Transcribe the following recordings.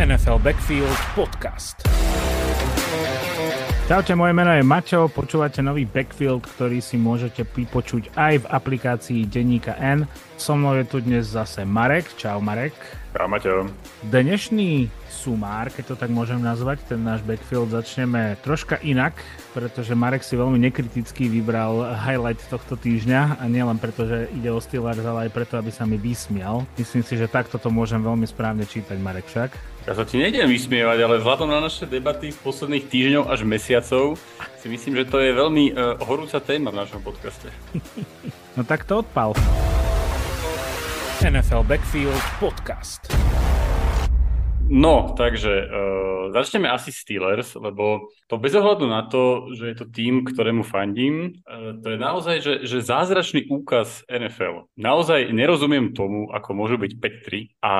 NFL Backfield Podcast. Čaute, moje meno je Maťo, počúvate nový Backfield, ktorý si môžete vypočuť aj v aplikácii Denníka N. So mnou je tu dnes zase Marek. Čau Marek. Čau Maťo. Dnešný sumár, keď to tak môžem nazvať, ten náš backfield začneme troška inak, pretože Marek si veľmi nekriticky vybral highlight tohto týždňa a nielen preto, že ide o Steelers, ale aj preto, aby sa mi vysmial. Myslím si, že takto to môžem veľmi správne čítať, Marek však. Ja sa ti nejdem vysmievať, ale vzhľadom na naše debaty z posledných týždňov až mesiacov si myslím, že to je veľmi uh, horúca téma v našom podcaste. no tak to odpal. NFL Backfield Podcast. No, takže uh, začneme asi Steelers, lebo to bez ohľadu na to, že je to tým, ktorému fandím, uh, to je naozaj, že, že zázračný úkaz NFL. Naozaj nerozumiem tomu, ako môžu byť 5-3 a,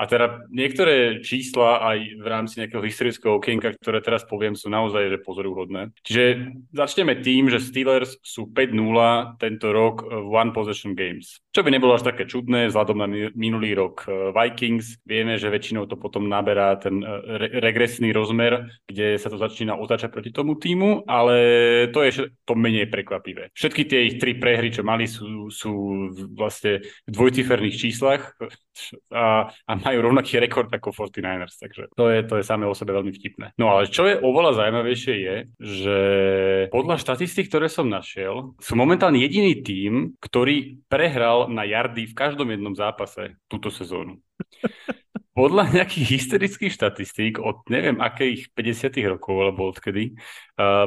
a teda niektoré čísla aj v rámci nejakého historického okienka, ktoré teraz poviem, sú naozaj že pozoruhodné. Čiže začneme tým, že Steelers sú 5-0 tento rok v One Possession Games. Čo by nebolo až také čudné vzhľadom na minulý rok uh, Vikings. Vieme, že väčšinou to potom naberá ten e, re- regresný rozmer, kde sa to začína otáčať proti tomu týmu, ale to je to menej prekvapivé. Všetky tie ich tri prehry, čo mali, sú, sú vlastne v dvojciferných číslach a, a majú rovnaký rekord ako 49ers, takže to je, to je samé o sebe veľmi vtipné. No ale čo je oveľa zaujímavejšie je, že podľa štatistík, ktoré som našiel, sú momentálne jediný tím, ktorý prehral na jardy v každom jednom zápase túto sezónu podľa nejakých historických štatistík od neviem akých 50 rokov alebo odkedy,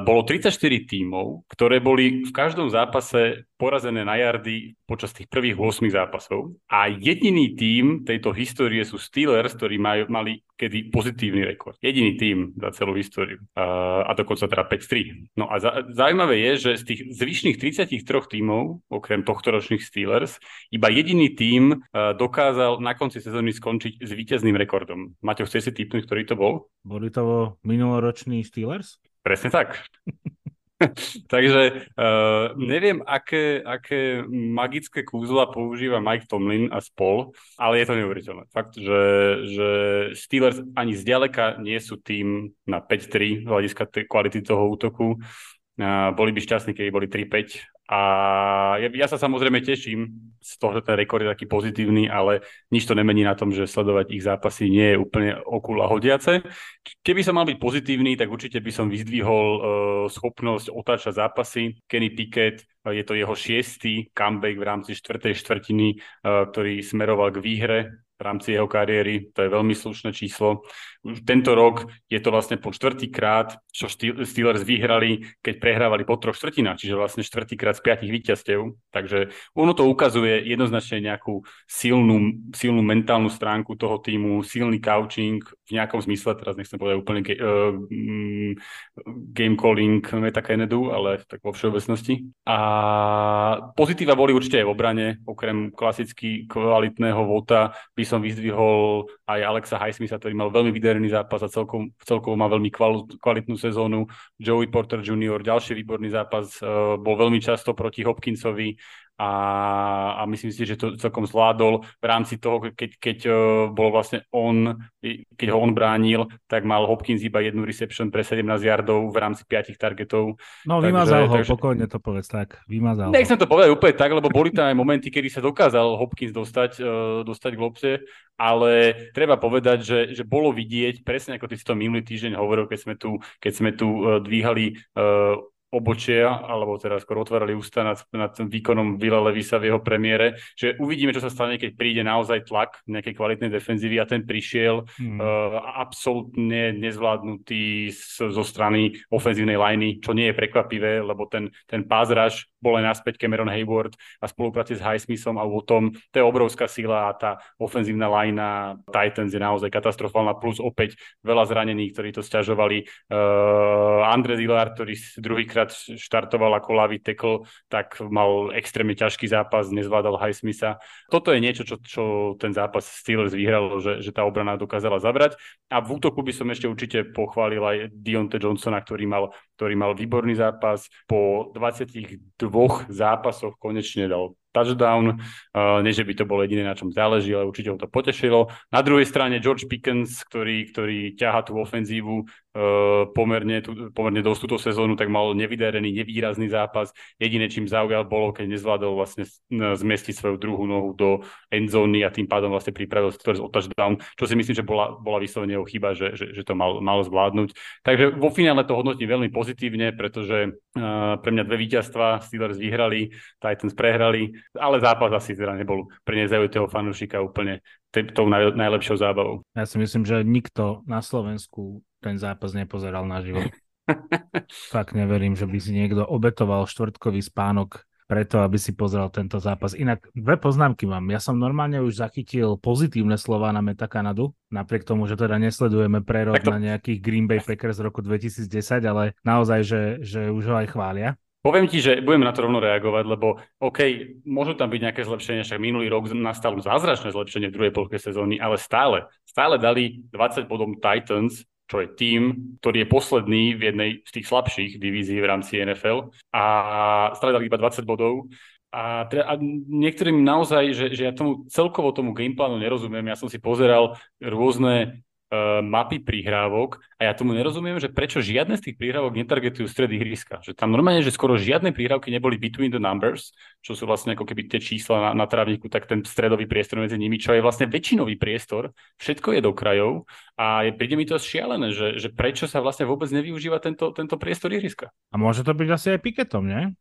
bolo 34 tímov, ktoré boli v každom zápase porazené na jardy počas tých prvých 8 zápasov. A jediný tím tejto histórie sú Steelers, ktorí majú, mali kedy pozitívny rekord. Jediný tím za celú históriu. Uh, a dokonca teda 5-3. No a za, zaujímavé je, že z tých zvyšných 33 tímov, okrem tohto ročných Steelers, iba jediný tím uh, dokázal na konci sezóny skončiť s víťazným rekordom. Maťo, chceš si typnúť, ktorý to bol? Boli to minuloroční Steelers? Presne tak. Takže uh, neviem, aké, aké magické kúzla používa Mike Tomlin a spol, ale je to neuveriteľné. Fakt, že, že Steelers ani zďaleka nie sú tým na 5-3 z hľadiska kvality toho útoku. Uh, boli by šťastní, keby boli 3-5 a ja, ja sa samozrejme teším z toho, že ten rekord je taký pozitívny, ale nič to nemení na tom, že sledovať ich zápasy nie je úplne okula hodiace. Keby som mal byť pozitívny, tak určite by som vyzdvihol uh, schopnosť otáčať zápasy. Kenny Pickett, uh, je to jeho šiestý comeback v rámci štvrtej štvrtiny, uh, ktorý smeroval k výhre v rámci jeho kariéry. To je veľmi slušné číslo. Tento rok je to vlastne po štvrtýkrát, čo Steelers vyhrali, keď prehrávali po troch štvrtinách, čiže vlastne štvrtýkrát z piatich víťazstiev. Takže ono to ukazuje jednoznačne nejakú silnú, silnú mentálnu stránku toho týmu, silný coaching v nejakom zmysle, teraz nechcem povedať úplne ge- uh, game calling Meta Kennedy, ale tak vo všeobecnosti. A pozitíva boli určite aj v obrane, okrem klasicky kvalitného vota by som vyzdvihol aj Alexa Highsmitha, ktorý mal veľmi vydarený zápas a celkom, celkovo má veľmi kvalitnú sezónu. Joey Porter Jr., ďalší výborný zápas, uh, bol veľmi často proti Hopkinsovi a, a myslím si, že to celkom zvládol v rámci toho, keď, keď uh, bol vlastne on, keď ho on bránil, tak mal Hopkins iba jednu reception pre 17 yardov v rámci 5 targetov. No vymazal takže, ho, takže... pokojne to povedz tak, vymazal Nechcem to povedať úplne tak, lebo boli tam aj momenty, kedy sa dokázal Hopkins dostať, uh, dostať k lopte, ale treba povedať, že, že bolo vidieť, presne ako ty si to minulý týždeň hovoril, keď sme tu, keď sme tu uh, dvíhali uh, obočia, alebo teda skôr otvárali ústa nad, nad výkonom Vila Levisa v jeho premiére, že uvidíme, čo sa stane, keď príde naozaj tlak nejakej kvalitnej defenzívy a ten prišiel hmm. uh, absolútne nezvládnutý z, zo strany ofenzívnej liney, čo nie je prekvapivé, lebo ten, ten pázraž bol aj naspäť Cameron Hayward a spolupráci s Highsmithom a tom, to je obrovská sila a tá ofenzívna linea Titans je naozaj katastrofálna, plus opäť veľa zranených, ktorí to stiažovali. Uh, Andre Dillard, ktorý druhýkrát štartoval ako lavý tackle, tak mal extrémne ťažký zápas, nezvládal Highsmitha. Toto je niečo, čo, čo ten zápas Steelers vyhral, že, že tá obrana dokázala zabrať. A v útoku by som ešte určite pochválil aj Dionte Johnsona, ktorý mal, ktorý mal výborný zápas. Po 22 dvoch zápasoch konečne dal touchdown. Uh, nie, že by to bolo jediné, na čom záleží, ale určite ho to potešilo. Na druhej strane George Pickens, ktorý, ktorý ťaha tú ofenzívu pomerne, tú, pomerne dosť túto sezónu, tak mal nevydarený, nevýrazný zápas. Jediné, čím zaujal, bolo, keď nezvládol vlastne zmestiť svoju druhú nohu do endzóny a tým pádom vlastne pripravil Steelers o touchdown, čo si myslím, že bola, bola vyslovene jeho chyba, že, že, že to mal, mal zvládnuť. Takže vo finále to hodnotím veľmi pozitívne, pretože uh, pre mňa dve víťazstva, Steelers vyhrali, Titans prehrali, ale zápas asi teda nebol pre nezajúteho fanúšika úplne tou naj, najlepšou zábavou. Ja si myslím, že nikto na Slovensku ten zápas nepozeral na život. Fakt neverím, že by si niekto obetoval štvrtkový spánok preto, aby si pozrel tento zápas. Inak dve poznámky mám. Ja som normálne už zachytil pozitívne slova na Meta Kanadu, napriek tomu, že teda nesledujeme prerod to... na nejakých Green Bay Packers z roku 2010, ale naozaj, že, že už ho aj chvália. Poviem ti, že budem na to rovno reagovať, lebo OK, môžu tam byť nejaké zlepšenia, však minulý rok nastalo zázračné zlepšenie v druhej polke sezóny, ale stále, stále dali 20 bodom Titans, čo je tým, ktorý je posledný v jednej z tých slabších divízií v rámci NFL a stále dali iba 20 bodov. A, teda, a niektorým naozaj, že, že ja tomu celkovo tomu gameplánu nerozumiem. Ja som si pozeral rôzne uh, mapy prihrávok a ja tomu nerozumiem, že prečo žiadne z tých prihrávok netargetujú stred ihriska. Že tam normálne, že skoro žiadne prihrávky neboli between the numbers, čo sú vlastne ako keby tie čísla na, na trávniku, tak ten stredový priestor medzi nimi, čo je vlastne väčšinový priestor, všetko je do krajov a je, príde mi to šialené, že, že prečo sa vlastne vôbec nevyužíva tento, tento priestor ihriska. A môže to byť asi aj piketom, nie?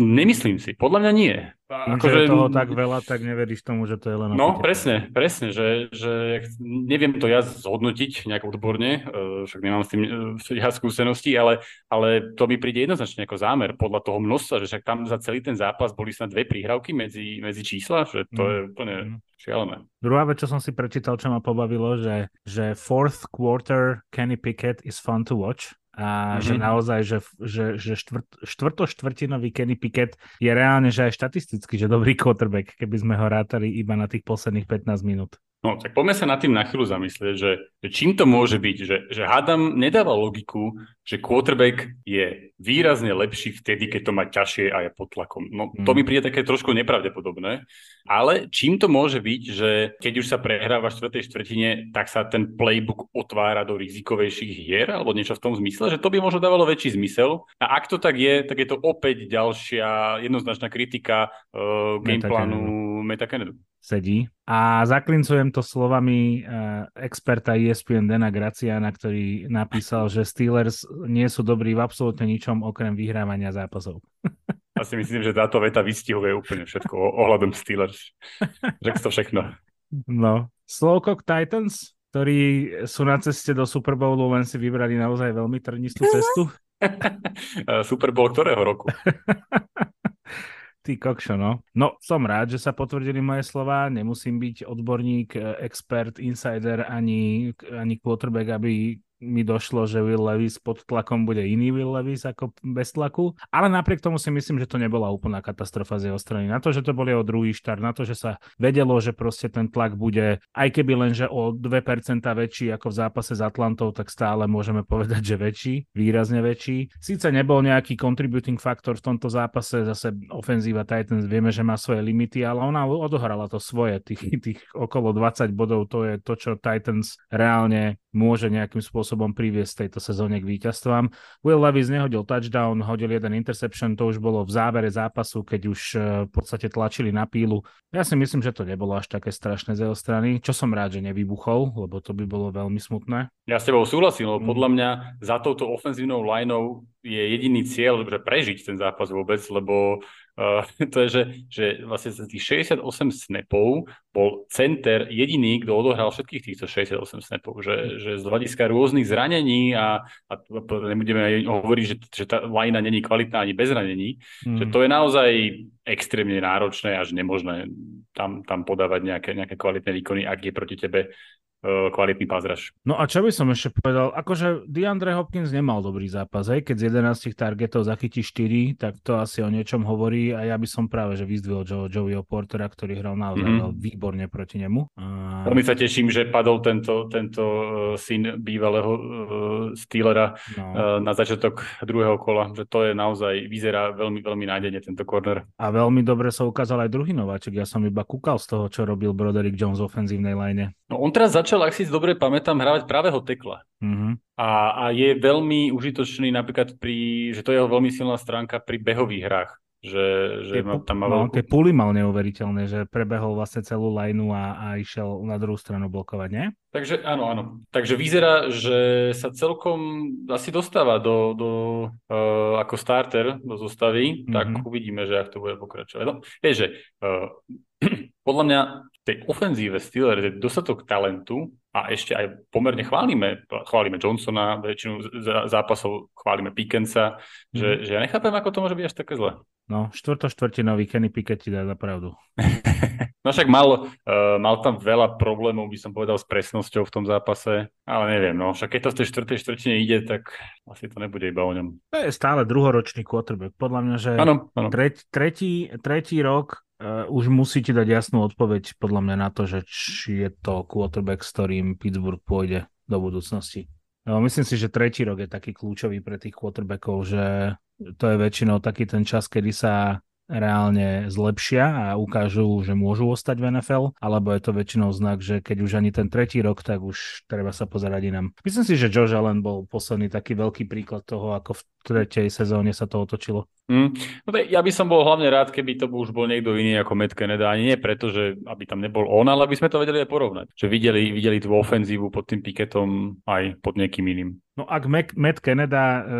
Nemyslím si, podľa mňa nie. Tým, akože... je toho tak veľa, tak neveríš tomu, že to je len... No, presne, presne, že, že neviem to ja zhodnotiť nejak odborne, e, však nemám s tým e, ja skúsenosti, ale, ale to mi príde jednoznačne ako zámer podľa toho množstva, že však tam za celý ten zápas boli snad dve príhrávky medzi, medzi čísla, že to mm. je úplne mm. šialené. Druhá vec, čo som si prečítal, čo ma pobavilo, že, že fourth quarter Kenny Pickett is fun to watch a mm-hmm. že naozaj, že, že, že štvrt, štvrtoštvrtinový Kenny Pickett je reálne, že aj štatisticky, že dobrý quarterback, keby sme ho rátali iba na tých posledných 15 minút. No, tak poďme sa nad tým na chvíľu zamyslieť, že, že čím to môže byť, že, že hádam nedáva logiku, že quarterback je výrazne lepší vtedy, keď to má ťažšie a je pod tlakom. No, to mm. mi príde také trošku nepravdepodobné, ale čím to môže byť, že keď už sa prehráva v štvrtej štvrtine, tak sa ten playbook otvára do rizikovejších hier, alebo niečo v tom zmysle, že to by možno dávalo väčší zmysel. A ak to tak je, tak je to opäť ďalšia jednoznačná kritika uh, gameplánu Meta Kennedy sedí. A zaklincujem to slovami uh, experta ESPN Dana Graciana, ktorý napísal, že Steelers nie sú dobrí v absolútne ničom okrem vyhrávania zápasov. Asi myslím, že táto veta vystihuje úplne všetko ohľadom Steelers. Řekl to všechno. No. Slowcock Titans, ktorí sú na ceste do Super Bowlu, len si vybrali naozaj veľmi trnistú cestu. Super Bowl ktorého roku? Ty kokšo, no. No, som rád, že sa potvrdili moje slova. Nemusím byť odborník, eh, expert, insider ani, ani quarterback, aby mi došlo, že Will Levis pod tlakom bude iný Will Levis ako bez tlaku, ale napriek tomu si myslím, že to nebola úplná katastrofa z jeho strany. Na to, že to bol jeho druhý štart, na to, že sa vedelo, že proste ten tlak bude, aj keby len, že o 2% väčší ako v zápase s Atlantou, tak stále môžeme povedať, že väčší, výrazne väčší. Síce nebol nejaký contributing faktor v tomto zápase, zase ofenzíva Titans vieme, že má svoje limity, ale ona odohrala to svoje, tých, tých okolo 20 bodov, to je to, čo Titans reálne môže nejakým spôsobom priviesť tejto sezóne k víťazstvám. Will Levis nehodil touchdown, hodil jeden interception, to už bolo v závere zápasu, keď už eh, v podstate tlačili na pílu. Ja si myslím, že to nebolo až také strašné z jeho strany, čo som rád, že nevybuchol, lebo to by bolo veľmi smutné. Ja s tebou súhlasím, lebo mm. podľa mňa za touto ofenzívnou lineou je jediný cieľ, že prežiť ten zápas vôbec, lebo Uh, to je, že, že vlastne z tých 68 snapov bol center jediný, kto odohral všetkých týchto 68 snapov, že, že z hľadiska rôznych zranení a, a nebudeme hovoriť, že, že tá lajna není kvalitná ani bez zranení, mm. že to je naozaj extrémne náročné až nemožné tam, tam podávať nejaké, nejaké kvalitné výkony, ak je proti tebe kvalitný pázraž. No a čo by som ešte povedal, akože DeAndre Hopkins nemal dobrý zápas, hej? keď z 11 targetov zachytí 4, tak to asi o niečom hovorí a ja by som práve že vyzdvihol Joe, Joeyho Portera, ktorý hral naozaj mm-hmm. výborne proti nemu. A Veľmi sa teším, že padol tento, tento uh, syn bývalého uh, Steelera no. uh, na začiatok druhého kola, že to je naozaj, vyzerá veľmi, veľmi nádejne tento corner. A veľmi dobre sa ukázal aj druhý nováček. Ja som iba kúkal z toho, čo robil Broderick Jones v ofenzívnej line. No on teraz začal, ak si dobre pamätám, hrávať pravého tekla. Mm-hmm. A, a je veľmi užitočný napríklad pri, že to je jeho veľmi silná stránka pri behových hrách že, že tie, tam má no, veľkú... tie puly mal neuveriteľné, že prebehol vlastne celú lineu a, a išiel na druhú stranu blokovať, nie? Takže áno, áno. Takže vyzerá, že sa celkom asi dostáva do, do uh, ako starter do zostavy, mm-hmm. tak uvidíme, že ak to bude pokračovať. No, je, že uh, podľa mňa tej ofenzíve Steelers je dostatok talentu a ešte aj pomerne chválime, chválime Johnsona, väčšinu zápasov chválime Pickensa, mm. že, že ja nechápem, ako to môže byť až také zle. No, štvrto-štvrtinový Kenny Pickett ti dá za pravdu. no však mal, uh, mal tam veľa problémov, by som povedal, s presnosťou v tom zápase, ale neviem, no však keď to v tej štvrtej štvrtine ide, tak asi to nebude iba o ňom. To je stále druhoročný quarterback. Podľa mňa, že ano, ano. Treť, tretí, tretí rok uh, už musíte dať jasnú odpoveď podľa mňa na to, že či je to quarterback, s ktorým Pittsburgh pôjde do budúcnosti. No, myslím si, že tretí rok je taký kľúčový pre tých quarterbackov, že to je väčšinou taký ten čas, kedy sa reálne zlepšia a ukážu, že môžu ostať v NFL, alebo je to väčšinou znak, že keď už ani ten tretí rok, tak už treba sa pozerať inám. Myslím si, že Josh Allen bol posledný taký veľký príklad toho, ako v tretej sezóne sa to otočilo. Mm. No, ja by som bol hlavne rád, keby to už bol niekto iný ako Matt Canada. Ani nie preto, že aby tam nebol on, ale aby sme to vedeli aj porovnať. Že videli, videli tú ofenzívu pod tým Piketom aj pod niekým iným. No ak Matt Canada e,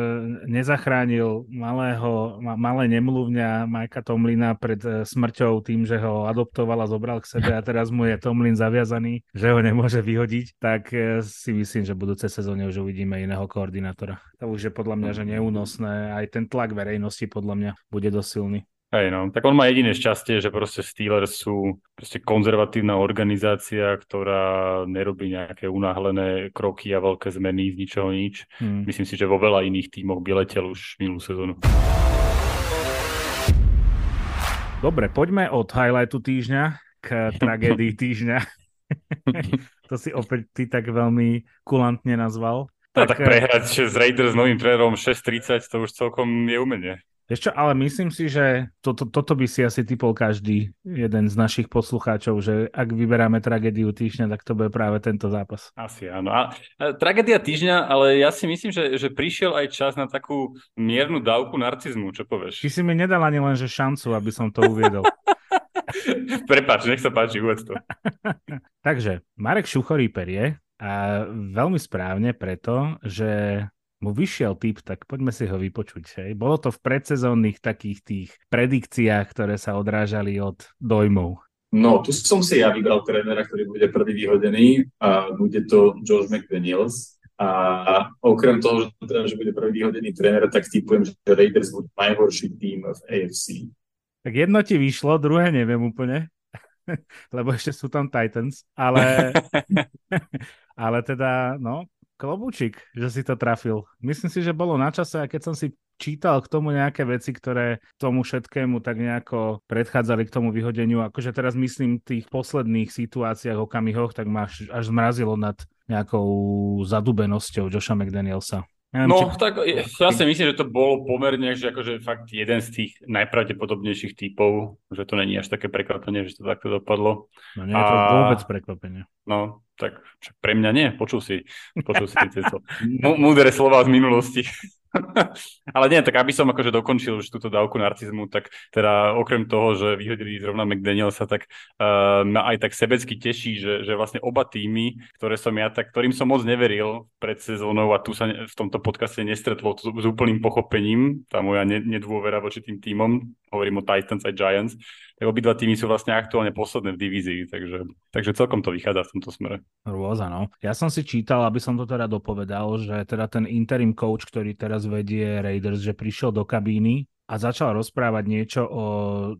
nezachránil malého, ma, malé nemluvňa Majka Tomlina pred e, smrťou tým, že ho adoptoval a zobral k sebe a teraz mu je Tomlin zaviazaný, že ho nemôže vyhodiť, tak e, si myslím, že v budúcej sezóne už uvidíme iného koordinátora. To už je podľa mňa, že neúnosné. Aj ten tlak verejnosti podľa mňa bude dosť silný. Hej no, tak on má jediné šťastie, že proste Steelers sú proste konzervatívna organizácia, ktorá nerobí nejaké unáhlené kroky a veľké zmeny z ničoho nič. Hmm. Myslím si, že vo veľa iných tímoch by letel už minulú sezónu. Dobre, poďme od highlightu týždňa k tragédii týždňa. to si opäť ty tak veľmi kulantne nazval. Tak, tak prehrať s Raiders s novým trénerom 6.30, to už celkom je umenie. Ešte, ale myslím si, že to, to, toto by si asi typol každý jeden z našich poslucháčov, že ak vyberáme tragédiu týždňa, tak to bude práve tento zápas. Asi áno. A, a tragédia týždňa, ale ja si myslím, že, že prišiel aj čas na takú miernu dávku narcizmu, čo povieš? Ty si mi nedal ani len, že šancu, aby som to uviedol. Prepač, nech sa páči, uved to. Takže, Marek Šuchoríper je a veľmi správne preto, že mu vyšiel typ, tak poďme si ho vypočuť. Hej. Bolo to v predsezónnych takých tých predikciách, ktoré sa odrážali od dojmov. No, tu som si ja vybral trénera, ktorý bude prvý vyhodený a bude to Josh McDaniels. A okrem toho, že, teda, že bude prvý vyhodený tréner, tak typujem, že Raiders budú najhorší tým v AFC. Tak jedno ti vyšlo, druhé neviem úplne, lebo ešte sú tam Titans, ale, ale teda, no, Klobúčik, že si to trafil. Myslím si, že bolo na čase a keď som si čítal k tomu nejaké veci, ktoré tomu všetkému tak nejako predchádzali k tomu vyhodeniu, akože teraz myslím tých posledných situáciách, okamihoch, tak ma až, až zmrazilo nad nejakou zadubenosťou Josha McDanielsa. Neviem, no, či... tak ja si myslím, že to bolo pomerne, že akože fakt jeden z tých najpravdepodobnejších typov, že to není až také prekvapenie, že to takto dopadlo. No nie je to a... vôbec prekvapenie. No, tak pre mňa nie, počul si, počul si tieto múdre slova z minulosti. Ale nie, tak aby som akože dokončil už túto dávku narcizmu, tak teda okrem toho, že vyhodili zrovna McDanielsa, tak uh, ma aj tak sebecky teší, že, že vlastne oba týmy, ktoré som ja, tak ktorým som moc neveril pred sezónou a tu sa v tomto podcaste nestretlo s, s úplným pochopením, tá moja nedôvera voči tým týmom, hovorím o Titans aj Giants, tak obidva týmy sú vlastne aktuálne posledné v divízii, takže, takže celkom to vychádza v tomto smere. Rôza, no. Ja som si čítal, aby som to teda dopovedal, že teda ten interim coach, ktorý teraz vedie Raiders, že prišiel do kabíny a začal rozprávať niečo o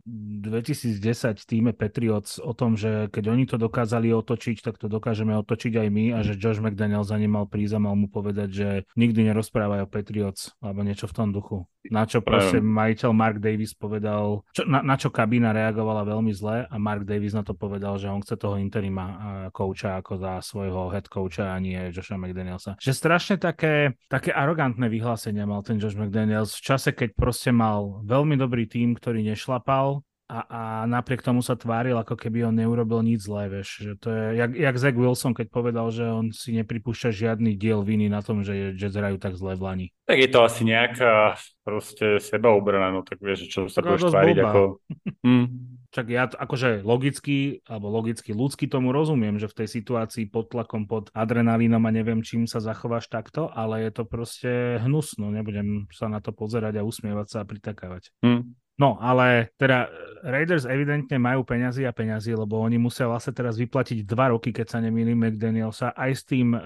2010 týme Patriots, o tom, že keď oni to dokázali otočiť, tak to dokážeme otočiť aj my a že Josh McDaniel za ním mal prísť a mal mu povedať, že nikdy nerozprávaj o Patriots alebo niečo v tom duchu. Na čo proste majiteľ Mark Davis povedal, čo, na, na čo kabína reagovala veľmi zle a Mark Davis na to povedal, že on chce toho interima kouča ako za svojho head coacha a nie Josha McDanielsa. Že strašne také, také arogantné vyhlásenia mal ten Josh McDaniels v čase, keď proste mal veľmi dobrý tým, ktorý nešlapal a, a napriek tomu sa tváril, ako keby on neurobil nič zlé, vieš. Že to je, jak, jak Zach Wilson, keď povedal, že on si nepripúšťa žiadny diel viny na tom, že Jets hrajú tak zle v Lani. Tak je to asi nejaká proste sebaobrana, no tak vieš, čo sa budeš tváriť ako... Hm. Čak ja akože logicky, alebo logicky ľudsky tomu rozumiem, že v tej situácii pod tlakom, pod adrenalínom a neviem čím sa zachováš takto, ale je to proste hnusno, nebudem sa na to pozerať a usmievať sa a pritakávať. Hm. No, ale teda Raiders evidentne majú peňazí a peňazí, lebo oni musia vlastne teraz vyplatiť dva roky, keď sa nemýlim McDanielsa, aj s tým um,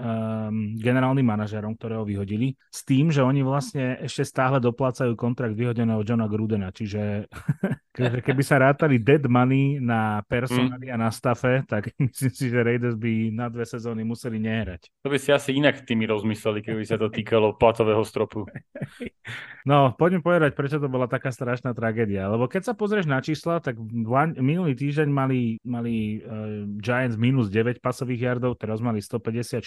generálnym manažerom, ktorého vyhodili, s tým, že oni vlastne ešte stále doplácajú kontrakt vyhodeného Johna Grudena, čiže keby sa rátali dead money na personáli mm. a na stafe, tak myslím si, že Raiders by na dve sezóny museli nehrať. To by si asi inak tými rozmysleli, keby sa to týkalo platového stropu. no, poďme povedať, prečo to bola taká strašná tragédia tragédia, lebo keď sa pozrieš na čísla, tak minulý týždeň mali, mali uh, Giants minus 9 pasových yardov, teraz mali 154.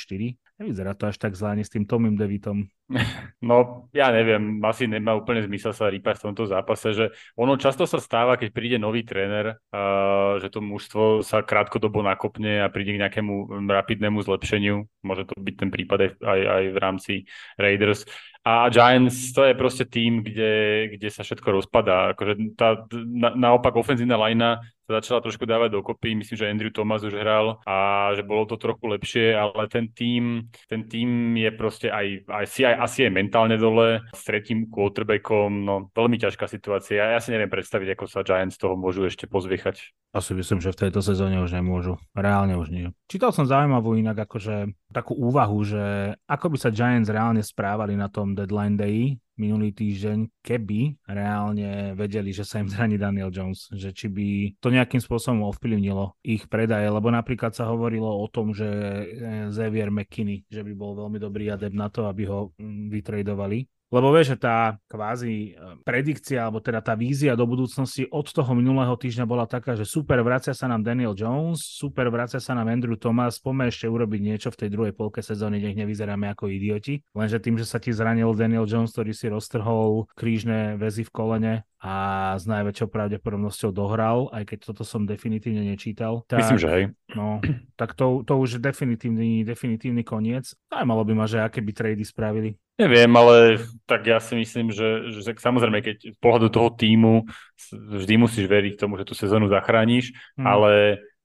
Nevyzerá to až tak zláne s tým Tomim Devitom. No, ja neviem, asi nemá úplne zmysel sa rýpať v tomto zápase, že ono často sa stáva, keď príde nový tréner, uh, že to mužstvo sa krátkodobo nakopne a príde k nejakému rapidnému zlepšeniu. Môže to byť ten prípad aj, aj v rámci Raiders. A Giants to je proste tým, kde, kde sa všetko rozpadá. Akože tá, na, naopak ofenzívna lajna sa začala trošku dávať dokopy. Myslím, že Andrew Thomas už hral a že bolo to trochu lepšie, ale ten tým, ten tým je proste aj, aj, si, aj asi je mentálne dole s tretím quarterbackom. No, veľmi ťažká situácia. Ja si neviem predstaviť, ako sa Giants toho môžu ešte pozviechať. Asi myslím, že v tejto sezóne už nemôžu. Reálne už nie. Čítal som zaujímavú inak akože takú úvahu, že ako by sa Giants reálne správali na tom deadline day, minulý týždeň, keby reálne vedeli, že sa im zraní Daniel Jones, že či by to nejakým spôsobom ovplyvnilo ich predaje, lebo napríklad sa hovorilo o tom, že eh, Xavier McKinney, že by bol veľmi dobrý adept na to, aby ho mm, vytredovali lebo vieš, že tá kvázi e, predikcia, alebo teda tá vízia do budúcnosti od toho minulého týždňa bola taká, že super, vracia sa nám Daniel Jones, super, vracia sa nám Andrew Thomas, poďme ešte urobiť niečo v tej druhej polke sezóny, nech nevyzeráme ako idioti. Lenže tým, že sa ti zranil Daniel Jones, ktorý si roztrhol krížne väzy v kolene, a s najväčšou pravdepodobnosťou dohral, aj keď toto som definitívne nečítal. Tak, Myslím, že hej. No, tak to, to už je definitívny, definitívny koniec. Zajímalo by ma, že aké by trady spravili. Neviem, ale tak ja si myslím, že, že samozrejme, keď z pohľadu toho týmu vždy musíš veriť tomu, že tú sezónu zachrániš, hmm. ale,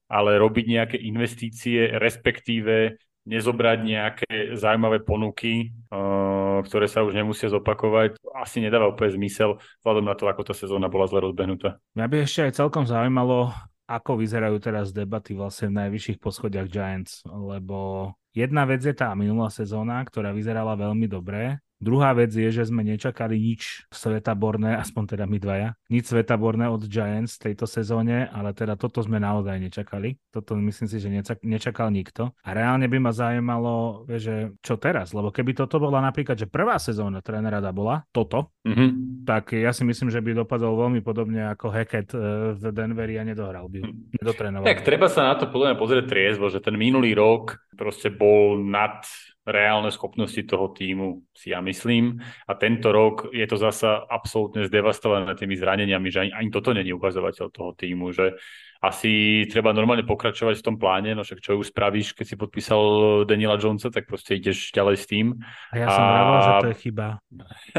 ale robiť nejaké investície, respektíve nezobrať nejaké zaujímavé ponuky, uh, ktoré sa už nemusia zopakovať, asi nedáva úplne zmysel, vzhľadom na to, ako tá sezóna bola zle rozbehnutá. Mňa by ešte aj celkom zaujímalo, ako vyzerajú teraz debaty vlastne v najvyšších poschodiach Giants, lebo jedna vec je tá minulá sezóna, ktorá vyzerala veľmi dobre Druhá vec je, že sme nečakali nič svetaborné, aspoň teda my dvaja, nič svetaborné od Giants tejto sezóne, ale teda toto sme naozaj nečakali. Toto myslím si, že nečakal nikto. A reálne by ma zaujímalo, že čo teraz, lebo keby toto bola napríklad, že prvá sezóna trénera bola toto, mm-hmm. tak ja si myslím, že by dopadol veľmi podobne ako Hackett eh, v Denveri a nedohral by nedotrénoval. Tak treba sa na to podľa mňa pozrieť triezvo, že ten minulý rok proste bol nad reálne schopnosti toho týmu, si ja myslím. A tento rok je to zasa absolútne zdevastované tými zraneniami, že ani, ani toto není ukazovateľ toho týmu, že asi treba normálne pokračovať v tom pláne, no však čo už spravíš, keď si podpísal Daniela Jonesa, tak proste ideš ďalej s tým. A ja som a... že to je chyba.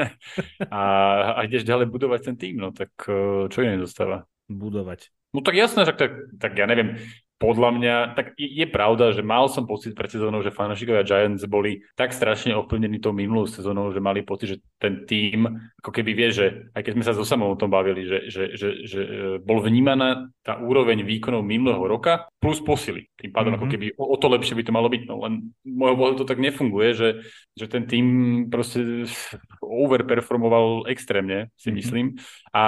a, a ideš ďalej budovať ten tým, no tak eh, čo iné zostáva? Budovať. No tak jasné, že tak, tak ja neviem, podľa mňa, tak je, pravda, že mal som pocit pred sezónou, že fanúšikovia Giants boli tak strašne ovplyvnení tou minulou sezónou, že mali pocit, že ten tým, ako keby vie, že aj keď sme sa so samou o tom bavili, že, že, že, že e, bol vnímaná tá úroveň výkonov minulého roka plus posily. Tým pádom mm-hmm. ako mhm. keby o, o to lepšie by to malo byť. No len môjho pohľadu to tak nefunguje, že, že ten tým proste overperformoval extrémne, si mm-hmm. myslím. A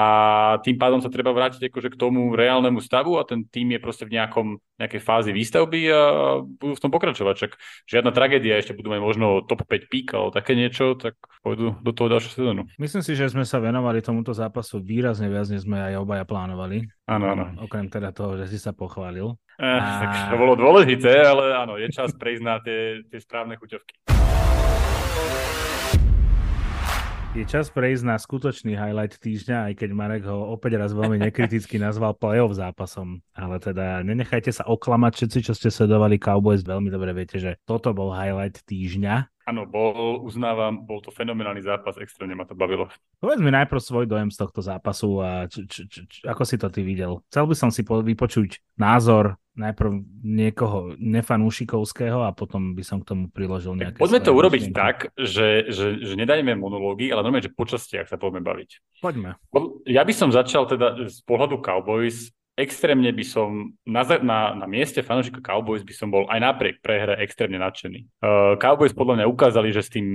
tým pádom sa treba vrátiť akože k tomu reálnemu stavu a ten tým je proste v nejakom, nejakej fázi výstavby a budú v tom pokračovať. Čak žiadna tragédia, ešte budú mať možno top 5 pík alebo také niečo, tak pôjdu do toho ďalšieho sezónu. Myslím si, že sme sa venovali tomuto zápasu výrazne viac, než sme aj obaja plánovali. Áno, áno. Okrem teda toho, že si sa pochválil. Eh, a... Tak to bolo dôležité, ale áno, je čas prejsť na tie, tie správne chuťovky. Je čas prejsť na skutočný highlight týždňa, aj keď Marek ho opäť raz veľmi nekriticky nazval playoff zápasom. Ale teda nenechajte sa oklamať všetci, čo ste sledovali Cowboys. Veľmi dobre viete, že toto bol highlight týždňa. Áno, bol, uznávam, bol to fenomenálny zápas, extrémne ma to bavilo. Povedz mi najprv svoj dojem z tohto zápasu a č, č, č, č, ako si to ty videl. Chcel by som si po, vypočuť názor najprv niekoho nefanúšikovského a potom by som k tomu priložil nejaké... Poďme to urobiť myšlienky. tak, že, že, že nedajme monológy, ale normálne, že po častiach sa poďme baviť. Poďme. Ja by som začal teda z pohľadu Cowboys extrémne by som na, na, na mieste fanúšika Cowboys by som bol aj napriek prehre extrémne nadšený. Uh, Cowboys podľa mňa ukázali, že s, tým,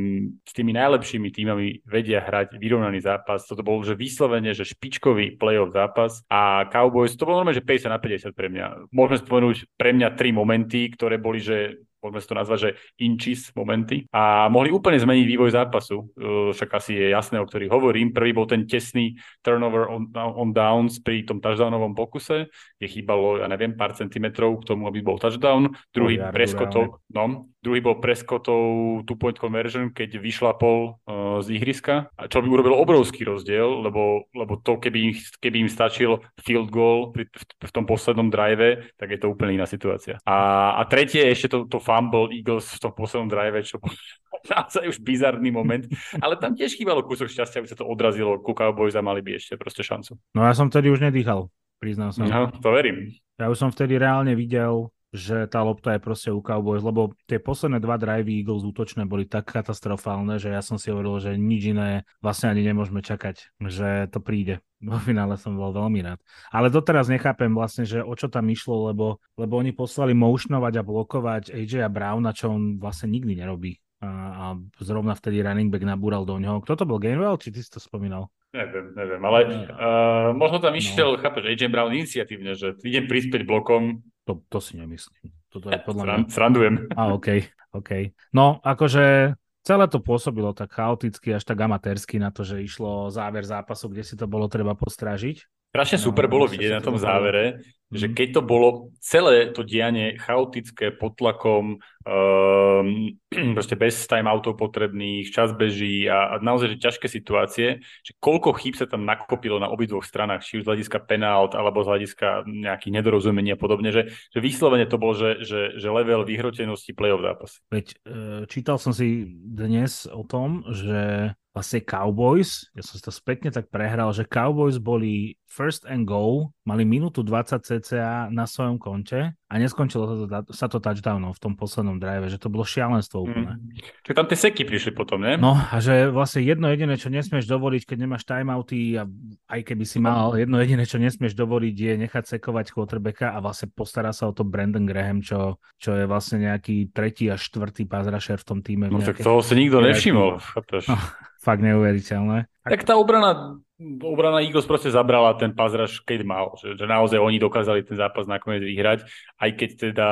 s tými najlepšími týmami vedia hrať vyrovnaný zápas. Toto bol že vyslovene, že špičkový playoff zápas a Cowboys, to bolo normálne, že 50 na 50 pre mňa. Môžeme spomenúť pre mňa tri momenty, ktoré boli, že môžeme si to nazvať, že inches momenty a mohli úplne zmeniť vývoj zápasu. Uh, však asi je jasné, o ktorých hovorím. Prvý bol ten tesný turnover on, on downs pri tom touchdownovom pokuse, kde chýbalo, ja neviem, pár centimetrov k tomu, aby bol touchdown. Druhý preskotol, no, Druhý bol preskotov two-point conversion, keď vyšla pol uh, z ihriska, čo by urobilo obrovský rozdiel, lebo, lebo to, keby im, keby im stačil field goal pri, v, v tom poslednom drive, tak je to úplne iná situácia. A, a tretie ešte to, to fumble Eagles v tom poslednom drive, čo bol naozaj už bizarný moment, ale tam tiež chýbalo kúsok šťastia, aby sa to odrazilo ku Cowboys a mali by ešte proste šancu. No ja som vtedy už nedýchal, priznám sa. No, to verím. Ja už som vtedy reálne videl že tá lopta je proste u Cowboys, lebo tie posledné dva drivey Eagles útočné boli tak katastrofálne, že ja som si hovoril, že nič iné vlastne ani nemôžeme čakať, že to príde. Vo finále som bol veľmi rád. Ale doteraz nechápem vlastne, že o čo tam išlo, lebo, lebo oni poslali motionovať a blokovať AJ Browna, čo on vlastne nikdy nerobí. A, a zrovna vtedy running back nabúral do ňoho. Kto to bol? Gainwell? Či ty si to spomínal? Neviem, neviem, ale uh, možno tam išiel, no. chápeš, AJ Brown iniciatívne, že idem prispieť blokom, to, to si nemyslím. Toto je podľa mňa... Srandujem. A, OK, OK. No, akože celé to pôsobilo tak chaoticky, až tak amatérsky na to, že išlo záver zápasu, kde si to bolo treba postrážiť. Strašne no, super bolo vidieť na tom závere, že mhm. keď to bolo celé to dianie chaotické pod tlakom, um, proste bez timeoutov potrebných, čas beží a, a naozaj že ťažké situácie, že koľko chýb sa tam nakopilo na obidvoch stranách, či už z hľadiska penált alebo z hľadiska nejakých nedorozumení a podobne, že, že vyslovene to bol, že, že, že level vyhrotenosti play-off zápas. Veď e, čítal som si dnes o tom, že vlastne Cowboys, ja som si to spätne tak prehral, že Cowboys boli first and goal, mali minútu 20 cca na svojom konte a neskončilo sa to, sa to touchdownom v tom poslednom drive, že to bolo šialenstvo mm. úplne. Mm. Čiže tam tie seky prišli potom, ne? No a že vlastne jedno jediné, čo nesmieš dovoliť, keď nemáš timeouty a aj keby si mal, jedno jediné, čo nesmieš dovoliť je nechať sekovať quarterbacka a vlastne postará sa o to Brandon Graham, čo, čo je vlastne nejaký tretí a štvrtý rusher v tom týme. No tak toho si nikto nevšimol. No, fakt neuveriteľné. Tak tá obrana obrana Eagles proste zabrala ten pazraž, keď mal. Že, že naozaj oni dokázali ten zápas nakoniec vyhrať, aj keď teda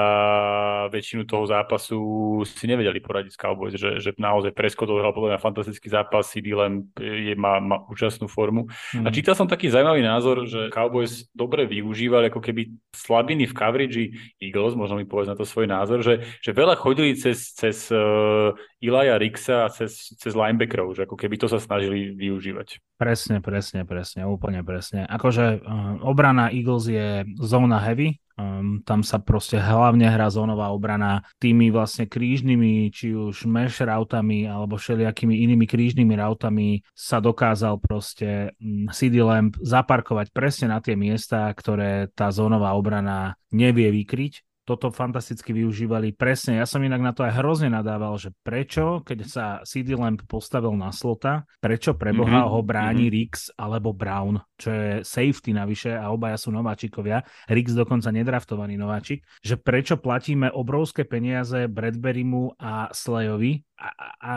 väčšinu toho zápasu si nevedeli poradiť s Cowboys, že, že naozaj Prescott hral podľa mňa fantastický zápas, CD Lamb je, má, má úžasnú formu. Mm. A mhm. čítal som taký zaujímavý názor, že Cowboys dobre využívali ako keby slabiny v coverage Eagles, možno mi povedať na to svoj názor, že, že veľa chodili cez, cez uh, Ilaja Rixa a cez, cez linebackerov, že ako keby to sa snažili využívať. Presne, presne, presne, úplne presne. Akože uh, obrana Eagles je zóna heavy, Um, tam sa proste hlavne hrá zónová obrana tými vlastne krížnymi, či už mesh routami alebo všelijakými inými krížnymi routami sa dokázal proste um, CD Lamp zaparkovať presne na tie miesta, ktoré tá zónová obrana nevie vykryť toto fantasticky využívali presne. Ja som inak na to aj hrozne nadával, že prečo, keď sa CD Lamp postavil na slota, prečo preboha mm-hmm. ho bráni mm-hmm. Rix alebo Brown, čo je safety navyše a obaja sú nováčikovia. Rix dokonca nedraftovaný nováčik, že prečo platíme obrovské peniaze Bradburymu a Slayovi a, a,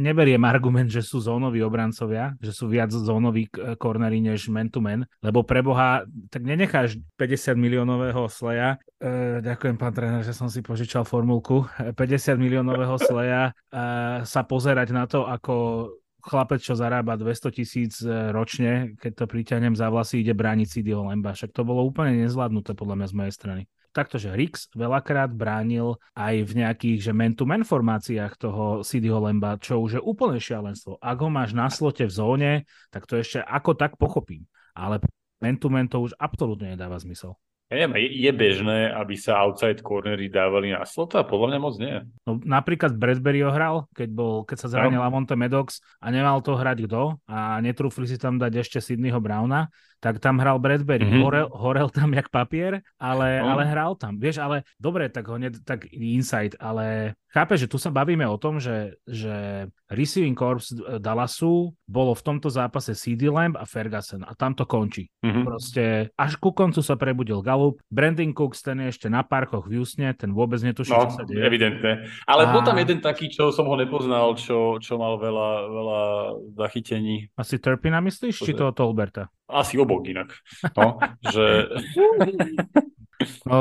neberiem argument, že sú zónoví obrancovia, že sú viac zónoví kornery než man-to-man, lebo preboha, tak nenecháš 50 miliónového sleja, e, ďakujem pán tréner, že som si požičal formulku, 50 miliónového sleja e, sa pozerať na to, ako chlapec, čo zarába 200 tisíc e, ročne, keď to priťahnem za vlasy, ide brániť CDO Lemba. Však to bolo úplne nezvládnuté podľa mňa z mojej strany takto, že Rix veľakrát bránil aj v nejakých, že man-to-man formáciách toho CDho Lemba, čo už je úplne šialenstvo. Ak ho máš na slote v zóne, tak to ešte ako tak pochopím. Ale man-to-man to už absolútne nedáva zmysel. Ja neviem, je bežné, aby sa outside cornery dávali na slota? Podľa mňa moc nie. No, napríklad Bradbury ho hral, keď, bol, keď sa zranil no. Lamonte Medox a nemal to hrať kto a netrúfli si tam dať ešte Sydneyho Browna, tak tam hral Bradbury. Mm-hmm. Horel, horel tam jak papier, ale, no. ale hral tam. Vieš, ale dobre, tak ho ne, tak insight, ale chápe, že tu sa bavíme o tom, že, že receiving corps Dallasu bolo v tomto zápase CD Lamb a Ferguson a tam to končí. Mm-hmm. Proste až ku koncu sa prebudil Gallup, Brandon Cooks, ten je ešte na parkoch v Houstone, ten vôbec netuší, no, čo sa deje. evidentne. Ale a... bol tam jeden taký, čo som ho nepoznal, čo, čo mal veľa, veľa zachytení. Asi Turpina myslíš, či toho Tolberta? Asi obok inak. No, že...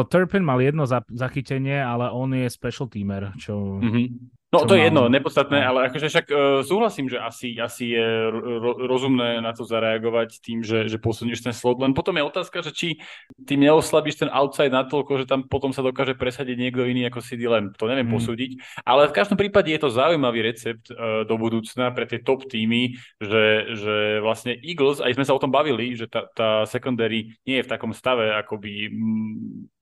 Turpin mal jedno zachytenie, ale on je special teamer, čo... Mm-hmm. No to je jedno, nepodstatné, no. ale akože však uh, súhlasím, že asi, asi je ro- rozumné na to zareagovať tým, že, že posunieš ten slot, len potom je otázka, že či ty neoslabíš ten outside natoľko, že tam potom sa dokáže presadiť niekto iný ako CD Lamb, to neviem mm. posúdiť, ale v každom prípade je to zaujímavý recept uh, do budúcna pre tie top týmy, že, že vlastne Eagles, aj sme sa o tom bavili, že tá, tá secondary nie je v takom stave, ako by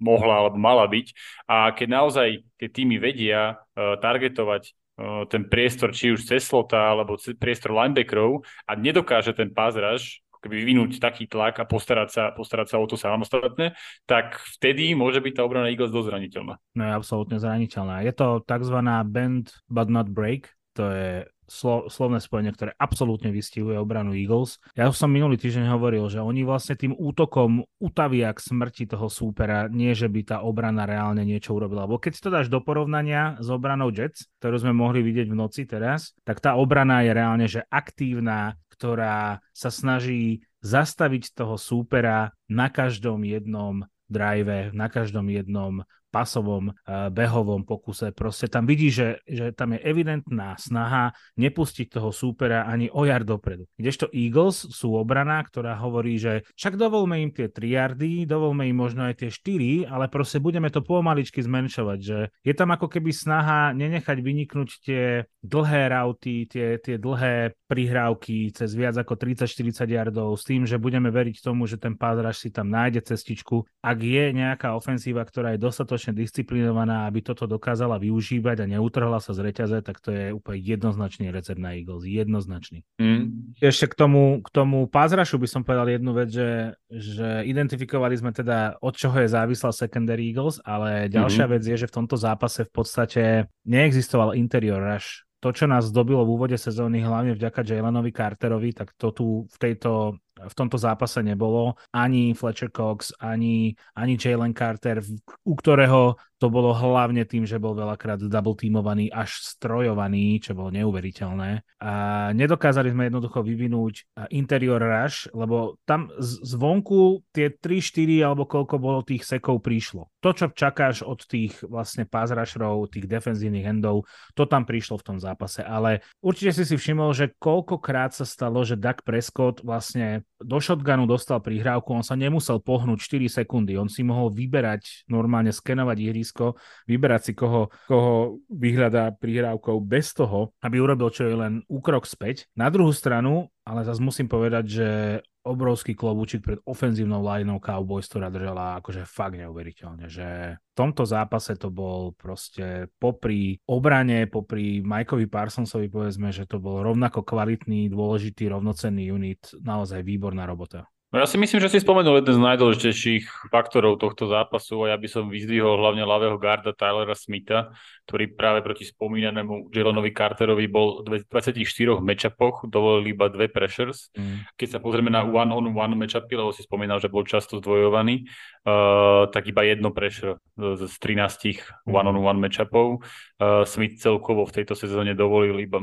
mohla alebo mala byť. A keď naozaj tie týmy vedia targetovať uh, ten priestor či už cez slota alebo priestor linebackerov a nedokáže ten rush keby vyvinúť taký tlak a postarať sa, postarať sa o to samostatne, tak vtedy môže byť tá obrana Eagles dosť zraniteľná. No je absolútne zraniteľná. Je to tzv. bend but not break, to je slo, slovné spojenie, ktoré absolútne vystihuje obranu Eagles. Ja už som minulý týždeň hovoril, že oni vlastne tým útokom utavia k smrti toho súpera, nie že by tá obrana reálne niečo urobila. Lebo keď to dáš do porovnania s obranou Jets, ktorú sme mohli vidieť v noci teraz, tak tá obrana je reálne že aktívna, ktorá sa snaží zastaviť toho súpera na každom jednom drive, na každom jednom pasovom, eh, behovom pokuse. Proste tam vidí, že, že tam je evidentná snaha nepustiť toho súpera ani o jar dopredu. Kdežto Eagles sú obrana, ktorá hovorí, že však dovolme im tie 3 yardy, dovolme im možno aj tie 4, ale proste budeme to pomaličky zmenšovať, že je tam ako keby snaha nenechať vyniknúť tie dlhé rauty, tie, tie dlhé prihrávky cez viac ako 30-40 yardov s tým, že budeme veriť tomu, že ten pádraž si tam nájde cestičku. Ak je nejaká ofenzíva, ktorá je dostatočne dostatočne disciplinovaná, aby toto dokázala využívať a neutrhla sa z reťaze, tak to je úplne jednoznačný recept na Eagles. Jednoznačný. Mm. Ešte k tomu, k tomu pázrašu by som povedal jednu vec, že, že identifikovali sme teda, od čoho je závislá secondary Eagles, ale ďalšia mm-hmm. vec je, že v tomto zápase v podstate neexistoval interior rush to, čo nás zdobilo v úvode sezóny, hlavne vďaka Jalenovi Carterovi, tak to tu v tejto v tomto zápase nebolo ani Fletcher Cox, ani, ani Jalen Carter, u ktorého to bolo hlavne tým, že bol veľakrát double teamovaný, až strojovaný, čo bolo neuveriteľné. A nedokázali sme jednoducho vyvinúť interior rush, lebo tam zvonku tie 3-4 alebo koľko bolo tých sekov prišlo. To, čo čakáš od tých vlastne pass rusherov, tých defenzívnych endov, to tam prišlo v tom zápase. Ale určite si si všimol, že koľkokrát sa stalo, že Dak Prescott vlastne do shotgunu dostal prihrávku, on sa nemusel pohnúť 4 sekundy, on si mohol vyberať, normálne skenovať ihrisko, vyberať si koho, koho vyhľadá prihrávkou bez toho, aby urobil čo je len úkrok späť. Na druhú stranu, ale zase musím povedať, že obrovský klobúčik pred ofenzívnou lineou Cowboys, ktorá držala akože fakt neuveriteľne, že v tomto zápase to bol proste popri obrane, popri Mikeovi Parsonsovi povedzme, že to bol rovnako kvalitný, dôležitý, rovnocenný unit, naozaj výborná robota. No ja si myslím, že si spomenul jeden z najdôležitejších faktorov tohto zápasu a ja by som vyzdvihol hlavne ľavého garda Tylera Smitha, ktorý práve proti spomínanému Jalenovi Carterovi bol v 24 matchupoch, dovolil iba dve pressures. Mm. Keď sa pozrieme na one-on-one matchupy, lebo si spomínal, že bol často zdvojovaný, uh, tak iba jedno pressure z 13 mm. one-on-one matchupov. Uh, Smith celkovo v tejto sezóne dovolil iba,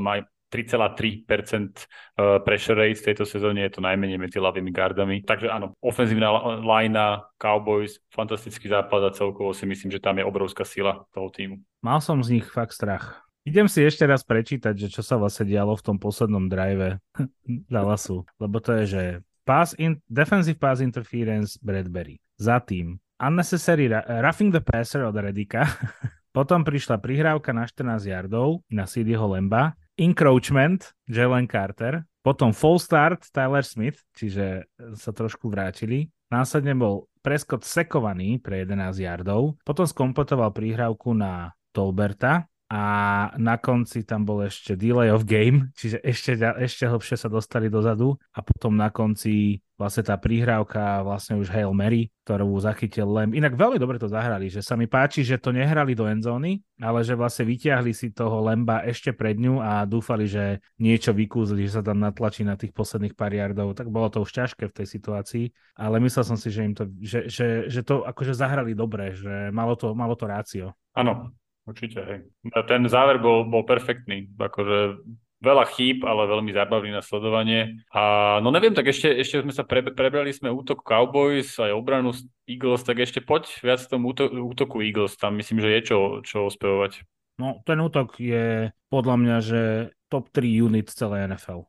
3,3% eh, pressure rate v tejto sezóne, je to najmenej medzi ľavými gardami. Takže áno, ofenzívna linea Cowboys, fantastický západ a celkovo si myslím, že tam je obrovská sila toho týmu. Mal som z nich fakt strach. Idem si ešte raz prečítať, že čo sa vlastne dialo v tom poslednom drive Dallasu, lebo to je, že pass in, defensive pass interference Bradbury. Za tým unnecessary roughing the passer od Redika. Potom prišla prihrávka na 14 yardov na CDho Lemba Encroachment, Jalen Carter, potom Full Start, Tyler Smith, čiže sa trošku vrátili. Následne bol Prescott sekovaný pre 11 yardov, potom skompletoval príhrávku na Tolberta, a na konci tam bol ešte delay of game, čiže ešte, ešte hlbšie sa dostali dozadu a potom na konci vlastne tá prihrávka, vlastne už Hail Mary, ktorú zachytil Lem. Inak veľmi dobre to zahrali, že sa mi páči, že to nehrali do endzóny, ale že vlastne vyťahli si toho Lemba ešte pred ňu a dúfali, že niečo vykúzli, že sa tam natlačí na tých posledných pár yardov. Tak bolo to už ťažké v tej situácii, ale myslel som si, že im to, že, že, že to akože zahrali dobre, že malo to, malo to rácio. Áno, Určite, hej. Ten záver bol, bol perfektný. Akože veľa chýb, ale veľmi zábavný na sledovanie. A no neviem, tak ešte, ešte sme sa pre, prebrali sme útok Cowboys aj obranu Eagles, tak ešte poď viac v tom útoku, útoku Eagles. Tam myslím, že je čo, čo ospevovať. No, ten útok je podľa mňa, že top 3 unit celé NFL.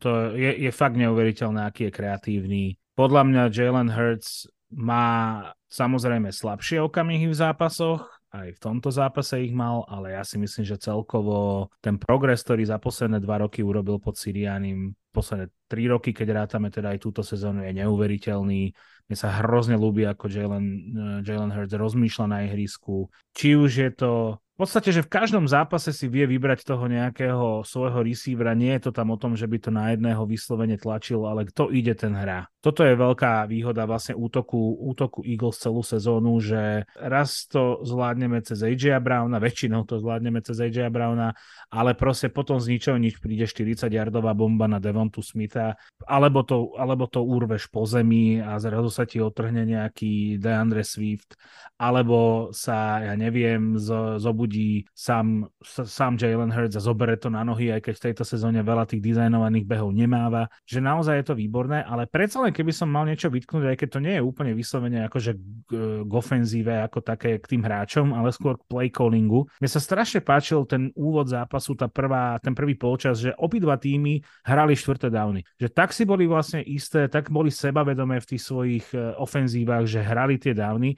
To je, je fakt neuveriteľné, aký je kreatívny. Podľa mňa Jalen Hurts má samozrejme slabšie okamihy v zápasoch, aj v tomto zápase ich mal, ale ja si myslím, že celkovo ten progres, ktorý za posledné dva roky urobil pod Sirianim, posledné tri roky, keď rátame teda aj túto sezónu, je neuveriteľný. Mne sa hrozne ľúbi, ako Jalen, eh, Jalen Hurts rozmýšľa na ihrisku. Či už je to v podstate, že v každom zápase si vie vybrať toho nejakého svojho receivera. Nie je to tam o tom, že by to na jedného vyslovene tlačil, ale kto ide, ten hrá. Toto je veľká výhoda vlastne útoku, útoku Eagles celú sezónu, že raz to zvládneme cez AJ Browna, väčšinou to zvládneme cez AJ Browna, ale proste potom z ničoho nič príde 40-yardová bomba na Devontu Smitha, alebo to, alebo to urveš po zemi a zrazu sa ti otrhne nejaký DeAndre Swift, alebo sa, ja neviem, zobudí zobudí sám, sám Jalen Hurts a zobere to na nohy, aj keď v tejto sezóne veľa tých dizajnovaných behov nemáva, že naozaj je to výborné, ale predsa len keby som mal niečo vytknúť, aj keď to nie je úplne vyslovene akože k ofenzíve ako také k tým hráčom, ale skôr k play callingu. Mne sa strašne páčil ten úvod zápasu, tá prvá, ten prvý polčas, že obidva týmy hrali štvrté downy. Že tak si boli vlastne isté, tak boli sebavedomé v tých svojich ofenzívach, že hrali tie downy, e,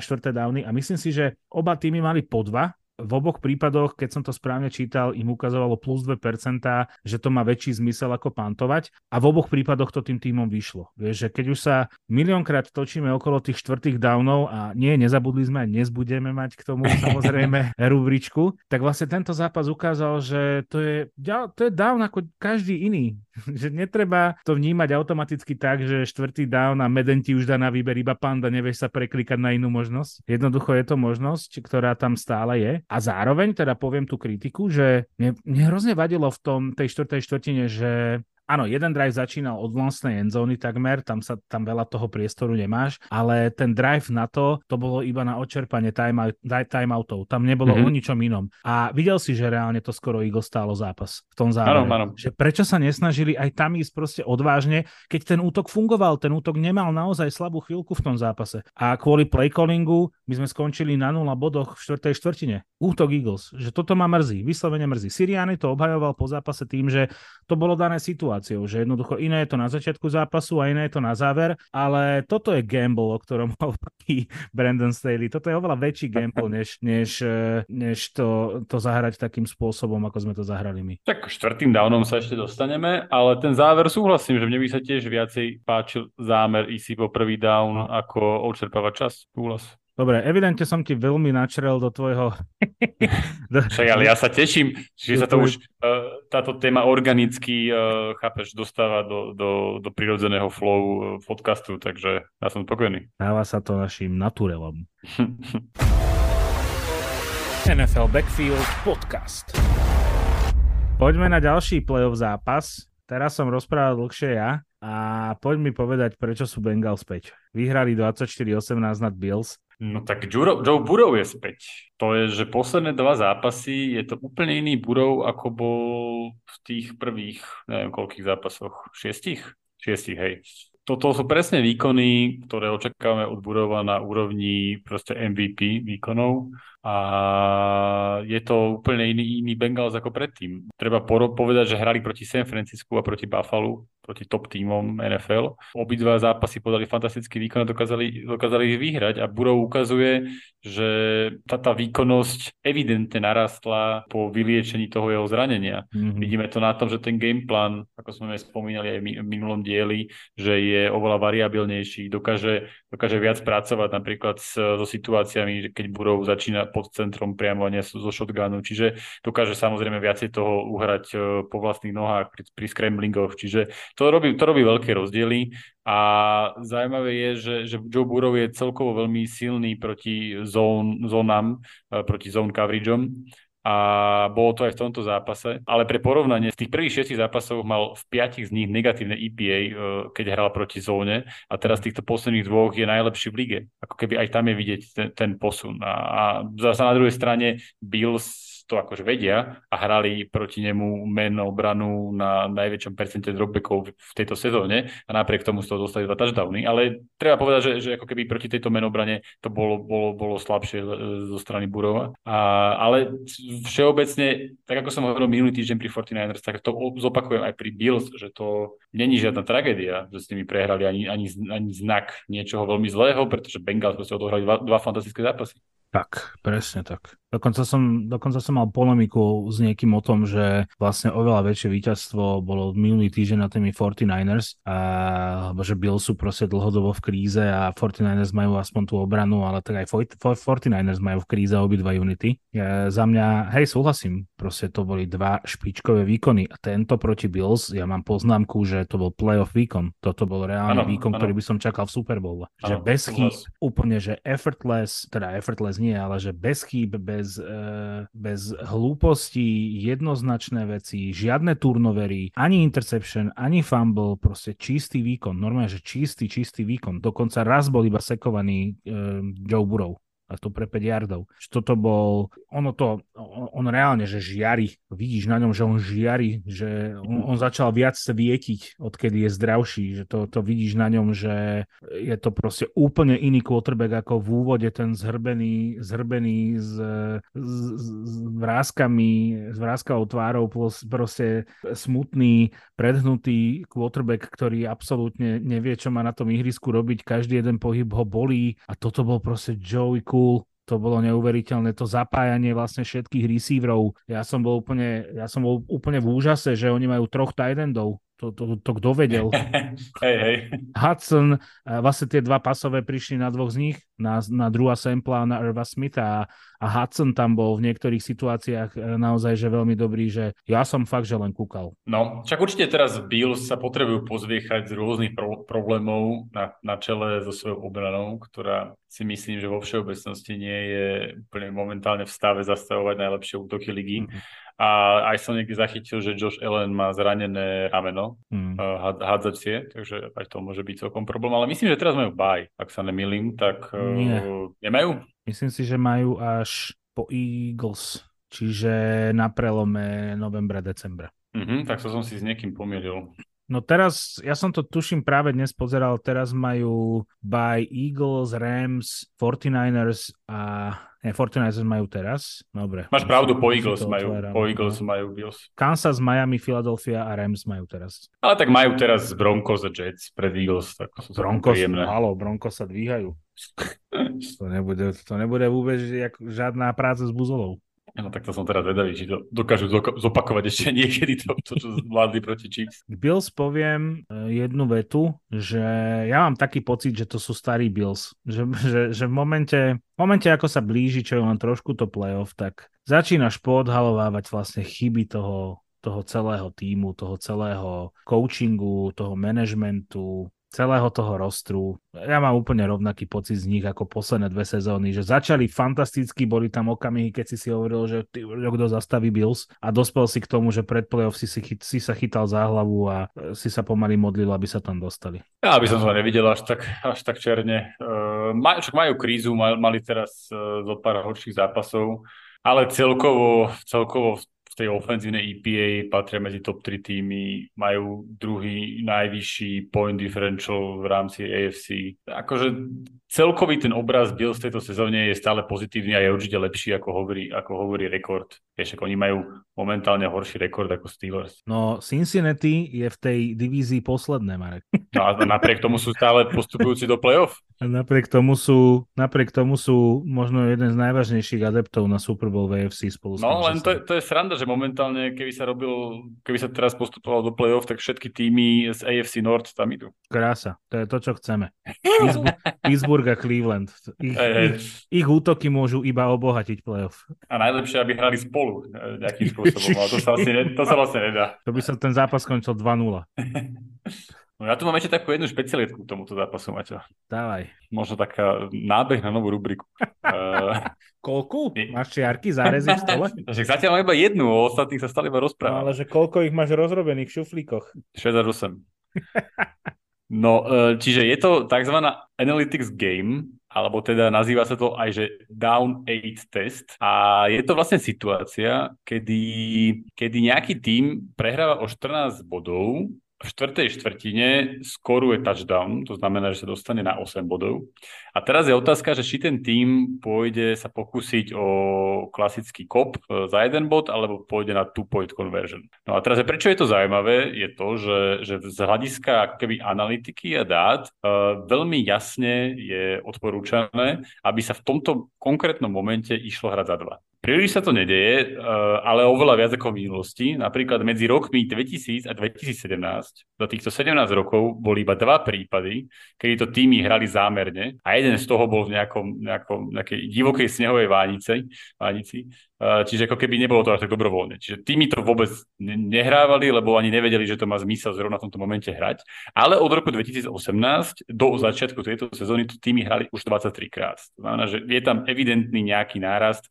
štvrté downy a myslím si, že oba týmy mali po dva v oboch prípadoch, keď som to správne čítal, im ukazovalo plus 2%, že to má väčší zmysel ako pantovať a v oboch prípadoch to tým týmom vyšlo. Vieš, že keď už sa miliónkrát točíme okolo tých štvrtých downov a nie, nezabudli sme dnes budeme mať k tomu samozrejme rubričku, tak vlastne tento zápas ukázal, že to je, to je down ako každý iný. že netreba to vnímať automaticky tak, že štvrtý down a Meden ti už dá na výber iba panda, nevieš sa preklikať na inú možnosť. Jednoducho je to možnosť, ktorá tam stále je. A zároveň teda poviem tú kritiku, že mne, mne hrozne vadilo v tom tej štvrtej štvrtine, že Áno, jeden drive začínal od vlastnej endzóny takmer, tam, sa, tam veľa toho priestoru nemáš, ale ten drive na to, to bolo iba na odčerpanie timeout, timeoutov, tam nebolo mm-hmm. o ničom inom. A videl si, že reálne to skoro Eagle stálo zápas v tom závere. Áno, áno. Že prečo sa nesnažili aj tam ísť proste odvážne, keď ten útok fungoval, ten útok nemal naozaj slabú chvíľku v tom zápase. A kvôli playcallingu my sme skončili na 0 bodoch v štvrtej štvrtine. Útok Eagles, že toto ma mrzí, vyslovene mrzí. Siriani to obhajoval po zápase tým, že to bolo dané situáciou situáciou, že jednoducho iné je to na začiatku zápasu a iné je to na záver, ale toto je gamble, o ktorom hovorí Brandon Staley. Toto je oveľa väčší gamble, než, než, eh, než to, to zahrať takým spôsobom, ako sme to zahrali my. Tak štvrtým downom sa ešte dostaneme, ale ten záver súhlasím, že mne by sa tiež viacej páčil zámer ísť po prvý down, ako odčerpávať čas. Súhlas. Dobre, evidentne som ti veľmi načrel do tvojho... do... Však, ale ja sa teším, že sa to už uh, táto téma organicky, uh, chápeš, dostáva do, do, do prirodzeného flow uh, podcastu, takže ja som spokojný. Dáva sa to našim naturelom. NFL Backfield Podcast. Poďme na ďalší playoff zápas. Teraz som rozprával dlhšie ja a poď mi povedať, prečo sú Bengals späť. Vyhrali 24-18 nad Bills No tak Joe, Joe Burrow je späť. To je, že posledné dva zápasy je to úplne iný Burrow, ako bol v tých prvých, neviem koľkých zápasoch, šiestich? Šiestich, hej. Toto sú presne výkony, ktoré očakávame od Burova na úrovni proste MVP výkonov a je to úplne iný, iný Bengals ako predtým. Treba povedať, že hrali proti San Francisco a proti Buffalo, proti top tímom NFL. Obidva zápasy podali fantastický výkon a dokázali, dokázali ich vyhrať a Burov ukazuje, že tá, tá výkonnosť evidentne narastla po vyliečení toho jeho zranenia. Mm-hmm. Vidíme to na tom, že ten game plan, ako sme spomínali aj v minulom dieli, že je oveľa variabilnejší, dokáže, dokáže viac pracovať napríklad s, so situáciami, keď Burov začína pod centrom priamo nie zo shotgunu, čiže dokáže samozrejme viacej toho uhrať e, po vlastných nohách pri, pri scramblingoch, čiže to robí, to robí veľké rozdiely. A zaujímavé je, že, že Joe Burrow je celkovo veľmi silný proti zón, zónam, e, proti zone coverageom a bolo to aj v tomto zápase. Ale pre porovnanie, z tých prvých šiestich zápasov mal v piatich z nich negatívne EPA, e, keď hral proti zóne a teraz v týchto posledných dvoch je najlepší v lige. Ako keby aj tam je vidieť ten, ten posun. A, a zase na druhej strane Bills to akože vedia a hrali proti nemu men obranu na najväčšom percente dropbackov v tejto sezóne a napriek tomu z toho dostali dva touchdowny, ale treba povedať, že, že ako keby proti tejto menobrane to bolo, bolo, bolo slabšie zo strany Burova. A, ale všeobecne, tak ako som hovoril minulý týždeň pri 49ers, tak to zopakujem aj pri Bills, že to není žiadna tragédia, že s nimi prehrali ani, ani, ani znak niečoho veľmi zlého, pretože Bengals proste odohrali dva, dva fantastické zápasy. Tak, presne tak. Dokonca som, dokonca som mal polemiku s niekým o tom, že vlastne oveľa väčšie víťazstvo bolo minulý týždeň na témy 49ers, a, lebo že Bills sú proste dlhodobo v kríze a 49ers majú aspoň tú obranu, ale tak aj 49ers majú v kríze obidva unity. Ja, za mňa, hej, súhlasím, proste to boli dva špičkové výkony a tento proti Bills, ja mám poznámku, že to bol playoff výkon. Toto bol reálny ano, výkon, ano. ktorý by som čakal v Super Bowl. Že bez chýb, úplne, že effortless, teda effortless nie, ale že bez chýb, bez bez, uh, bez hlúpostí, jednoznačné veci, žiadne turnovery, ani interception, ani fumble, proste čistý výkon, normálne, že čistý, čistý výkon. Dokonca raz bol iba sekovaný uh, Joe Burrow a to pre 5 yardov. Toto bol, ono to, on reálne, že žiari, vidíš na ňom, že on žiari, že on, on začal viac svietiť, odkedy je zdravší, že to, to vidíš na ňom, že je to proste úplne iný quarterback ako v úvode ten zhrbený, zhrbený s, s, s vrázkami, s vrázkavou tvárou, proste smutný, predhnutý quarterback, ktorý absolútne nevie, čo má na tom ihrisku robiť, každý jeden pohyb ho bolí a toto bol proste Joey cool. To bolo neuveriteľné, to zapájanie vlastne všetkých receiverov. Ja som bol úplne, ja som bol úplne v úžase, že oni majú troch tight endov. To, to, to kto vedel? hej, hej. Hudson, vlastne tie dva pasové prišli na dvoch z nich, na, na druhá Sempla a na Irva Smitha a, a Hudson tam bol v niektorých situáciách e, naozaj že veľmi dobrý, že ja som fakt, že len kúkal. No, však určite teraz Bills sa potrebujú pozviechať z rôznych pro- problémov na, na čele so svojou obranou, ktorá si myslím, že vo všeobecnosti nie je úplne momentálne v stave zastavovať najlepšie útoky ligy. Mm-hmm a aj som niekde zachytil, že Josh Allen má zranené rameno, mm. uh, hádzacie, takže aj to môže byť celkom problém. Ale myslím, že teraz majú baj, ak sa nemýlim, tak uh, Nie. nemajú? Myslím si, že majú až po Eagles, čiže na prelome novembra, decembra. Mm-hmm, tak sa som si s niekým pomýlil. No teraz, ja som to tuším práve dnes pozeral, teraz majú by Eagles, Rams, 49ers a nie, 49ers majú teraz. Dobre. Máš pravdu, po Eagles majú, po Eagles majú Bills. Kansas, Miami, Philadelphia a Rams majú teraz. Ale tak majú teraz Broncos a Jets pred Eagles. Tak sú Broncos, halo, Broncos sa dvíhajú. to, nebude, to nebude vôbec žiadna práca s buzolou. No tak to som teraz vedavý, či to dokážu zopakovať ešte niekedy to, to čo zvládli proti Chiefs. Bills poviem e, jednu vetu, že ja mám taký pocit, že to sú starí Bills. Že, že, že v momente, v momente, ako sa blíži, čo je len trošku to playoff, tak začínaš poodhalovávať vlastne chyby toho toho celého týmu, toho celého coachingu, toho managementu, celého toho rostru. Ja mám úplne rovnaký pocit z nich ako posledné dve sezóny, že začali fantasticky, boli tam okamihy, keď si si hovoril, že ty, kto zastaví Bills a dospel si k tomu, že pred playoff si, si, si sa chytal za hlavu a si sa pomaly modlil, aby sa tam dostali. Ja by som to nevidel až tak, až tak černe. Uh, maj, majú krízu, mali teraz uh, zo pár horších zápasov, ale celkovo, celkovo v tej ofenzívnej EPA patria medzi top 3 týmy, majú druhý najvyšší point differential v rámci AFC. Akože celkový ten obraz Bills v tejto sezóne je stále pozitívny a je určite lepší, ako hovorí, ako hovorí rekord. Vieš, ako oni majú momentálne horší rekord ako Steelers. No Cincinnati je v tej divízii posledné, Marek. No a napriek tomu sú stále postupujúci do playoff. A napriek tomu sú, napriek tomu sú možno jeden z najvážnejších adeptov na Super Bowl v AFC spolu No len to, to je sranda, že momentálne, keby sa robil, keby sa teraz postupoval do playoff, tak všetky týmy z AFC North tam idú. Krása, to je to, čo chceme. Pittsburgh a Cleveland. Ich, ich, ich útoky môžu iba obohatiť playoff. A najlepšie, aby hrali spolu e, nejakým spôsobom, ale to sa, vlastne, to sa vlastne nedá. To by sa ten zápas skončil 2-0. No ja tu mám ešte takú jednu špecialitku k tomuto zápasu, Maťo. Dávaj. Možno taká nábeh na novú rubriku. uh, koľku? Máš čiarky, zárezy v stole? Však zatiaľ mám iba jednu, o ostatných sa stále iba rozprávam. No, ale že koľko ich máš rozrobených v šuflíkoch? 68. no, uh, čiže je to tzv. analytics game, alebo teda nazýva sa to aj, že down 8 test. A je to vlastne situácia, kedy, kedy nejaký tím prehráva o 14 bodov v štvrtej štvrtine skoruje touchdown, to znamená, že sa dostane na 8 bodov. A teraz je otázka, že či ten tým pôjde sa pokúsiť o klasický kop e, za jeden bod, alebo pôjde na two-point conversion. No a teraz, prečo je to zaujímavé, je to, že, že z hľadiska keby analytiky a dát uh, veľmi jasne je odporúčané, aby sa v tomto konkrétnom momente išlo hrať za dva. Príliš sa to nedeje, eh, ale oveľa viac ako v minulosti. Napríklad medzi rokmi 2000 a 2017, za týchto 17 rokov, boli iba dva prípady, kedy to týmy hrali zámerne a jeden z toho bol v nejakom, nejakom nejakej divokej snehovej vánici, vánici čiže ako keby nebolo to až tak dobrovoľne. Čiže tými to vôbec nehrávali, lebo ani nevedeli, že to má zmysel zrovna v tomto momente hrať. Ale od roku 2018 do začiatku tejto sezóny to týmy hrali už 23 krát. To znamená, že je tam evidentný nejaký nárast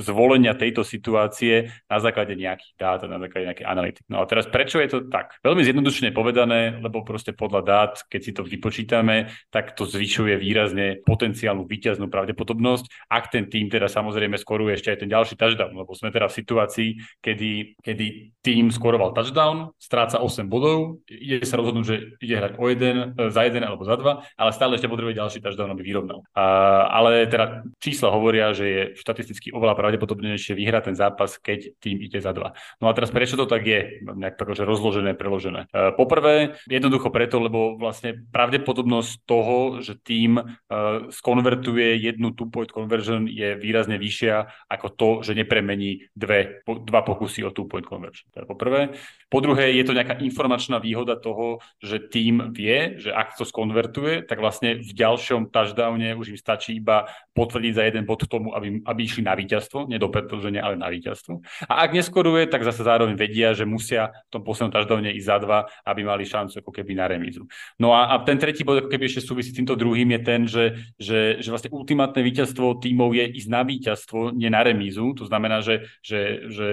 zvolenia tejto situácie na základe nejakých dát, na základe nejakej analytiky. No a teraz prečo je to tak? Veľmi zjednodušene povedané, lebo proste podľa dát, keď si to vypočítame, tak to zvyšuje výrazne potenciálnu výťaznú pravdepodobnosť, ak ten tým teda samozrejme skoruje ešte aj ten ďalší touchdown, lebo sme teda v situácii, kedy, kedy tým skoroval touchdown, stráca 8 bodov, ide sa rozhodnúť, že ide hrať o jeden, e, za jeden alebo za dva, ale stále ešte potrebuje ďalší touchdown, aby vyrovnal. A, ale teda čísla hovoria, že je štatisticky oveľa pravdepodobnejšie vyhrať ten zápas, keď tým ide za dva. No a teraz prečo to tak je? Nejak tak, že rozložené, preložené. E, poprvé, jednoducho preto, lebo vlastne pravdepodobnosť toho, že tým uh, skonvertuje jednu two-point conversion je výrazne vyššia ako to, že nepremení dve, dva pokusy o two-point conversion. To je po prvé. Po druhé, je to nejaká informačná výhoda toho, že tým vie, že ak to skonvertuje, tak vlastne v ďalšom touchdowne už im stačí iba potvrdiť za jeden bod tomu, aby, aby išli na víťazstvo, nie do predĺženia, ale na víťazstvo. A ak neskoruje, tak zase zároveň vedia, že musia v tom poslednom touchdowne ísť za dva, aby mali šancu ako keby na remízu. No a, a ten tretí bod ako keby ešte súvisí s týmto druhým je ten, že, že, že vlastne ultimátne víťazstvo tímov je ísť na víťazstvo, nie na remízu. To znamená, znamená, že, že, že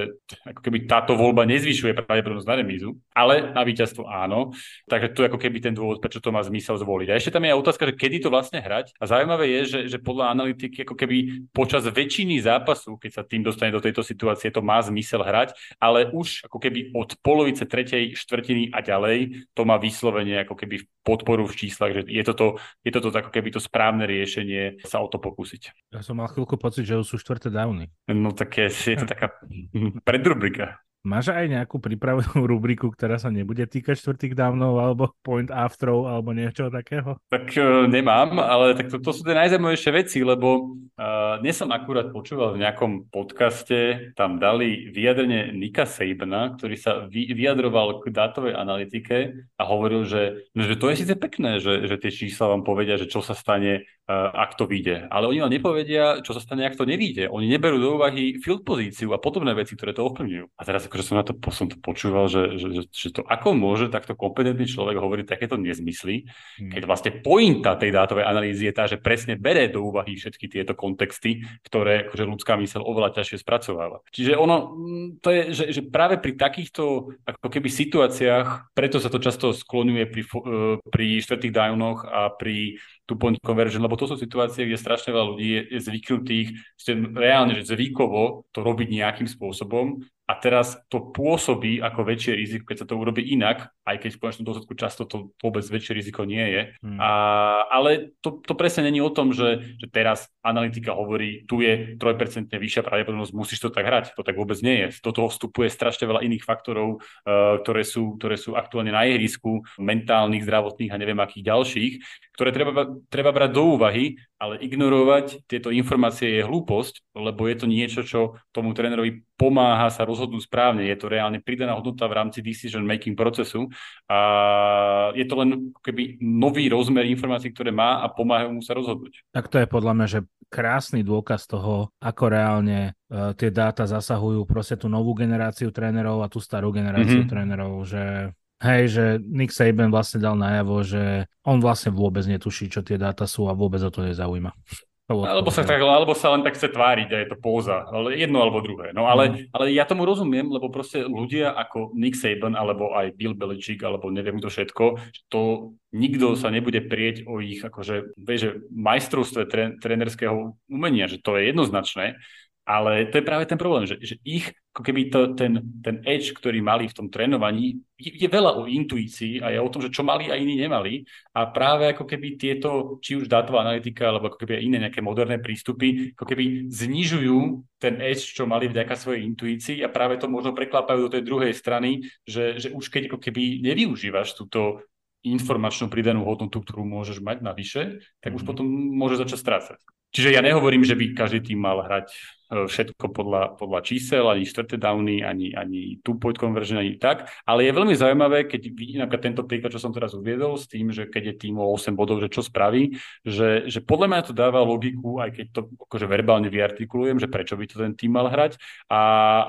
ako keby táto voľba nezvyšuje pravdepodobnosť na remízu, ale na víťazstvo áno. Takže tu je ako keby ten dôvod, prečo to má zmysel zvoliť. A ešte tam je aj otázka, že kedy to vlastne hrať. A zaujímavé je, že, že podľa analytiky ako keby počas väčšiny zápasu, keď sa tým dostane do tejto situácie, to má zmysel hrať, ale už ako keby od polovice tretej štvrtiny a ďalej to má vyslovene ako keby podporu v číslach, že je toto, je toto ako keby to správne riešenie sa o to pokúsiť. Ja som mal chvíľku pocit, že sú štvrté downy. No tak také, je to taká predrubrika. Máš aj nejakú pripravenú rubriku, ktorá sa nebude týkať štvrtých dávnov alebo point afterov alebo niečo takého? Tak uh, nemám, ale tak to, to sú tie najzaujímavejšie veci, lebo uh, dnes som akurát počúval v nejakom podcaste, tam dali vyjadrenie Nika Sabena, ktorý sa vy, vyjadroval k dátovej analytike a hovoril, že, no, že to je síce pekné, že, že tie čísla vám povedia, že čo sa stane ak to vyjde. Ale oni vám nepovedia, čo sa stane, ak to nevíde. Oni neberú do úvahy field pozíciu a podobné veci, ktoré to ovplyvňujú. A teraz akože som na to, som to počúval, že, že, že, to ako môže takto kompetentný človek hovoriť takéto nezmysly, hmm. keď vlastne pointa tej dátovej analýzy je tá, že presne bere do úvahy všetky tieto kontexty, ktoré akože ľudská mysel oveľa ťažšie spracováva. Čiže ono, mm, to je, že, že práve pri takýchto ako keby situáciách, preto sa to často skloňuje pri, e, pri štvrtých downoch a pri two point conversion, lebo to sú situácie, kde strašne veľa ľudí je, je zvyknutých reálne, že zvykovo to robiť nejakým spôsobom a teraz to pôsobí ako väčšie riziko, keď sa to urobí inak, aj keď v konečnom dôsledku často to vôbec väčšie riziko nie je. Hmm. A, ale to, to presne není o tom, že, že teraz analytika hovorí, tu je 3% vyššia pravdepodobnosť, musíš to tak hrať. To tak vôbec nie je. Do toho vstupuje strašne veľa iných faktorov, uh, ktoré, sú, ktoré sú aktuálne na ihrisku, mentálnych, zdravotných a neviem akých ďalších, ktoré treba, treba brať do úvahy, ale ignorovať tieto informácie je hlúposť, lebo je to niečo, čo tomu trénerovi pomáha sa rozhodnúť správne. Je to reálne pridaná hodnota v rámci decision making procesu a je to len keby nový rozmer informácií, ktoré má a pomáhajú mu sa rozhodnúť. Tak to je podľa mňa, že krásny dôkaz toho, ako reálne uh, tie dáta zasahujú proste tú novú generáciu trénerov a tú starú generáciu mm-hmm. trénerov, že Hej, že Nick Saban vlastne dal najavo, že on vlastne vôbec netuší, čo tie dáta sú a vôbec o to nezaujíma. Alebo sa, tak, alebo sa len tak chce tváriť a je to póza. Ale jedno alebo druhé. No ale, mm. ale ja tomu rozumiem, lebo proste ľudia ako Nick Saban alebo aj Bill Belichick alebo neviem to všetko, to nikto sa nebude prieť o ich akože, vieš, majstrovstve tre, trenerského umenia, že to je jednoznačné. Ale to je práve ten problém, že, že ich, ako keby to, ten, ten edge, ktorý mali v tom trénovaní, je, je veľa o intuícii a je o tom, že čo mali a iní nemali. A práve ako keby tieto, či už dátová analytika, alebo ako keby iné nejaké moderné prístupy, ako keby znižujú ten edge, čo mali vďaka svojej intuícii a práve to možno preklápajú do tej druhej strany, že, že už keď ako keby nevyužívaš túto informačnú pridanú hodnotu, ktorú môžeš mať navyše, tak už mhm. potom môže začať strácať. Čiže ja nehovorím, že by každý tým mal hrať E, všetko podľa, podľa čísel, ani štvrté downy, ani, ani two-point conversion, ani tak. Ale je veľmi zaujímavé, keď vidí napríklad tento príklad, čo som teraz uviedol, s tým, že keď je tým o 8 bodov, že čo spraví, že, že podľa mňa to dáva logiku, aj keď to akože verbálne vyartikulujem, že prečo by to ten tým mal hrať. A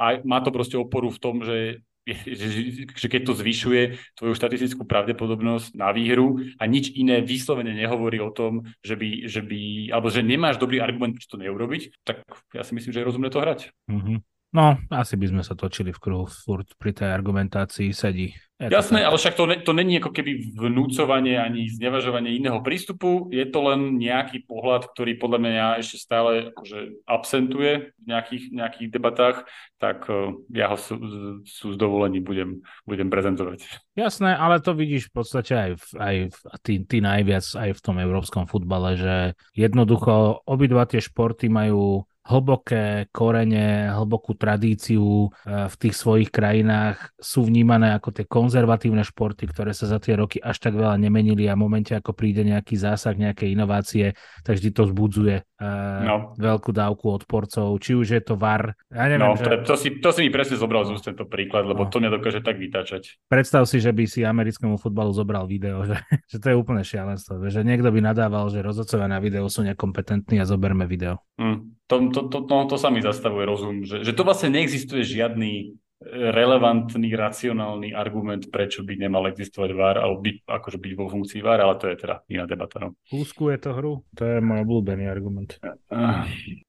aj má to proste oporu v tom, že že, že keď to zvyšuje tvoju štatistickú pravdepodobnosť na výhru a nič iné vyslovene nehovorí o tom, že by, že by alebo že nemáš dobrý argument, prečo to neurobiť, tak ja si myslím, že je rozumné to hrať. Mm-hmm. No, asi by sme sa točili v kruhu furt pri tej argumentácii sedí. Je Jasné, ale však to, ne, to není ako keby vnúcovanie ani znevažovanie iného prístupu, je to len nejaký pohľad, ktorý podľa mňa ešte stále akože absentuje v nejakých, nejakých debatách, tak uh, ja ho sú, sú s dovolením budem, budem prezentovať. Jasné, ale to vidíš v podstate aj, v, aj v, ty, ty najviac aj v tom európskom futbale, že jednoducho obidva tie športy majú hlboké korene, hlbokú tradíciu eh, v tých svojich krajinách, sú vnímané ako tie konzervatívne športy, ktoré sa za tie roky až tak veľa nemenili a v momente, ako príde nejaký zásah, nejaké inovácie, tak vždy to vzbudzuje uh, no. veľkú dávku odporcov, či už je to VAR. Ja neviem, no, že... to, si, to si mi presne zobral z úst tento príklad, lebo no. to nedokáže tak vytačať. Predstav si, že by si americkému futbalu zobral video, že, že to je úplne šialenstvo, že niekto by nadával, že rozhodcovia na video sú nekompetentní a zoberme video. Mm. To, to, to, to, to sa mi zastavuje rozum, že, že to vlastne neexistuje žiadny relevantný, racionálny argument, prečo by nemal existovať VAR, alebo byť, akože byť vo funkcii VAR, ale to je teda iná debata. No. Kúskuje to hru? To je môj obľúbený argument.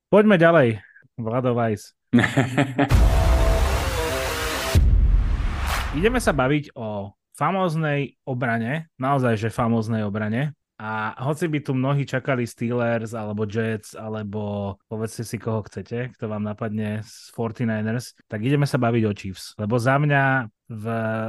Poďme ďalej. Vlado Weiss. Ideme sa baviť o famóznej obrane, naozaj, že famóznej obrane, a hoci by tu mnohí čakali Steelers alebo Jets, alebo povedzte si koho chcete, kto vám napadne z 49ers, tak ideme sa baviť o Chiefs. Lebo za mňa v,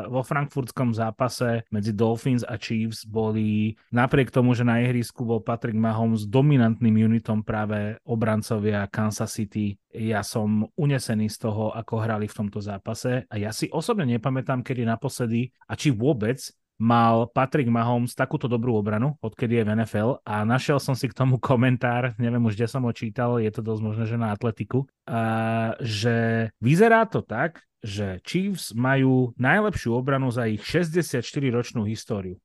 vo frankfurtskom zápase medzi Dolphins a Chiefs boli, napriek tomu, že na ihrisku bol Patrick Mahomes dominantným unitom práve obrancovia Kansas City, ja som unesený z toho, ako hrali v tomto zápase a ja si osobne nepamätám, kedy naposledy a či vôbec mal Patrick Mahomes takúto dobrú obranu, odkedy je v NFL a našiel som si k tomu komentár, neviem už, kde som ho čítal, je to dosť možné, že na atletiku, a, že vyzerá to tak, že Chiefs majú najlepšiu obranu za ich 64-ročnú históriu.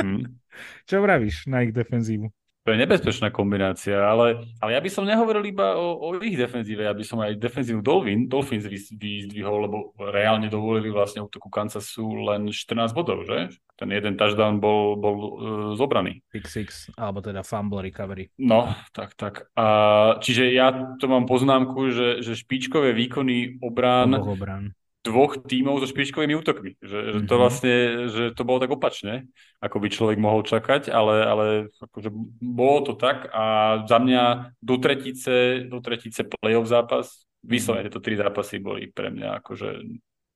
Mm. Čo vravíš na ich defenzívu? To je nebezpečná kombinácia, ale, ale ja by som nehovoril iba o, o ich defenzíve, ja by som aj defenzívu Dolphin, Dolphins vyzdvihol, lebo reálne dovolili vlastne útoku Kansasu len 14 bodov, že? Ten jeden touchdown bol, bol uh, zobraný. Pick six, alebo teda fumble recovery. No, tak, tak. A, čiže ja to mám poznámku, že, že špičkové výkony obrán, obrán dvoch tímov so špičkovými útokmi. Že, že to mhm. vlastne, že to bolo tak opačne, ako by človek mohol čakať, ale, ale akože bolo to tak a za mňa do tretice, do tretice playoff zápas, vyslovene tieto tri zápasy boli pre mňa akože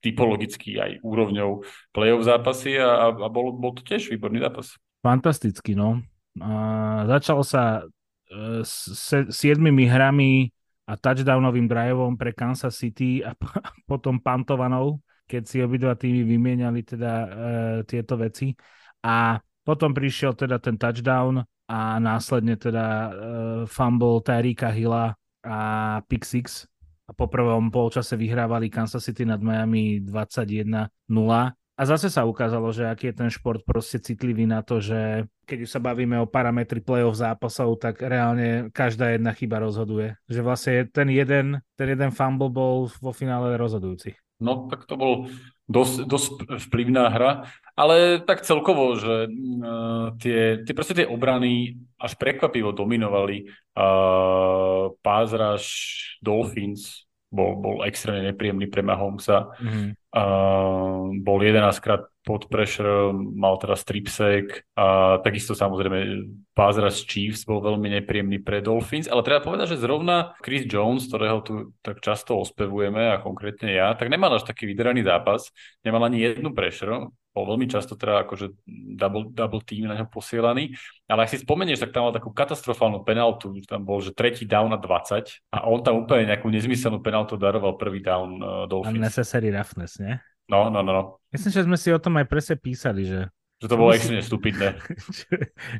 typologicky aj úrovňou playoff zápasy a, a bol, bol to tiež výborný zápas. Fantasticky, no. A začal sa e, s siedmimi hrami a touchdownovým driveom pre Kansas City a potom pantovanou, keď si obidva týmy vymieniali teda e, tieto veci. A potom prišiel teda ten touchdown a následne teda e, fumble Tyrika Hilla a pick six. A po prvom polčase vyhrávali Kansas City nad Miami 21-0 a zase sa ukázalo, že aký je ten šport proste citlivý na to, že keď už sa bavíme o parametri play-off zápasov, tak reálne každá jedna chyba rozhoduje. Že vlastne ten jeden, ten jeden fumble bol vo finále rozhodujúci. No tak to bol dosť, dosť vplyvná hra, ale tak celkovo, že uh, tie, tie proste tie obrany až prekvapivo dominovali. Uh, Pázraž, Dolphins, bol, bol extrémne nepríjemný pre Mahomesa. Mm-hmm. Uh, bol 11 krát pod pressure, mal teraz stripsek a takisto samozrejme Pázras Chiefs bol veľmi nepríjemný pre Dolphins, ale treba povedať, že zrovna Chris Jones, ktorého tu tak často ospevujeme a konkrétne ja, tak nemal až taký vyderaný zápas, nemal ani jednu pressure, bol veľmi často teda akože double, double team na ňo posielaný, ale ak si spomenieš, tak tam mal takú katastrofálnu penaltu, tam bol, že tretí down na 20 a on tam úplne nejakú nezmyselnú penaltu daroval prvý down uh, Dolphins. Unnecessary roughness, nie? No, no, no, no. Myslím, že sme si o tom aj presne písali, že že to bolo extrémne stupidné. Čo,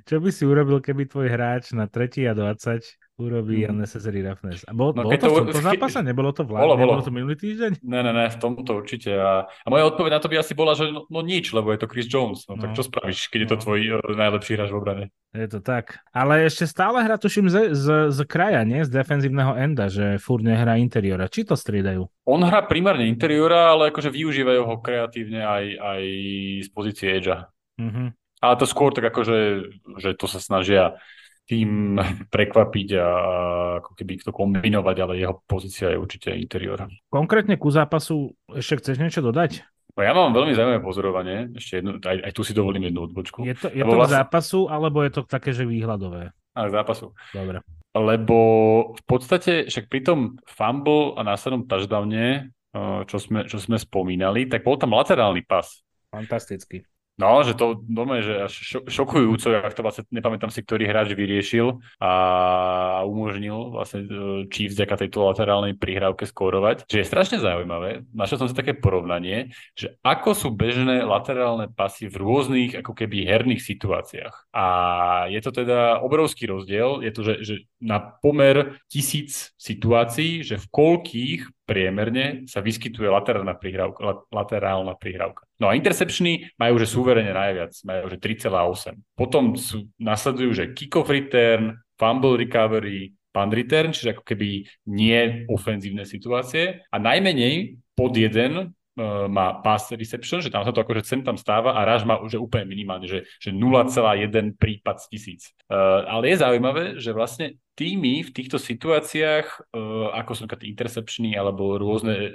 čo by si urobil, keby tvoj hráč na 3 a 20 urobí mm. unnecessary roughness. A bol, no, bolo to, to v tomto zápase? Nebolo to v bolo, bolo. to minulý týždeň? Ne, ne, ne, v tomto určite. A, a moja odpoveď na to by asi bola, že no, no nič, lebo je to Chris Jones. No, no. tak čo spravíš, keď no. je to no. tvoj uh, najlepší hráč v obrane? Je to tak. Ale ešte stále hra, tuším, z, z, z kraja, nie? Z defenzívneho enda, že furt nehrá interiora. Či to striedajú? On hrá primárne interiora, ale akože využívajú ho kreatívne aj, aj z pozície edgea. Mm-hmm. Ale to skôr tak akože, že to sa snažia tým prekvapiť a ako keby to kombinovať, ale jeho pozícia je určite interior. Konkrétne ku zápasu ešte chceš niečo dodať? No ja mám veľmi zaujímavé pozorovanie, ešte jednu, aj, aj tu si dovolím jednu odbočku. Je to, je to vlastne... k zápasu, alebo je to také, že výhľadové? Ale k zápasu. Dobre. Lebo v podstate, však pri tom fumble a následnom touchdowne, čo sme, čo sme spomínali, tak bol tam laterálny pas. Fantastický. No, že to doma že až šokujúco, ak to vlastne nepamätám si, ktorý hráč vyriešil a umožnil vlastne e, Chiefs vďaka tejto laterálnej prihrávke skórovať. Čiže je strašne zaujímavé, našiel som si také porovnanie, že ako sú bežné laterálne pasy v rôznych ako keby herných situáciách. A je to teda obrovský rozdiel, je to, že, že na pomer tisíc situácií, že v koľkých priemerne sa vyskytuje laterálna prihrávka. Laterálna prihrávka. No a interceptiony majú, že súverene najviac, majú, že 3,8. Potom sú, nasledujú, že kick-off return, fumble recovery, punt return, čiže ako keby nie ofenzívne situácie a najmenej pod jeden má pass reception, že tam sa to akože sem tam stáva a Raž má už úplne minimálne, že, že 0,1 prípad z tisíc. Uh, ale je zaujímavé, že vlastne týmy v týchto situáciách, uh, ako sú napríklad interceptiony alebo rôzne uh,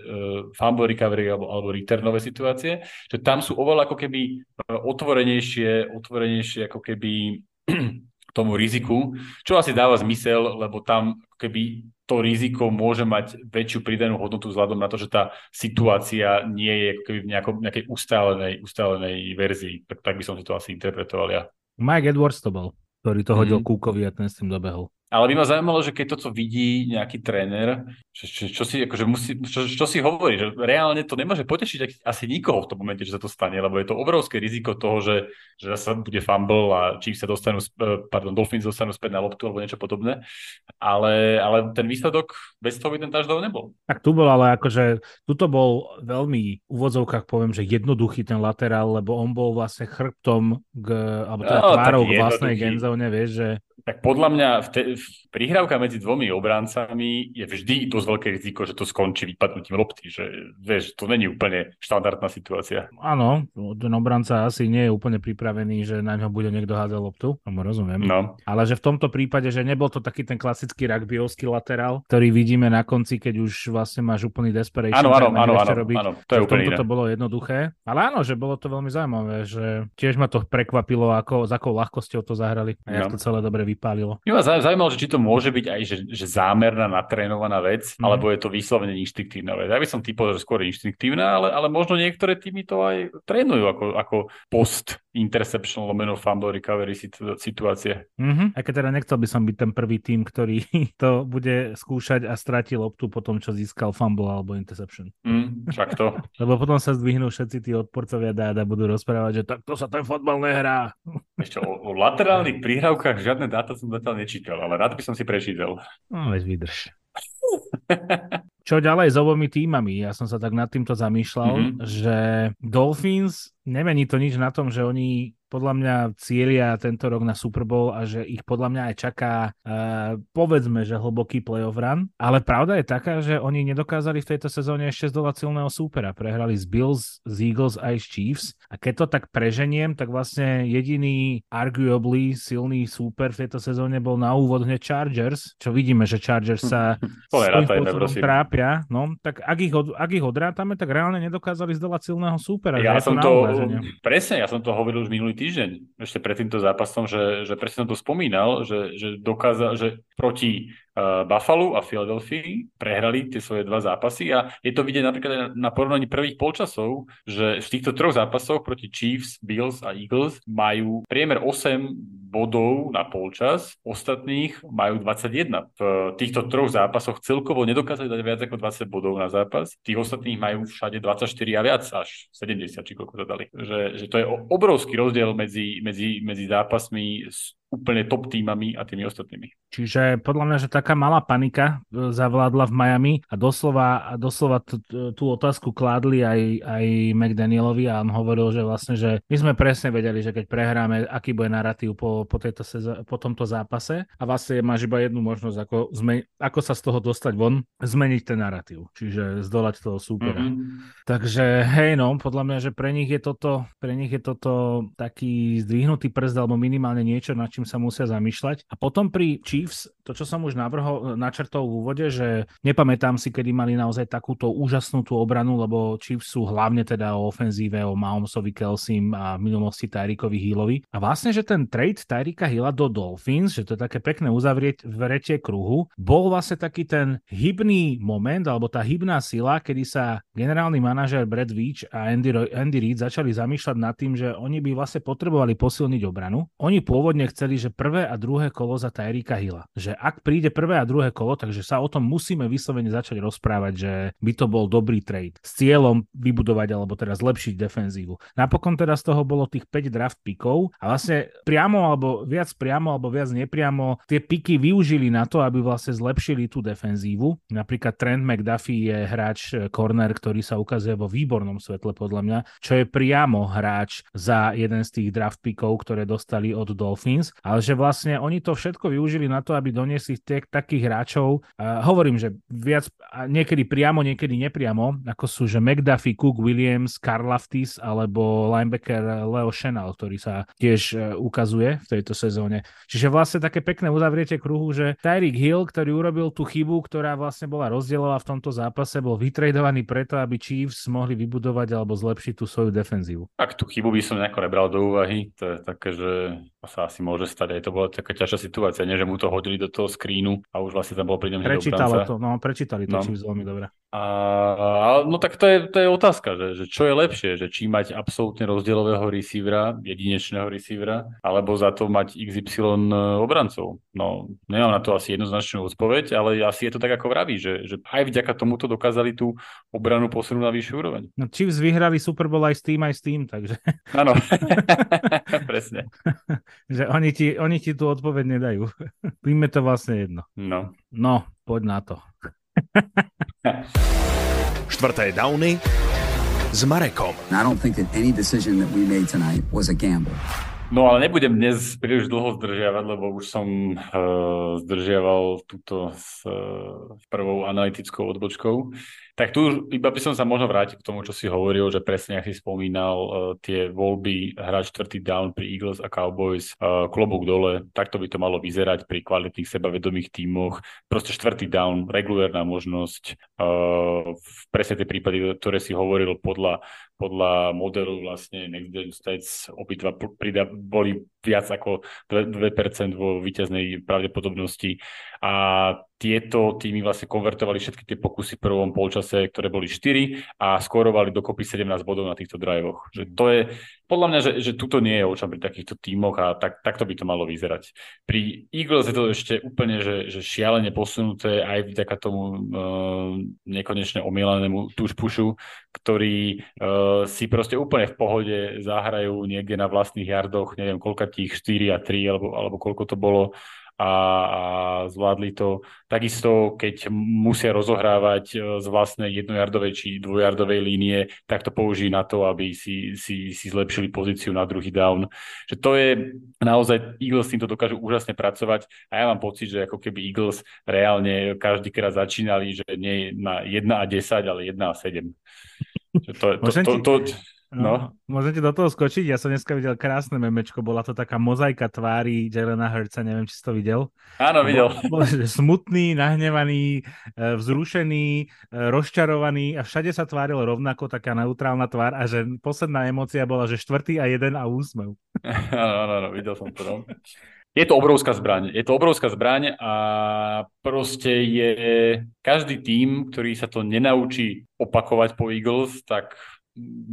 fumble recovery alebo, alebo returnové situácie, že tam sú oveľa ako keby otvorenejšie, otvorenejšie ako keby tomu riziku, čo asi dáva zmysel, lebo tam keby to riziko môže mať väčšiu pridanú hodnotu vzhľadom na to, že tá situácia nie je keby v nejakom, nejakej ustálenej, ustálenej verzii. Tak, tak by som si to asi interpretoval ja. Mike Edwards to bol, ktorý to hodil mm. Kúkovi a ten s tým dobehol. Ale by ma zaujímalo, že keď toto vidí nejaký tréner, čo, čo, čo si, akože musí, čo, čo si hovorí, že reálne to nemôže potešiť asi nikoho v tom momente, že sa to stane, lebo je to obrovské riziko toho, že, že sa bude fumble a či sa dostanú, e, pardon, Dolphins dostanú späť na loptu alebo niečo podobné. Ale, ale ten výsledok bez toho by ten touchdown nebol. Tak tu bol, ale akože tuto bol veľmi v úvodzovkách poviem, že jednoduchý ten laterál, lebo on bol vlastne chrbtom k, alebo teda no, tvárou k vlastnej genzóne, vieš, že Tak podľa mňa v te, v prihrávka medzi dvomi obrancami je vždy dosť veľké riziko, že to skončí vypadnutím lopty, že vieš, to není úplne štandardná situácia. Áno, ten obranca asi nie je úplne pripravený, že na ňo bude niekto hádzať loptu, tomu rozumiem. No. Ale že v tomto prípade, že nebol to taký ten klasický rugbyovský laterál, ktorý vidíme na konci, keď už vlastne máš úplný desperation. Áno, áno, áno, áno, robiť, áno, to je úplne to bolo jednoduché. Ale áno, že bolo to veľmi zaujímavé, že tiež ma to prekvapilo, ako, s akou ľahkosťou to zahrali a no. to celé dobre vypálilo. Mňa ma zaujímalo, že či to môže byť aj že, že zámerná, natrénovaná vec, mm. alebo je to vyslovene inštinktívna vec. Ja by som typoval, že skôr inštinktívna, ale, ale možno niektoré týmy to aj trénujú ako, ako post interception lomeno fumble recovery situácie. Mm-hmm. A keď teda nechcel by som byť ten prvý tým, ktorý to bude skúšať a stratí loptu po tom, čo získal fumble alebo interception. Mm, však to. Lebo potom sa zdvihnú všetci tí odporcovia dáda budú rozprávať, že takto sa ten fotbal nehrá. Ešte o, o laterálnych príhravkách žiadne dáta som zatiaľ nečítal, ale rád by som si prečítal. No, veď vydrž. Čo ďalej s obomi týmami? Ja som sa tak nad týmto zamýšľal, mm-hmm. že Dolphins, nemení to nič na tom, že oni podľa mňa cieľia tento rok na Super Bowl a že ich podľa mňa aj čaká uh, povedzme, že hlboký playoff run. Ale pravda je taká, že oni nedokázali v tejto sezóne ešte zdolať silného súpera. Prehrali z Bills, z Eagles aj z Chiefs. A keď to tak preženiem, tak vlastne jediný arguably silný súper v tejto sezóne bol na úvod hneď Chargers, čo vidíme, že Chargers sa svojím spôsobom trápia. No, tak ak ich, od, ak ich odrátame, tak reálne nedokázali zdolať silného súpera. Ja som to, presne, ja som to hovoril už minulý týždeň, ešte pred týmto zápasom, že, že presne som to spomínal, že, že dokázal, že proti Buffalo a Philadelphia prehrali tie svoje dva zápasy a je to vidieť napríklad na porovnaní prvých polčasov, že v týchto troch zápasoch proti Chiefs, Bills a Eagles majú priemer 8 bodov na polčas, ostatných majú 21. V týchto troch zápasoch celkovo nedokázali dať viac ako 20 bodov na zápas, tých ostatných majú všade 24 a viac, až 70, či koľko to dali. Že, že to je obrovský rozdiel medzi, medzi, medzi zápasmi úplne top týmami a tými ostatnými. Čiže podľa mňa, že taká malá panika e, zavládla v Miami a doslova, doslova t- t- tú otázku kládli aj, aj McDanielovi a on hovoril, že vlastne, že my sme presne vedeli, že keď prehráme, aký bude narratív po, po, tejto sezó- po tomto zápase a vlastne máš iba jednu možnosť, ako, zme- ako sa z toho dostať von, zmeniť ten narratív, čiže zdolať toho súpera. Mm-hmm. Takže hej no, podľa mňa, že pre nich je toto, pre nich je toto taký zdvihnutý prst alebo minimálne niečo, na čím čím sa musia zamýšľať. A potom pri Chiefs, to čo som už navrhol, načrtol v úvode, že nepamätám si, kedy mali naozaj takúto úžasnú tú obranu, lebo Chiefs sú hlavne teda o ofenzíve, o Mahomesovi, Kelsim a v minulosti Tyrikovi Hillovi. A vlastne, že ten trade Tyrika Hilla do Dolphins, že to je také pekné uzavrieť v rete kruhu, bol vlastne taký ten hybný moment, alebo tá hybná sila, kedy sa generálny manažer Brad Veach a Andy, Andy Reid začali zamýšľať nad tým, že oni by vlastne potrebovali posilniť obranu. Oni pôvodne chceli povedali, že prvé a druhé kolo za Tyrika Hilla. Že ak príde prvé a druhé kolo, takže sa o tom musíme vyslovene začať rozprávať, že by to bol dobrý trade s cieľom vybudovať alebo teda zlepšiť defenzívu. Napokon teda z toho bolo tých 5 draft pikov a vlastne priamo alebo viac priamo alebo viac nepriamo tie piky využili na to, aby vlastne zlepšili tú defenzívu. Napríklad Trent McDuffie je hráč eh, corner, ktorý sa ukazuje vo výbornom svetle podľa mňa, čo je priamo hráč za jeden z tých draft pikov, ktoré dostali od Dolphins ale že vlastne oni to všetko využili na to, aby doniesli tie, takých hráčov, uh, hovorím, že viac, niekedy priamo, niekedy nepriamo, ako sú, že McDuffie, Cook, Williams, Laftis alebo linebacker Leo Chenal, ktorý sa tiež uh, ukazuje v tejto sezóne. Čiže vlastne také pekné uzavriete kruhu, že Tyreek Hill, ktorý urobil tú chybu, ktorá vlastne bola rozdielová v tomto zápase, bol vytredovaný preto, aby Chiefs mohli vybudovať alebo zlepšiť tú svoju defenzívu. Tak tú chybu by som nejako nebral do úvahy, to je také, že sa asi môže stať. Aj to bola taká ťažšia situácia, nie že mu to hodili do toho skrínu a už vlastne tam bolo pri ňom Prečítalo to, no prečítali to no. či veľmi dobre. A, no tak to je, to je otázka, že, že čo je lepšie, že či mať absolútne rozdielového receivera, jedinečného receivera, alebo za to mať XY obrancov. No, nemám na to asi jednoznačnú odpoveď, ale asi je to tak, ako vraví, že, že aj vďaka tomuto dokázali tú obranu posunúť na vyššiu úroveň. No, Chiefs vyhrali Super Bowl aj s tým, aj s tým, takže... Áno, presne. že oni ti, oni ti tú odpoveď nedajú. Tým je to vlastne jedno. No. No, poď na to. Štvrté downy s Marekom. I don't think that any decision that we made tonight was a gamble. No ale nebudem dnes príliš dlho zdržiavať, lebo už som uh, zdržiaval túto s uh, prvou analytickou odbočkou. Tak tu iba by som sa možno vrátil k tomu, čo si hovoril, že presne, ak si spomínal, uh, tie voľby hrať čtvrtý down pri Eagles a Cowboys, uh, klobúk dole, takto by to malo vyzerať pri kvalitných sebavedomých tímoch. Proste štvrtý down, regulárna možnosť, uh, presne tie prípady, ktoré si hovoril podľa podľa modelu vlastne Next Gen States obidva boli viac ako 2%, 2% vo víťaznej pravdepodobnosti a tieto týmy vlastne konvertovali všetky tie pokusy v prvom polčase, ktoré boli 4 a skorovali dokopy 17 bodov na týchto drivoch. Že to je, podľa mňa, že, že tuto nie je očam pri takýchto tímoch a tak, takto by to malo vyzerať. Pri Eagles je to ešte úplne, že, že šialene posunuté aj vďaka tomu uh, nekonečne omielanému tuš pušu, ktorí uh, si proste úplne v pohode zahrajú niekde na vlastných jardoch, neviem koľka tých 4 a 3 alebo, alebo koľko to bolo a, a zvládli to. Takisto, keď musia rozohrávať e, z vlastnej jednojardovej či dvojardovej línie, tak to použijú na to, aby si, si, si zlepšili pozíciu na druhý down. Že to je naozaj, Eagles s týmto dokážu úžasne pracovať a ja mám pocit, že ako keby Eagles reálne každý krát začínali, že nie na 1 a 10, ale 1 a 7. Že to, to, to, to, to, No. Môžete do toho skočiť? Ja som dneska videl krásne memečko, bola to taká mozaika tvári Jelena Hurtsa, neviem, či si to videl. Áno, videl. Bol, bol smutný, nahnevaný, e, vzrušený, e, rozčarovaný a všade sa tváril rovnako taká neutrálna tvár a že posledná emócia bola, že štvrtý a jeden a úsmev. Áno, áno, áno, videl som to. No. Je to obrovská zbraň. Je to obrovská zbraň a proste je každý tým, ktorý sa to nenaučí opakovať po Eagles, tak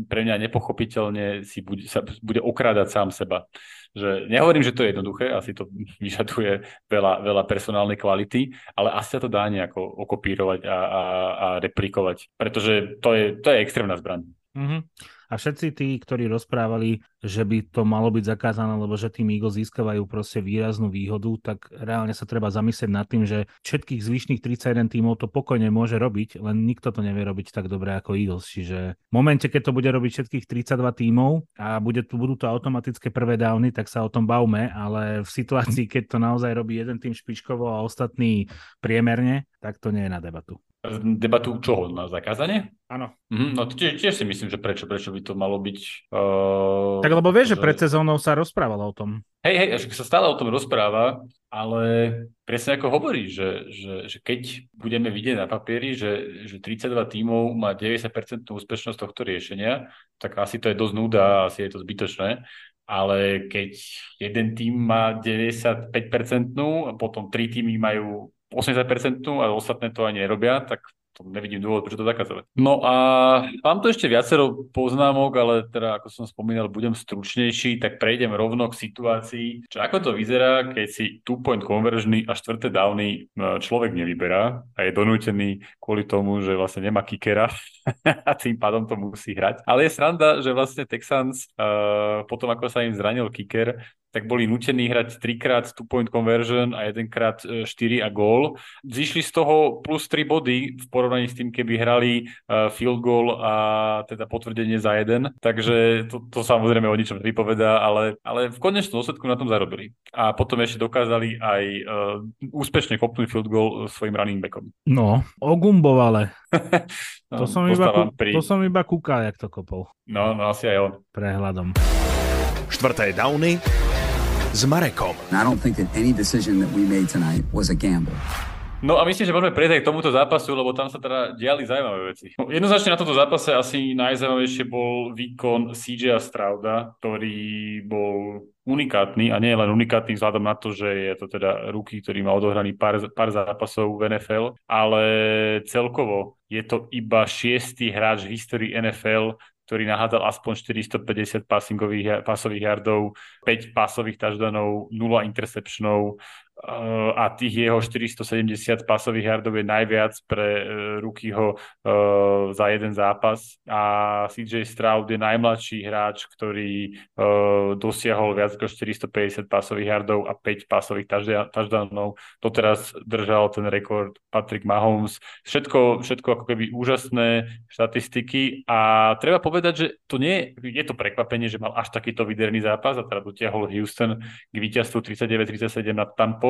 pre mňa nepochopiteľne si bude, sa bude okrádať sám seba. Že nehovorím, že to je jednoduché, asi to vyžaduje veľa, veľa personálnej kvality, ale asi sa to dá nejako okopírovať a, a, a replikovať, pretože to je, to je extrémna zbraň. Mm-hmm. A všetci tí, ktorí rozprávali, že by to malo byť zakázané, lebo že tým Eagles získavajú proste výraznú výhodu, tak reálne sa treba zamyslieť nad tým, že všetkých zvyšných 31 tímov to pokojne môže robiť, len nikto to nevie robiť tak dobre ako Eagles. Čiže v momente, keď to bude robiť všetkých 32 tímov a bude, budú to automatické prvé downy, tak sa o tom bavme, ale v situácii, keď to naozaj robí jeden tým špičkovo a ostatný priemerne, tak to nie je na debatu. Debatu čoho? Na zakázanie? Áno. Mm, no tiež, tiež si myslím, že prečo, prečo by to malo byť... Uh, tak lebo vieš, že pred sezónou sa rozprávalo o tom. Hej, hej, že sa stále o tom rozpráva, ale presne ako hovorí, že, že, že keď budeme vidieť na papieri, že, že 32 tímov má 90% úspešnosť tohto riešenia, tak asi to je dosť núda, asi je to zbytočné ale keď jeden tým má 95% a potom tri týmy majú 80% a ostatné to ani nerobia, tak to nevidím dôvod, prečo to zakazovať. No a mám tu ešte viacero poznámok, ale teda, ako som spomínal, budem stručnejší, tak prejdem rovno k situácii, čo ako to vyzerá, keď si two-point conversion a štvrté downy e, človek nevyberá a je donútený kvôli tomu, že vlastne nemá kickera a tým pádom to musí hrať. Ale je sranda, že vlastne Texans uh, potom, ako sa im zranil kicker, tak boli nutení hrať trikrát two-point conversion a jedenkrát 4 e, a gól. Zišli z toho plus 3 body v porovnaní s tým, keby hrali e, field goal a teda potvrdenie za jeden. Takže to, to samozrejme o ničom vypovedá, ale, ale v konečnom dôsledku na tom zarobili. A potom ešte dokázali aj uh, úspešne kopnúť field goal svojim running backom. No, ogumbovale. no, to, som iba, pri... to som iba kúkal, jak to kopol. No, no asi aj on. Prehľadom. Štvrté downy s Marekom. I don't think that any decision that we made tonight was a gamble. No a myslím, že môžeme prejsť aj k tomuto zápasu, lebo tam sa teda diali zaujímavé veci. No, jednoznačne na tomto zápase asi najzaujímavejšie bol výkon CJ Strauda, ktorý bol unikátny a nie len unikátny vzhľadom na to, že je to teda ruky, ktorý má odohraný pár, pár zápasov v NFL, ale celkovo je to iba šiestý hráč v histórii NFL, ktorý nahádzal aspoň 450 passových yardov, 5 pasových touchdownov, 0 interceptionov. A tých jeho 470 pasových yardov je najviac pre uh, Rukyho uh, za jeden zápas a CJ Stroud je najmladší hráč, ktorý uh, dosiahol viac ako 450 pasových yardov a 5 pasových touchdownov. Doteraz držal ten rekord Patrick Mahomes. Všetko, všetko ako keby úžasné štatistiky a treba povedať, že to nie je to prekvapenie, že mal až takýto vyderný zápas a teda dotiahol Houston k víťazstvu 39-37 nad Tampou,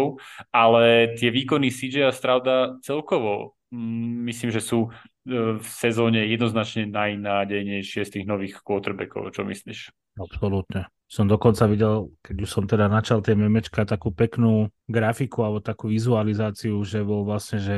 ale tie výkony CJ a Strauda celkovo mm, myslím, že sú e, v sezóne jednoznačne najnádejnejšie z tých nových quarterbackov. Čo myslíš? Absolútne. Som dokonca videl, keď už som teda načal tie memečka, takú peknú grafiku alebo takú vizualizáciu, že bol vlastne, že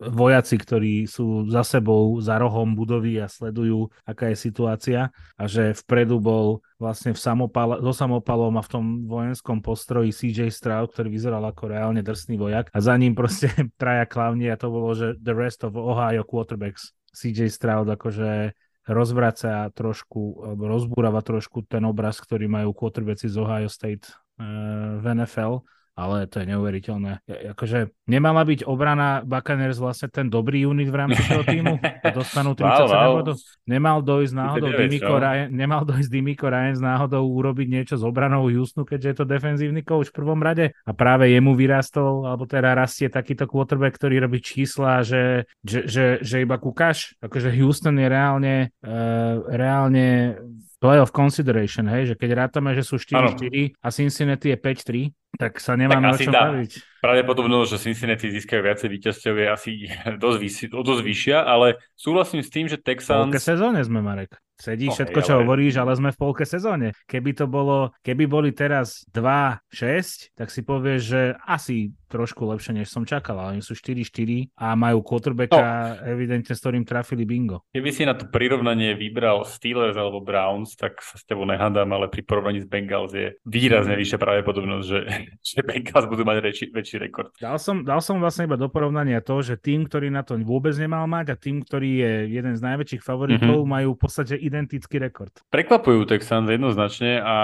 vojaci, ktorí sú za sebou, za rohom budovy a sledujú, aká je situácia. A že vpredu bol vlastne v samopal, so samopalom a v tom vojenskom postroji CJ Stroud, ktorý vyzeral ako reálne drsný vojak. A za ním proste traja klavni a to bolo, že the rest of Ohio quarterbacks. CJ Stroud akože rozvraca trošku, alebo rozbúrava trošku ten obraz, ktorý majú quarterbacki z Ohio State uh, v NFL ale to je neuveriteľné. Akože nemala byť obrana Buccaneers vlastne ten dobrý unit v rámci toho týmu? Dostanú 37 wow, wow. bodov? Nemal dojsť náhodou Dimiko Ryan, nemal dojsť Dimiko Ryan s náhodou urobiť niečo s obranou Houstonu, keďže je to defenzívny coach v prvom rade a práve jemu vyrastol, alebo teda rastie takýto quarterback, ktorý robí čísla, že, že, že, že iba kúkaš. Akože Houston je reálne, uh, reálne playoff consideration, hej, že keď rátame, že sú 4-4 a Cincinnati je 5-3, tak sa nemáme tak o čom dá. baviť. Pravdepodobnosť, že Cincinnati získajú viacej víťazťov je asi dosť, vysi, dosť vyššia, ale súhlasím s tým, že Texans... V sezóne sme, Marek. Sedí no, všetko, čo ale... hovoríš, ale sme v polke sezóne. Keby to bolo, keby boli teraz 2-6, tak si povieš, že asi trošku lepšie, než som čakal, ale oni sú 4-4 a majú quarterbacka no. evidentne, s ktorým trafili bingo. Keby si na to prirovnanie vybral Steelers alebo Browns, tak sa s tebou nehádam, ale pri porovnaní s Bengals je výrazne vyššia pravdepodobnosť, že, že Bengals budú mať väčší, väčší rekord. Dal som, dal som vlastne iba do porovnania to, že tým, ktorý na to vôbec nemal mať a tým, ktorý je jeden z najväčších favoritov, mm-hmm. majú v podstate identický rekord. Prekvapujú Texans jednoznačne a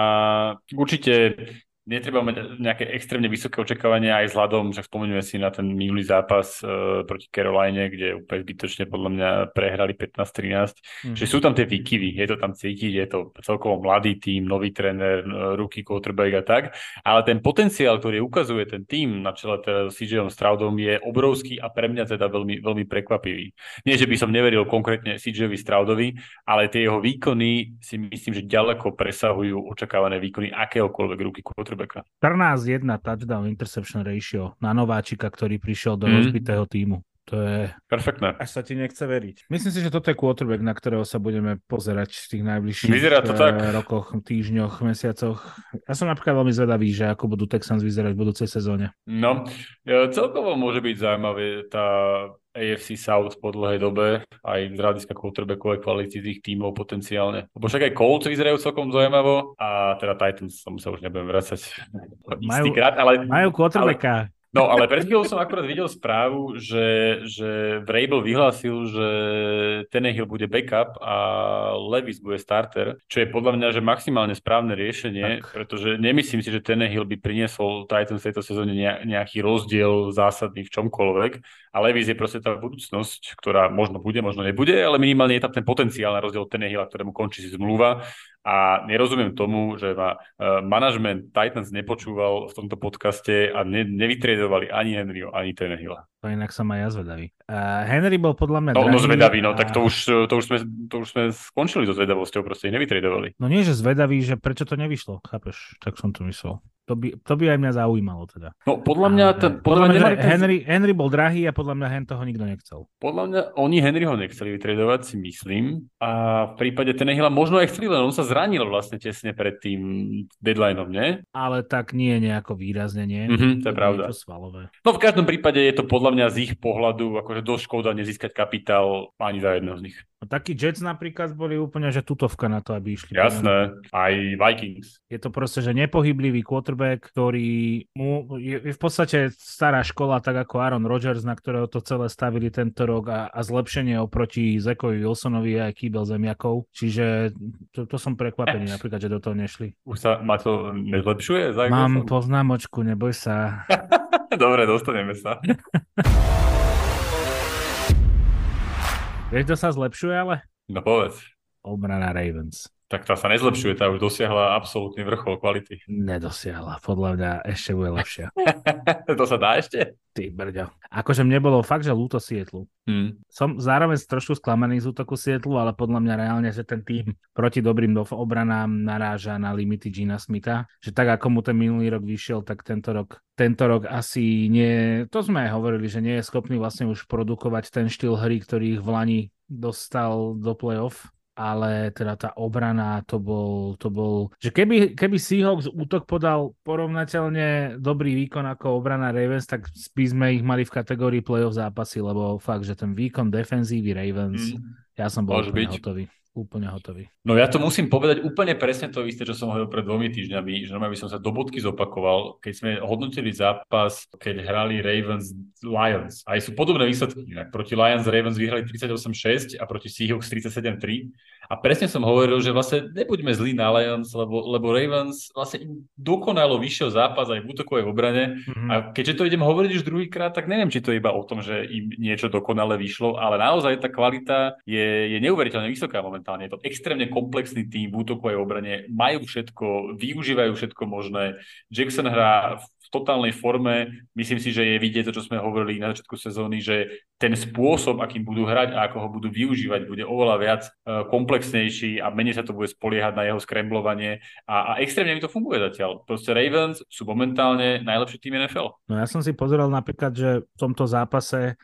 určite netreba mať nejaké extrémne vysoké očakávania aj vzhľadom, že spomenujeme si na ten minulý zápas uh, proti Caroline, kde úplne zbytočne podľa mňa prehrali 15-13, mm. že sú tam tie výkyvy, je to tam cítiť, je to celkovo mladý tím, nový tréner, ruky quarterback a tak, ale ten potenciál, ktorý ukazuje ten tím na čele teda s CJom Stroudom je obrovský a pre mňa teda veľmi, veľmi prekvapivý. Nie, že by som neveril konkrétne CJovi Stroudovi, ale tie jeho výkony si myslím, že ďaleko presahujú očakávané výkony akéhokoľvek ruky quarterback quarterbacka. 14-1 touchdown interception ratio na nováčika, ktorý prišiel do mm. rozbitého týmu. To je... Perfektné. Až sa ti nechce veriť. Myslím si, že toto je quarterback, na ktorého sa budeme pozerať v tých najbližších Vyzerá to tak. Eh, rokoch, týždňoch, mesiacoch. Ja som napríklad veľmi zvedavý, že ako budú Texans vyzerať v budúcej sezóne. No, celkovo môže byť zaujímavé tá AFC South po dlhej dobe, aj z hľadiska quarterbackovej kvality tých tímov potenciálne. Lebo však aj Colts vyzerajú celkom zaujímavo a teda Titans, som sa už nebudem vrácať majú, krát, ale, majú quarterbacka. Ale, No ale pred chvíľou som akurát videl správu, že, že Vrabel vyhlásil, že Tenehill bude backup a Levis bude starter, čo je podľa mňa že maximálne správne riešenie, tak. pretože nemyslím si, že Tenehill by priniesol Titans v tejto sezóne nejaký rozdiel zásadný v čomkoľvek a Levis je proste tá budúcnosť, ktorá možno bude, možno nebude, ale minimálne je tam ten potenciál na rozdiel Tenehilla, ktorému končí si zmluva a nerozumiem tomu, že ma uh, manažment Titans nepočúval v tomto podcaste a ne, nevytriedovali ani Henryho, ani Tenehilla. To inak som aj ja zvedavý. Uh, Henry bol podľa mňa No, no zvedavý, no a... tak to už, to, už sme, to už sme skončili so zvedavosťou, proste ich nevytriedovali. No nie, že zvedavý, že prečo to nevyšlo, chápeš? Tak som to myslel. To by, to by aj mňa zaujímalo teda. No podľa mňa... Ten, podľa, podľa mňa, ten... Henry, Henry bol drahý a podľa mňa Hen toho nikto nechcel. Podľa mňa oni Henryho nechceli vytredovať, si myslím. A v prípade Tenehila možno aj chceli, len on sa zranil vlastne tesne pred tým deadlineom, nie? Ale tak nie nejako výrazne, nie? Mm-hmm, to je pravda. Svalové. No v každom prípade je to podľa mňa z ich pohľadu akože dosť škoda nezískať kapitál ani za jedného z nich. Takí Jets napríklad boli úplne, že tutovka na to, aby išli. Jasné, aj Vikings. Je to proste, že nepohyblivý quarterback, ktorý mu je, je v podstate stará škola, tak ako Aaron Rodgers, na ktorého to celé stavili tento rok a, a zlepšenie oproti Zekovi Wilsonovi a kýbel zemiakov. Čiže to, to som prekvapený eh. napríklad, že do toho nešli. Už sa ma to nezlepšuje? Mám poznámočku, neboj sa. Dobre, dostaneme sa. Vieš, kto sa zlepšuje ale? No povedz. Obrana Ravens. Tak tá sa nezlepšuje, tá už dosiahla absolútny vrchol kvality. Nedosiahla. Podľa mňa ešte bude lepšia. to sa dá ešte? Ty brďo. Akože mne bolo fakt, že ľúto Sietlu. Hmm. Som zároveň trošku sklamaný z útoku Sietlu, ale podľa mňa reálne, že ten tým proti dobrým obranám naráža na limity Gina Smitha. Že tak, ako mu ten minulý rok vyšiel, tak tento rok, tento rok asi nie... To sme aj hovorili, že nie je schopný vlastne už produkovať ten štýl hry, ktorý ich v Lani dostal do playoff ale teda tá obrana, to bol, to bol že keby, keby Seahawks útok podal porovnateľne dobrý výkon ako obrana Ravens, tak by sme ich mali v kategórii playoff zápasy, lebo fakt, že ten výkon defenzívy Ravens, mm. ja som bol byť. hotový. Úplne hotový. No ja to musím povedať úplne presne to isté, čo som hovoril pred dvomi týždňami, že normálne by som sa do bodky zopakoval, keď sme hodnotili zápas, keď hrali Ravens Lions. Aj sú podobné výsledky. Inak proti Lions Ravens vyhrali 38-6 a proti Seahawks 37-3. A presne som hovoril, že vlastne nebuďme zlí na Lions, lebo, lebo Ravens vlastne im dokonalo vyšiel zápas aj v útokovej obrane. Mhm. A keďže to idem hovoriť už druhýkrát, tak neviem, či to je iba o tom, že im niečo dokonale vyšlo, ale naozaj tá kvalita je, je neuveriteľne vysoká momentálne. Je to extrémne komplexný tým v útokovej obrane, majú všetko, využívajú všetko možné. Jackson hrá v totálnej forme. Myslím si, že je vidieť to, čo sme hovorili na začiatku sezóny, že ten spôsob, akým budú hrať a ako ho budú využívať, bude oveľa viac eh, komplexnejší a menej sa to bude spoliehať na jeho skremblovanie a, a extrémne mi to funguje zatiaľ. Proste Ravens sú momentálne najlepší tým NFL. No ja som si pozeral napríklad, že v tomto zápase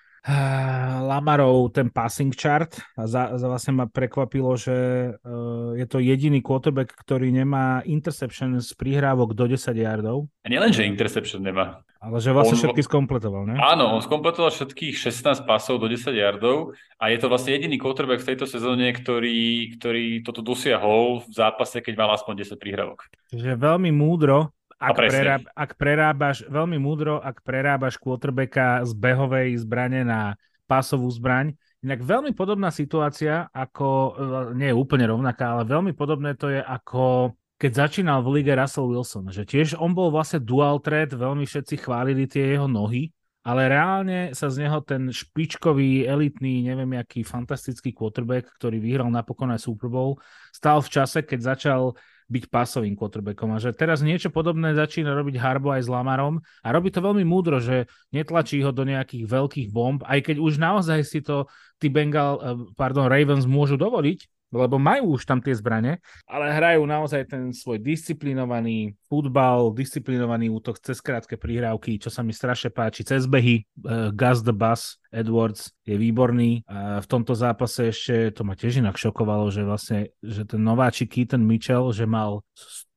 Lamarov ten passing chart a za, za vlastne ma prekvapilo, že uh, je to jediný quarterback, ktorý nemá interception z prihrávok do 10 yardov, A nielen, že interception nemá. ale že vlastne On- všetky skompletoval, ne? Áno, on skompletoval všetkých 16 pasov do 10 yardov a je to vlastne jediný quarterback v tejto sezóne, ktorý, ktorý toto dosiahol v zápase, keď mal aspoň 10 prihrávok. Že veľmi múdro, ak, preráb, ak prerábaš, veľmi múdro, ak prerábaš quarterbacka z behovej zbrane na pásovú zbraň. Inak veľmi podobná situácia, ako, eh, nie je úplne rovnaká, ale veľmi podobné to je ako keď začínal v lige Russell Wilson, že tiež on bol vlastne dual threat, veľmi všetci chválili tie jeho nohy, ale reálne sa z neho ten špičkový, elitný, neviem aký fantastický quarterback, ktorý vyhral napokon aj Super Bowl, stal v čase, keď začal byť pásovým quarterbackom a že teraz niečo podobné začína robiť Harbo aj s Lamarom a robí to veľmi múdro, že netlačí ho do nejakých veľkých bomb, aj keď už naozaj si to tí Bengal, eh, pardon, Ravens môžu dovoliť, lebo majú už tam tie zbrane, ale hrajú naozaj ten svoj disciplinovaný futbal, disciplinovaný útok cez krátke prihrávky, čo sa mi strašne páči, cez behy, uh, Gus the Bus, Edwards je výborný. A v tomto zápase ešte, to ma tiež inak šokovalo, že vlastne, že ten nováčik Keaton Mitchell, že mal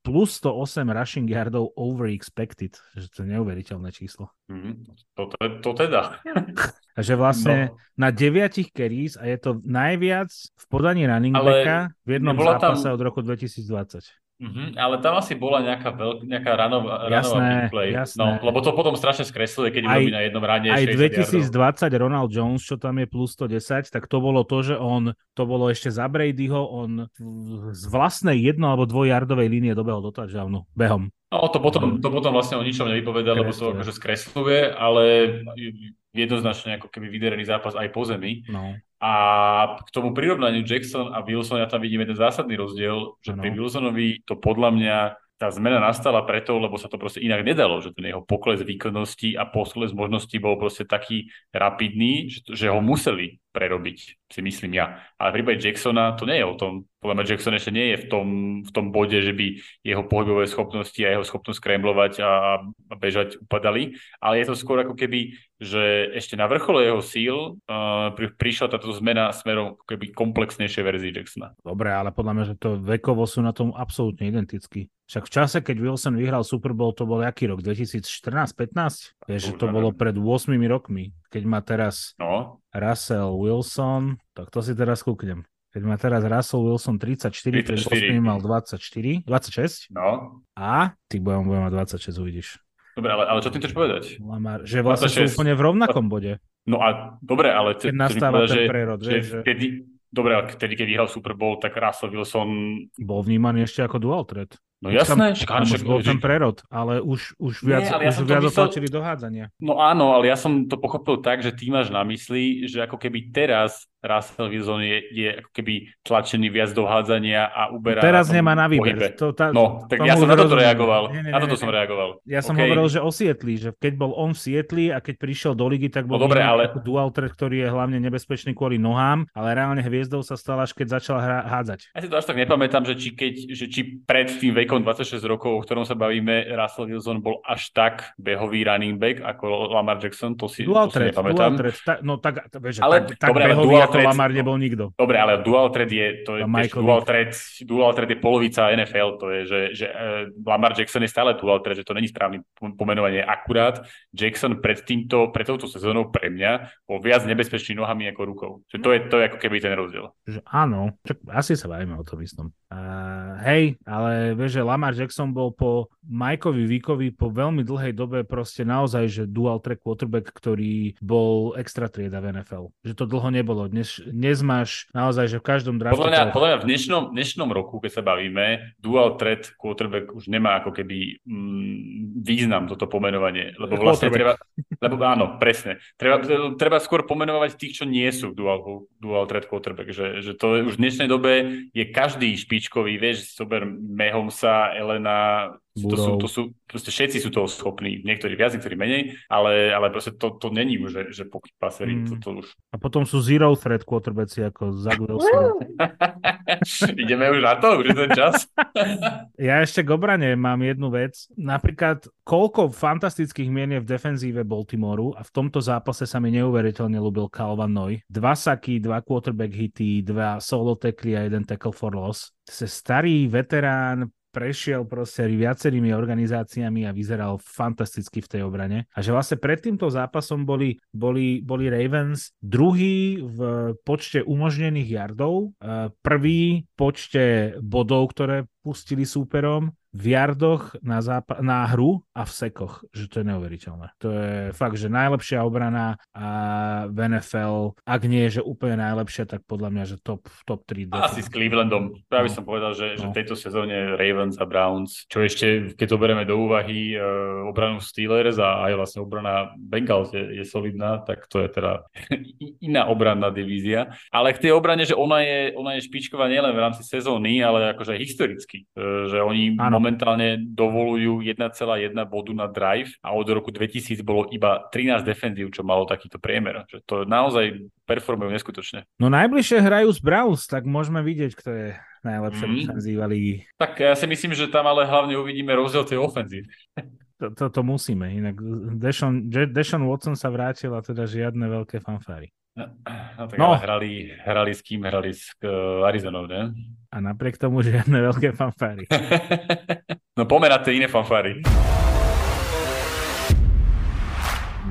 plus 108 rushing yardov over expected, že to je neuveriteľné číslo. Mhm. To, to, to teda. Že vlastne No. na deviatich carries a je to najviac v podaní running backa v jednom nebola tam- zápase od roku 2020. Mhm, ale tam asi bola nejaká, veľk, nejaká ranová, Jasné, ranová big play. jasné. No, lebo to potom strašne skresluje, keď Aj- na jednom rane Aj 60 yardov. 2020 Ronald Jones, čo tam je plus 110, tak to bolo to, že on, to bolo ešte za Bradyho, on z vlastnej jedno- alebo dvojjardovej línie dobehol do touchdownu behom. No, to potom, to potom vlastne o ničom nevypoveda, lebo to akože skresluje, ale jednoznačne ako keby vydarený zápas aj po zemi. No. A k tomu prirovnaniu Jackson a Wilson, ja tam vidím jeden zásadný rozdiel, že Áno. pri Wilsonovi to podľa mňa tá zmena nastala preto, lebo sa to proste inak nedalo, že ten jeho pokles výkonnosti a pokles možností bol proste taký rapidný, že, že ho museli prerobiť, si myslím ja. Ale v prípade Jacksona to nie je o tom. Podľa mňa Jackson ešte nie je v tom, v tom bode, že by jeho pohybové schopnosti a jeho schopnosť kremblovať a, a bežať upadali, ale je to skôr ako keby, že ešte na vrchole jeho síl uh, pri, prišla táto zmena smerom keby komplexnejšej verzii Jacksona. Dobre, ale podľa mňa, že to vekovo sú na tom absolútne identickí. Však v čase, keď Wilson vyhral Super Bowl, to bol aký rok? 2014-15? Vieš, že to bolo pred 8 rokmi. Keď má teraz No, Russell Wilson, tak to si teraz kúknem. Keď má teraz Russell Wilson 34, pred 34. 8 mal 24, 26 no. a ty budem, budem mať 26, uvidíš. Dobre, ale, ale čo tým chceš povedať? Lamar, že vlastne sú 26. úplne v rovnakom bode. No a dobre, ale Keď nastáva ten že, prerod, že, že vtedy, dobre, ale vtedy, keď vyhral Super Bowl, tak Russell Wilson bol vnímaný ešte ako dual threat. No jasné, však áno, Tam však, bol ten prerod, ale už, už viac, ale ja už viac myslel- otlačili do hádzania. No áno, ale ja som to pochopil tak, že ty máš na mysli, že ako keby teraz Russell Wilson je, je ako keby tlačený viac do hádzania a uberá Teraz na nemá na pohybe. výber. To, tá, No, tak ja som na toto rozumiem. reagoval. Nie, nie, Na nie, toto nie. som reagoval. Ja som OK. hovoril, že o Sietli, že keď bol on v Sietli a keď prišiel do ligy, tak bol No dobre, ale- dual threat, ktorý je hlavne nebezpečný kvôli nohám, ale reálne hviezdou sa stal až keď začal hra- hádzať. Ja si to až tak nepamätám, že či, keď, že či pred tým vekom 26 rokov, o ktorom sa bavíme, Russell Wilson bol až tak behový running back ako Lamar Jackson, to si, Dual to si threat, dual nepamätám. threat. Ta, no tak, vieš, Ale- tak, tak dobre, behový dual ako threat- Lamar nebol nikto. Dobre, ale dual threat je, to je, Michael dual Vick. threat, dual threat je polovica NFL, to je, že, že uh, Lamar Jackson je stále dual threat, že to není správne pom- pomenovanie. Akurát Jackson pred týmto, pred touto sezónou pre mňa bol viac nebezpečný nohami ako rukou. Že to je, to je ako keby ten rozdiel. Že áno, čak, asi sa bavíme o tom istom. Uh, hej, ale vieš, že Lamar Jackson bol po Mikeovi Vickovi po veľmi dlhej dobe proste naozaj, že dual track quarterback, ktorý bol extra trieda v NFL. Že to dlho nebolo. Dnes, dnes máš naozaj, že v každom drafte... Podľa mňa, to- podľa mňa v dnešnom, dnešnom roku, keď sa bavíme, dual threat quarterback už nemá ako keby mm, význam toto pomenovanie, lebo vlastne treba, lebo áno, presne, treba, treba skôr pomenovať tých, čo nie sú dual, dual threat quarterback, že, že to už v dnešnej dobe je každý špičkový, vieš, sober Mahomesa, Elena, to sú, to sú, proste všetci sú toho schopní, niektorí viac, niektorí menej, ale, ale proste to, to není už, že, že poky pasery, Mm. to, to už A potom sú zero threat quarterbacki ako Zach Wilson. Ideme už na to, už je ten čas. Ja ešte k obrane mám jednu vec. Napríklad, koľko fantastických mien je v defenzíve Baltimoru a v tomto zápase sa mi neuveriteľne ľúbil Calvin Noy. Dva saky, dva quarterback hity, dva solo tackly a jeden tackle for loss. Se starý veterán prešiel proste viacerými organizáciami a vyzeral fantasticky v tej obrane. A že vlastne pred týmto zápasom boli, boli, boli Ravens druhý v počte umožnených yardov, eh, prvý v počte bodov, ktoré pustili súperom, v yardoch na, zápa- na hru a v sekoch, že to je neuveriteľné. To je fakt, že najlepšia obrana a v NFL, ak nie je, že úplne najlepšia, tak podľa mňa, že top, top 3. Asi s Clevelandom. Práve No. som povedal, že, že No. v tejto sezóne Ravens a Browns, čo ešte, keď to bereme do úvahy, uh, obranu Steelers a aj vlastne obrana Bengals je, je solidná, tak to je teda iná obranná divízia. Ale k tej obrane, že ona je, ona je špičková nielen v rámci sezóny, ale akože historicky. Uh, že oni Áno. momentálne dovolujú 1,1 bodu na drive a od roku 2000 bolo iba 13 defenzív, čo malo takýto priemer. Že to naozaj performujú neskutočne. No najbližšie hrajú z Browns, tak môžeme vidieť, kto je najlepšia Mm. ligy. Tak ja si myslím, že tam ale hlavne uvidíme rozdiel tej ofenzívy. To, to, to musíme, inak Deshaun, Deshaun Watson sa vrátil a teda žiadne veľké fanfáry. No, tak No. hrali, hrali s kým? Hrali s uh, Arizonou, ne? A napriek tomu žiadne veľké fanfáry. no pomerať iné fanfáry.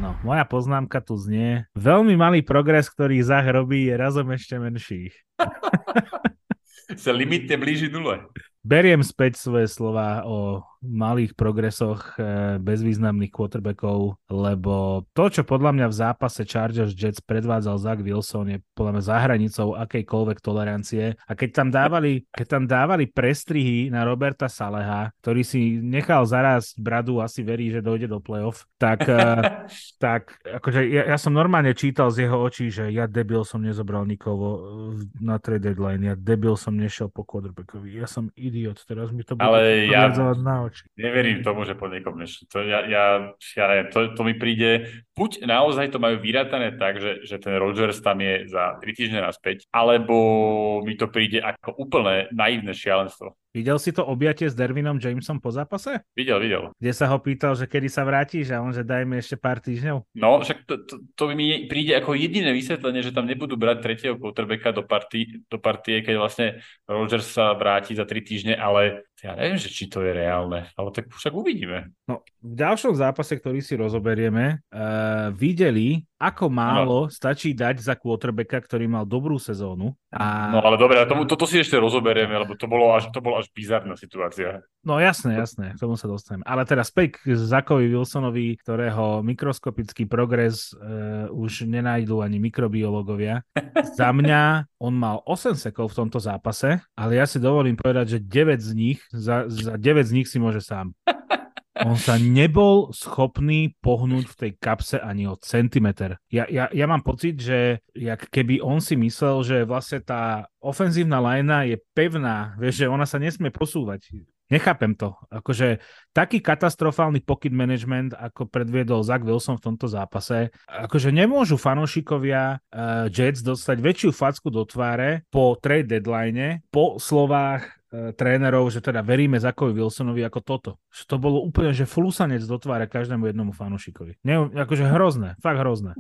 No, moja poznámka tu znie. Veľmi malý progres, ktorý Zach robí, je razom ešte menší. Sa limitne blíži nule. Beriem späť svoje slova o malých progresoch eh, bezvýznamných quarterbackov, lebo to, čo podľa mňa v zápase Chargers Jets predvádzal Zach Wilson, je podľa mňa za hranicou akejkoľvek tolerancie. A keď tam dávali, keď tam dávali prestrihy na Roberta Saleha, ktorý si nechal zaraz bradu, asi verí, že dojde do playoff, tak, eh, tak akože ja, ja som normálne čítal z jeho očí, že ja debil som nezobral nikoho eh, na trade deadline, ja debil som nešiel po quarterbackovi, ja som idiot, teraz mi to bude Ale ja- na oči. Neverím tomu, že po niekom než. To, ja, ja, ja to, to mi príde, buď naozaj to majú vyrátané tak, že, že ten Rodgers tam je za 3 týždne naspäť, alebo mi to príde ako úplne naivné šialenstvo. Videl si to objatie s Dervinom Jamesom po zápase? Videl, videl. Kde sa ho pýtal, že kedy sa vrátiš a on, že daj mi ešte pár týždňov. No, však to, to, to mi príde ako jediné vysvetlenie, že tam nebudú brať tretieho quarterbacka do, party, do partie, keď vlastne Rodgers sa vráti za 3 týždne, ale ja neviem, že či to je reálne, ale tak však uvidíme. No, v ďalšom zápase, ktorý si rozoberieme, uh, videli ako málo stačí dať za quarterbacka, ktorý mal dobrú sezónu. A... No ale dobre, tomu, to, to si ešte rozoberieme, lebo to bolo až, to bolo až bizarná situácia. No jasné, jasné, k tomu sa dostanem. Ale teraz späť k Zakovi Wilsonovi, ktorého mikroskopický progres uh, už nenájdú ani mikrobiológovia. za mňa on mal 8 sekov v tomto zápase, ale ja si dovolím povedať, že 9 z nich, za, za 9 z nich si môže sám. On sa nebol schopný pohnúť v tej kapse ani o centimeter. Ja, ja, ja mám pocit, že jak keby on si myslel, že vlastne tá ofenzívna lajna je pevná, vieš, že ona sa nesmie posúvať. Nechápem to. Akože taký katastrofálny pocket management, ako predviedol Zach Wilson v tomto zápase, akože nemôžu fanúšikovia uh, Jets dostať väčšiu facku do tváre po trade deadline, po slovách trénerov, že teda veríme Zakovi Wilsonovi ako toto. Že to bolo úplne, že flusanec do tváre každému jednomu fanúšikovi. Ne, akože hrozné, fakt hrozné.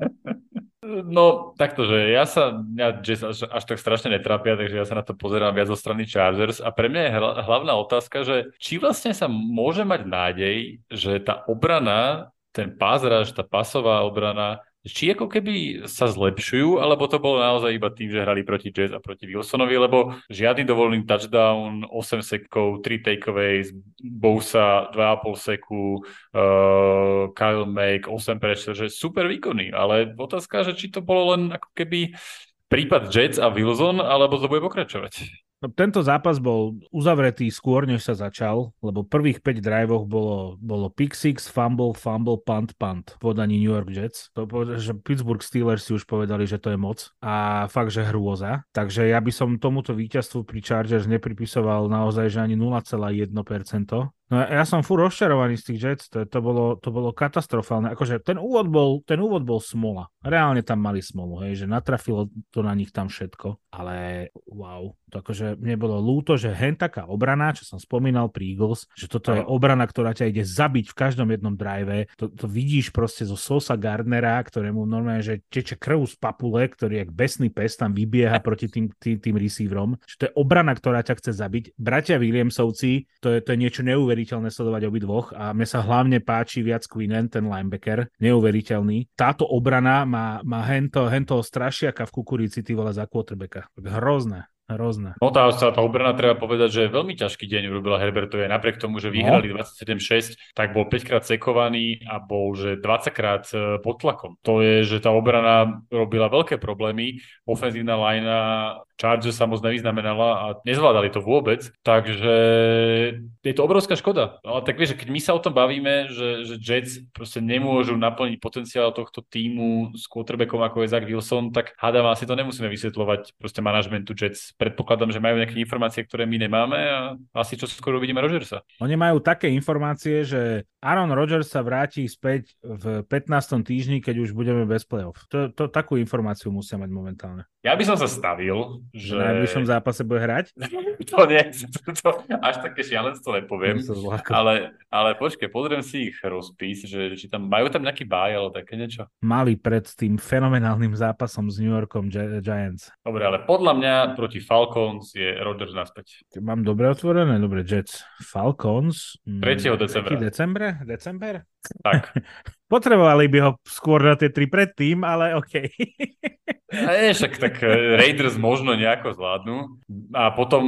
No, takto, že ja sa, ja Jazz až, až tak strašne netrápia, takže ja sa na to pozerám viac zo strany Chargers a pre mňa je hlavná otázka, že či vlastne sa môže mať nádej, že tá obrana, ten pázraž, tá pasová obrana či ako keby sa zlepšujú, alebo to bolo naozaj iba tým, že hrali proti Jazz a proti Wilsonovi, lebo žiadny dovolený touchdown, 8 sekov, 3 takeaways, Bousa 2,5 seku, uh, Kyle Make 8 prečo, že super výkonný, ale otázka, že či to bolo len ako keby prípad Jets a Wilson, alebo to bude pokračovať. No, tento zápas bol uzavretý skôr, než sa začal, lebo prvých 5 drivoch bolo, bolo pick six, fumble, fumble, punt, punt v podaní New York Jets. To, že Pittsburgh Steelers si už povedali, že to je moc a fakt, že hrôza. Takže ja by som tomuto víťazstvu pri Chargers nepripisoval naozaj, že ani 0,1%. No ja som fur rozčarovaný z tých Jets, to, to, bolo, to bolo katastrofálne. Akože ten úvod bol, ten úvod bol smola. Reálne tam mali smolu, hej, že natrafilo to na nich tam všetko. Ale wow, to akože mne bolo lúto, že hen taká obrana, čo som spomínal pri Eagles, že toto je obrana, ktorá ťa ide zabiť v každom jednom drive. To, to vidíš proste zo Sosa Gardnera, ktorému normálne, že teče krv z papule, ktorý jak besný pes tam vybieha proti tým, tým, tým receiverom. Že to je obrana, ktorá ťa chce zabiť. Bratia Williamsovci, to je, to je niečo neuveriteľné neuveriteľné sledovať obidvoch a mne sa hlavne páči viac Quinnen, ten linebacker, neuveriteľný. Táto obrana má, má hento, hento strašiaka v kukurici, ty vole, za quarterbacka. Hrozné. Hrozné. No tá, tá obrana treba povedať, že veľmi ťažký deň urobila Herbertovie. Napriek tomu, že vyhrali no. 27-6, tak bol 5 krát sekovaný a bol, že 20 krát e, pod tlakom. To je, že tá obrana robila veľké problémy. Ofenzívna linea Chargers sa moc nevyznamenala a nezvládali to vôbec, takže je to obrovská škoda. Ale tak vieš, keď my sa o tom bavíme, že, že Jets proste nemôžu naplniť potenciál tohto týmu s quarterbackom ako je Zach Wilson, tak hádam asi to nemusíme vysvetľovať proste manažmentu Jets. Predpokladám, že majú nejaké informácie, ktoré my nemáme a asi čo skoro uvidíme Rodgersa. Oni majú také informácie, že Aaron Rodgers sa vráti späť v 15. týždni, keď už budeme bez playoff. To, to, takú informáciu musia mať momentálne. Ja by som sa stavil, že... V najbližšom zápase bude hrať? to nie, to, to, až také šialenstvo nepoviem. Ale, ale počkej, pozriem si ich rozpis, že či tam majú tam nejaký baj, alebo také niečo. Mali pred tým fenomenálnym zápasom s New Yorkom Gi- Giants. Dobre, ale podľa mňa proti Falcons je Rodgers naspäť. Mám dobre otvorené, dobre, Jets. Falcons. 3. Mm, decembra. decembre? December? Tak. Potrebovali by ho skôr na tie tri predtým, ale OK. Nie, však tak eh, Raiders možno nejako zvládnu. A potom,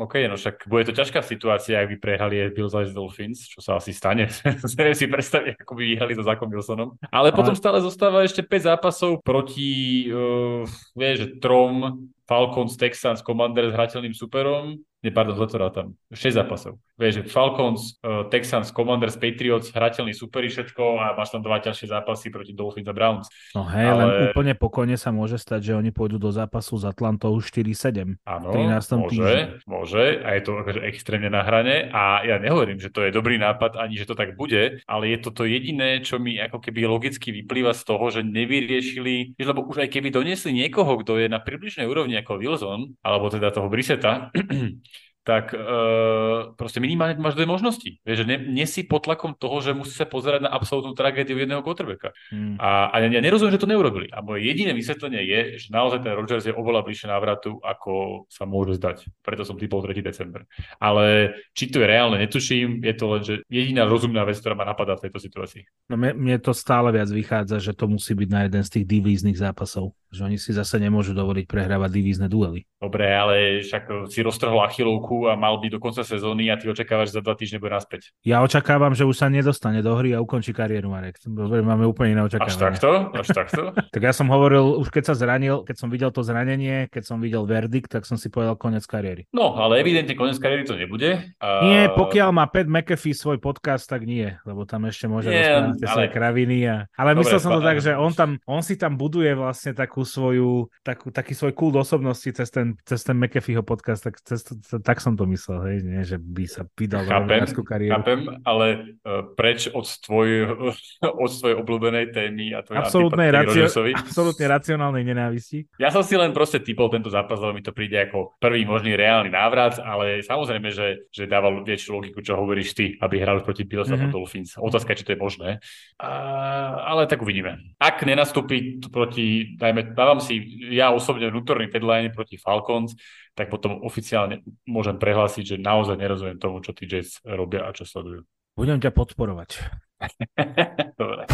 OK, no však bude to ťažká situácia, ak by prehrali Bills aj Dolphins, čo sa asi stane. Neviem si predstaviť, ako by vyhrali so Zákom Wilsonom. Ale potom stále zostáva ešte 5 zápasov proti, uh, vieš, trom Falcons, Texans, Commanders s hrateľným superom. Nie, pardon, zle to rátam. 6 zápasov. Vieš, Falcons, uh, Texans, Commanders, Patriots, hrateľný superi všetko a máš tam dva ťažšie zápasy proti Dolphins a Browns. No hej, Ale... len úplne pokojne sa môže stať, že oni pôjdu do zápasu s Atlantou 4-7. Áno, môže, týždni. môže a je to akože extrémne na hrane a ja nehovorím, že to je dobrý nápad, ani že to tak bude, ale je to to jediné, čo mi ako keby logicky vyplýva z toho, že nevyriešili, lebo už aj keby doniesli niekoho, kto je na približnej úrovni ako Wilson, alebo teda toho Briseta, tak uh, proste minimálne máš dve možnosti. Vieš, že nie, nie si pod tlakom toho, že musí sa pozerať na absolútnu tragédiu jedného quarterbacka. Hmm. A, a ja, ja nerozumiem, že to neurobili. A moje jediné vysvetlenie je, že naozaj ten Rodgers je oveľa bližšie návratu, ako sa môže zdať. Preto som typol 3. december. Ale či to je reálne, netuším. Je to len, že jediná rozumná vec, ktorá ma napadá v tejto situácii. No mne, mne to stále viac vychádza, že to musí byť na jeden z tých divíznych zápasov. Že oni si zase nemôžu dovoliť prehrávať divízne duely. Dobre, ale však si roztrhol achilovku a mal by do konca sezóny a ty očakávaš, že za dva týždne bude naspäť. Ja očakávam, že už sa nedostane do hry a ukončí kariéru, Marek. Máme úplne iné očakávanie. Až takto? Až takto? tak ja som hovoril, už keď sa zranil, keď som videl to zranenie, keď som videl verdikt, tak som si povedal koniec kariéry. No, ale evidentne koniec kariéry to nebude. A... Nie, pokiaľ má Pat McAfee svoj podcast, tak nie, lebo tam ešte môže rozprávať ale... svoje kraviny. A... Ale Dobre, myslel som to tak, že on, tam, on si tam buduje vlastne takú svoju, takú, taký svoj kult osobnosti cez ten, cez ten McAfeeho podcast, tak, cez, tak som to myslel, hej, nie, že by sa vydal chápem, kariéru. Chápem, ale uh, preč od, tvoj, od tvojej obľúbenej témy a tvojej absolútnej, racio- absolútne racionálnej nenávisti. Ja som si len proste typol tento zápas, lebo mi to príde ako prvý možný reálny návrat, ale samozrejme, že, že dával väčšiu logiku, čo hovoríš ty, aby hrali proti Bills mm-hmm. a Dolphins. Otázka, či to je možné. A, ale tak uvidíme. Ak nenastúpi proti, dajme, dávam si ja osobne vnútorný deadline proti Falcons, tak potom oficiálne môžem prehlásiť, že naozaj nerozumiem tomu, čo tí Jets robia a čo sledujú. Budem ťa podporovať. Dobre.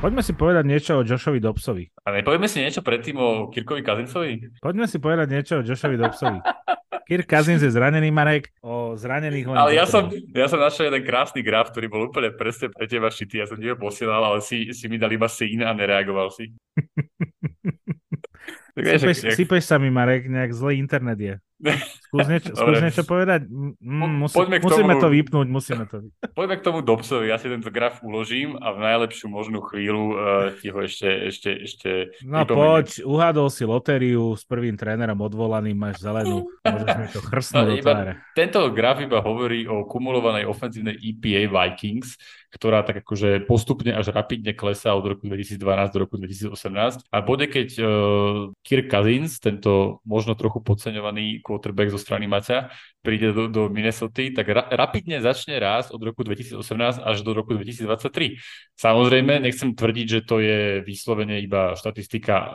Poďme si povedať niečo o Joshovi Dobsovi. A nepovieme si niečo predtým o Kirkovi Kazincovi? Poďme si povedať niečo o Joshovi Dobsovi. Kirk Cousins je zranený, Marek, o zranených len... Ale ja som, ja som našiel jeden krásny graf, ktorý bol úplne presne pre teba šitý. Ja som ho posielal, ale si, si mi dal iba syn a nereagoval si. Sypeš, sypeš sa mi, Marek, nejak zlý internet je. Skús niečo, skús niečo povedať? Mm, musí, musíme tomu, to vypnúť, musíme to vypnúť. Poďme k tomu Dobsovi, ja si tento graf uložím a v najlepšiu možnú chvíľu uh, ti ho ešte, ešte, ešte No poď, uhádol si lotériu s prvým trénerom odvolaným, máš zelenú, môžeš mi to chrstnúť no, do tváre. Tento graf iba hovorí o kumulovanej ofenzívnej EPA Vikings, ktorá tak akože postupne až rapidne klesá od roku 2012 do roku 2018. A bude, keď uh, Kirk Cousins, tento možno trochu podceňovaný quarterback zo strany Maťa, príde do, do Minnesota, tak ra, rapidne začne rásť od roku 2018 až do roku 2023. Samozrejme, nechcem tvrdiť, že to je vyslovene iba štatistika uh,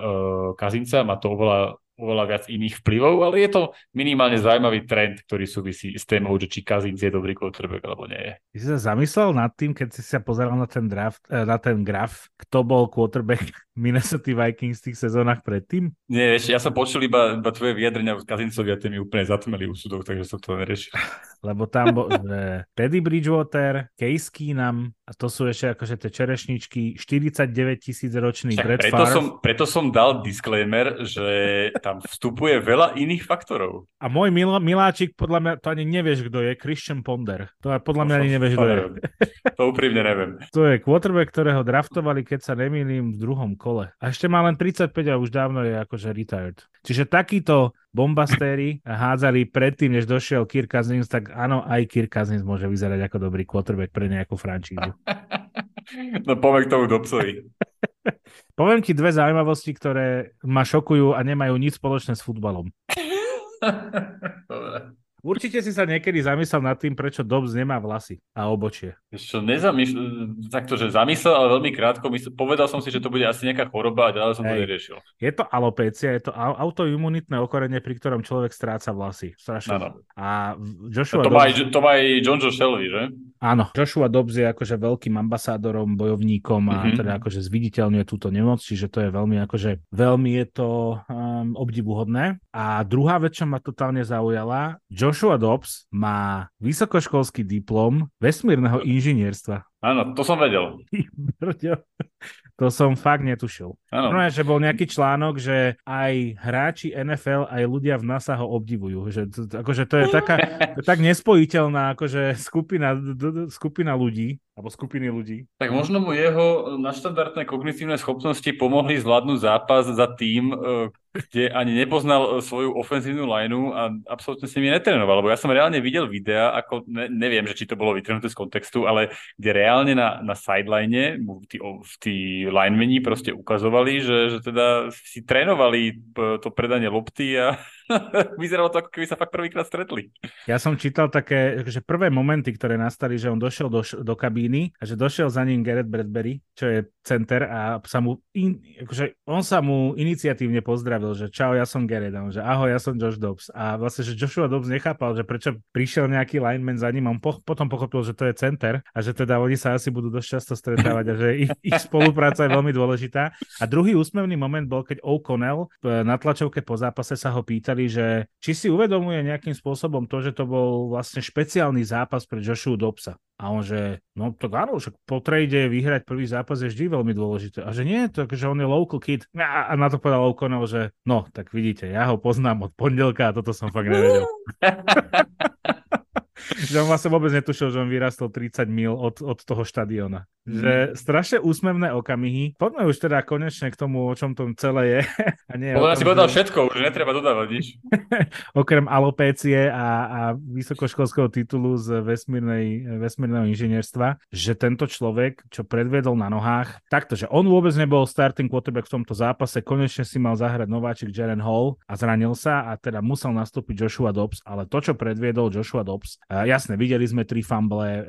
Kazinca, má to oveľa oveľa viac iných vplyvov, ale je to minimálne zaujímavý trend, ktorý súvisí s témou, že či Kazin je dobrý quarterback alebo nie. Ty si sa zamyslel nad tým, keď si sa pozeral na ten, draft, eh, na ten graf, kto bol quarterback Minnesota Vikings v tých sezónach predtým? Nie, ešte, ja som počul iba, iba tvoje vyjadrenia v Kazincovi a tie mi úplne zatmeli úsudok, takže som to neriešil. Lebo tam bol že Teddy Bridgewater, Case Keenum a to sú ešte akože tie čerešničky, 49 tisíc ročný Však Brett preto som, preto som dal disclaimer, že tam vstupuje veľa iných faktorov. A môj mil, miláčik, podľa mňa, to ani nevieš, kto je, Christian Ponder. To podľa mňa ani nevieš, kto je. To úprimne neviem. To je quarterback, ktorého draftovali, keď sa nemýlim, v druhom kole. A ešte má len 35 a už dávno je akože retired. Čiže takýto bombastéri hádzali predtým, než došiel Kirk Cousins, tak áno, aj Kirk Cousins môže vyzerať ako dobrý quarterback pre nejakú frančízu. No poďme k tomu Dobsovi. Poviem ti dve zaujímavosti, ktoré ma šokujú a nemajú nič spoločné s futbalom. Dobre. Určite si sa niekedy zamyslel nad tým, prečo Dobbs nemá vlasy a obočie. Čo nezamýšľal, takto, že zamyslel, ale veľmi krátko, mysl, povedal som si, že to bude asi nejaká choroba a ďalej som Hej. to neriešil. Je to alopécia, je to autoimunitné okorenie, pri ktorom človek stráca vlasy. Strašne. Ano. A Joshua to, Dobbs... má aj, to má aj John Joe Shelby, že? Áno, Joshua Dobbs je akože veľkým ambasádorom, bojovníkom a mm-hmm. teda akože zviditeľňuje túto nemoc, čiže to je veľmi akože, veľmi je to um, obdivuhodné. A druhá vec, čo ma totálne zaujala, Joshua Dobbs má vysokoškolský diplom vesmírneho inžinierstva. Áno, to som vedel. to som fakt netušil. Áno. No, že bol nejaký článok, že aj hráči NFL, aj ľudia v NASA ho obdivujú. Že, to, akože to je taká, tak nespojiteľná akože skupina, skupina ľudí, alebo skupiny ľudí. Tak možno mu jeho naštandardné kognitívne schopnosti pomohli zvládnuť zápas za tým, e, kde ani nepoznal e, svoju ofenzívnu lineu a absolútne s nimi netrénoval. Lebo ja som reálne videl videa, ako ne, neviem, že či to bolo vytrhnuté z kontextu, ale kde reálne na, na sideline mu tí, tí linemeni proste ukazovali, že, že teda si trénovali to predanie lopty a Vyzeralo to, ako keby sa fakt prvýkrát stretli. Ja som čítal také, že prvé momenty, ktoré nastali, že on došiel do, do kabíny a že došiel za ním Garrett Bradbury, čo je center a sa mu in, akože on sa mu iniciatívne pozdravil, že čau, ja som Garrett, a on, že ahoj, ja som Josh Dobbs. A vlastne, že Joshua Dobbs nechápal, že prečo prišiel nejaký lineman za ním a on po, potom pochopil, že to je center a že teda oni sa asi budú dosť často stretávať a že ich, ich spolupráca je veľmi dôležitá. A druhý úsmevný moment bol, keď O'Connell na tlačovke po zápase sa ho pýtali, že či si uvedomuje nejakým spôsobom to, že to bol vlastne špeciálny zápas pre Joshua Dobsa. A on, že no to áno, že po trade vyhrať prvý zápas je vždy veľmi dôležité. A že nie, to, že on je local kid. A, a na to povedal O'Connell, že no, tak vidíte, ja ho poznám od pondelka a toto som fakt nevedel. že on vlastne vôbec netušil, že on vyrastol 30 mil od, od toho štadiona. Mm. Že strašne úsmevné okamihy. Poďme už teda konečne k tomu, o čom to celé je. A nie Podľa si povedal že... všetko, už netreba dodávať nič. Okrem alopécie a, a vysokoškolského titulu z vesmírnej, vesmírneho inžinierstva, že tento človek, čo predviedol na nohách, takto, že on vôbec nebol starting quarterback v tomto zápase, konečne si mal zahrať nováčik Jaren Hall a zranil sa a teda musel nastúpiť Joshua Dobbs, ale to, čo predviedol Joshua Dobbs, jasne, videli sme tri fumble, e, e,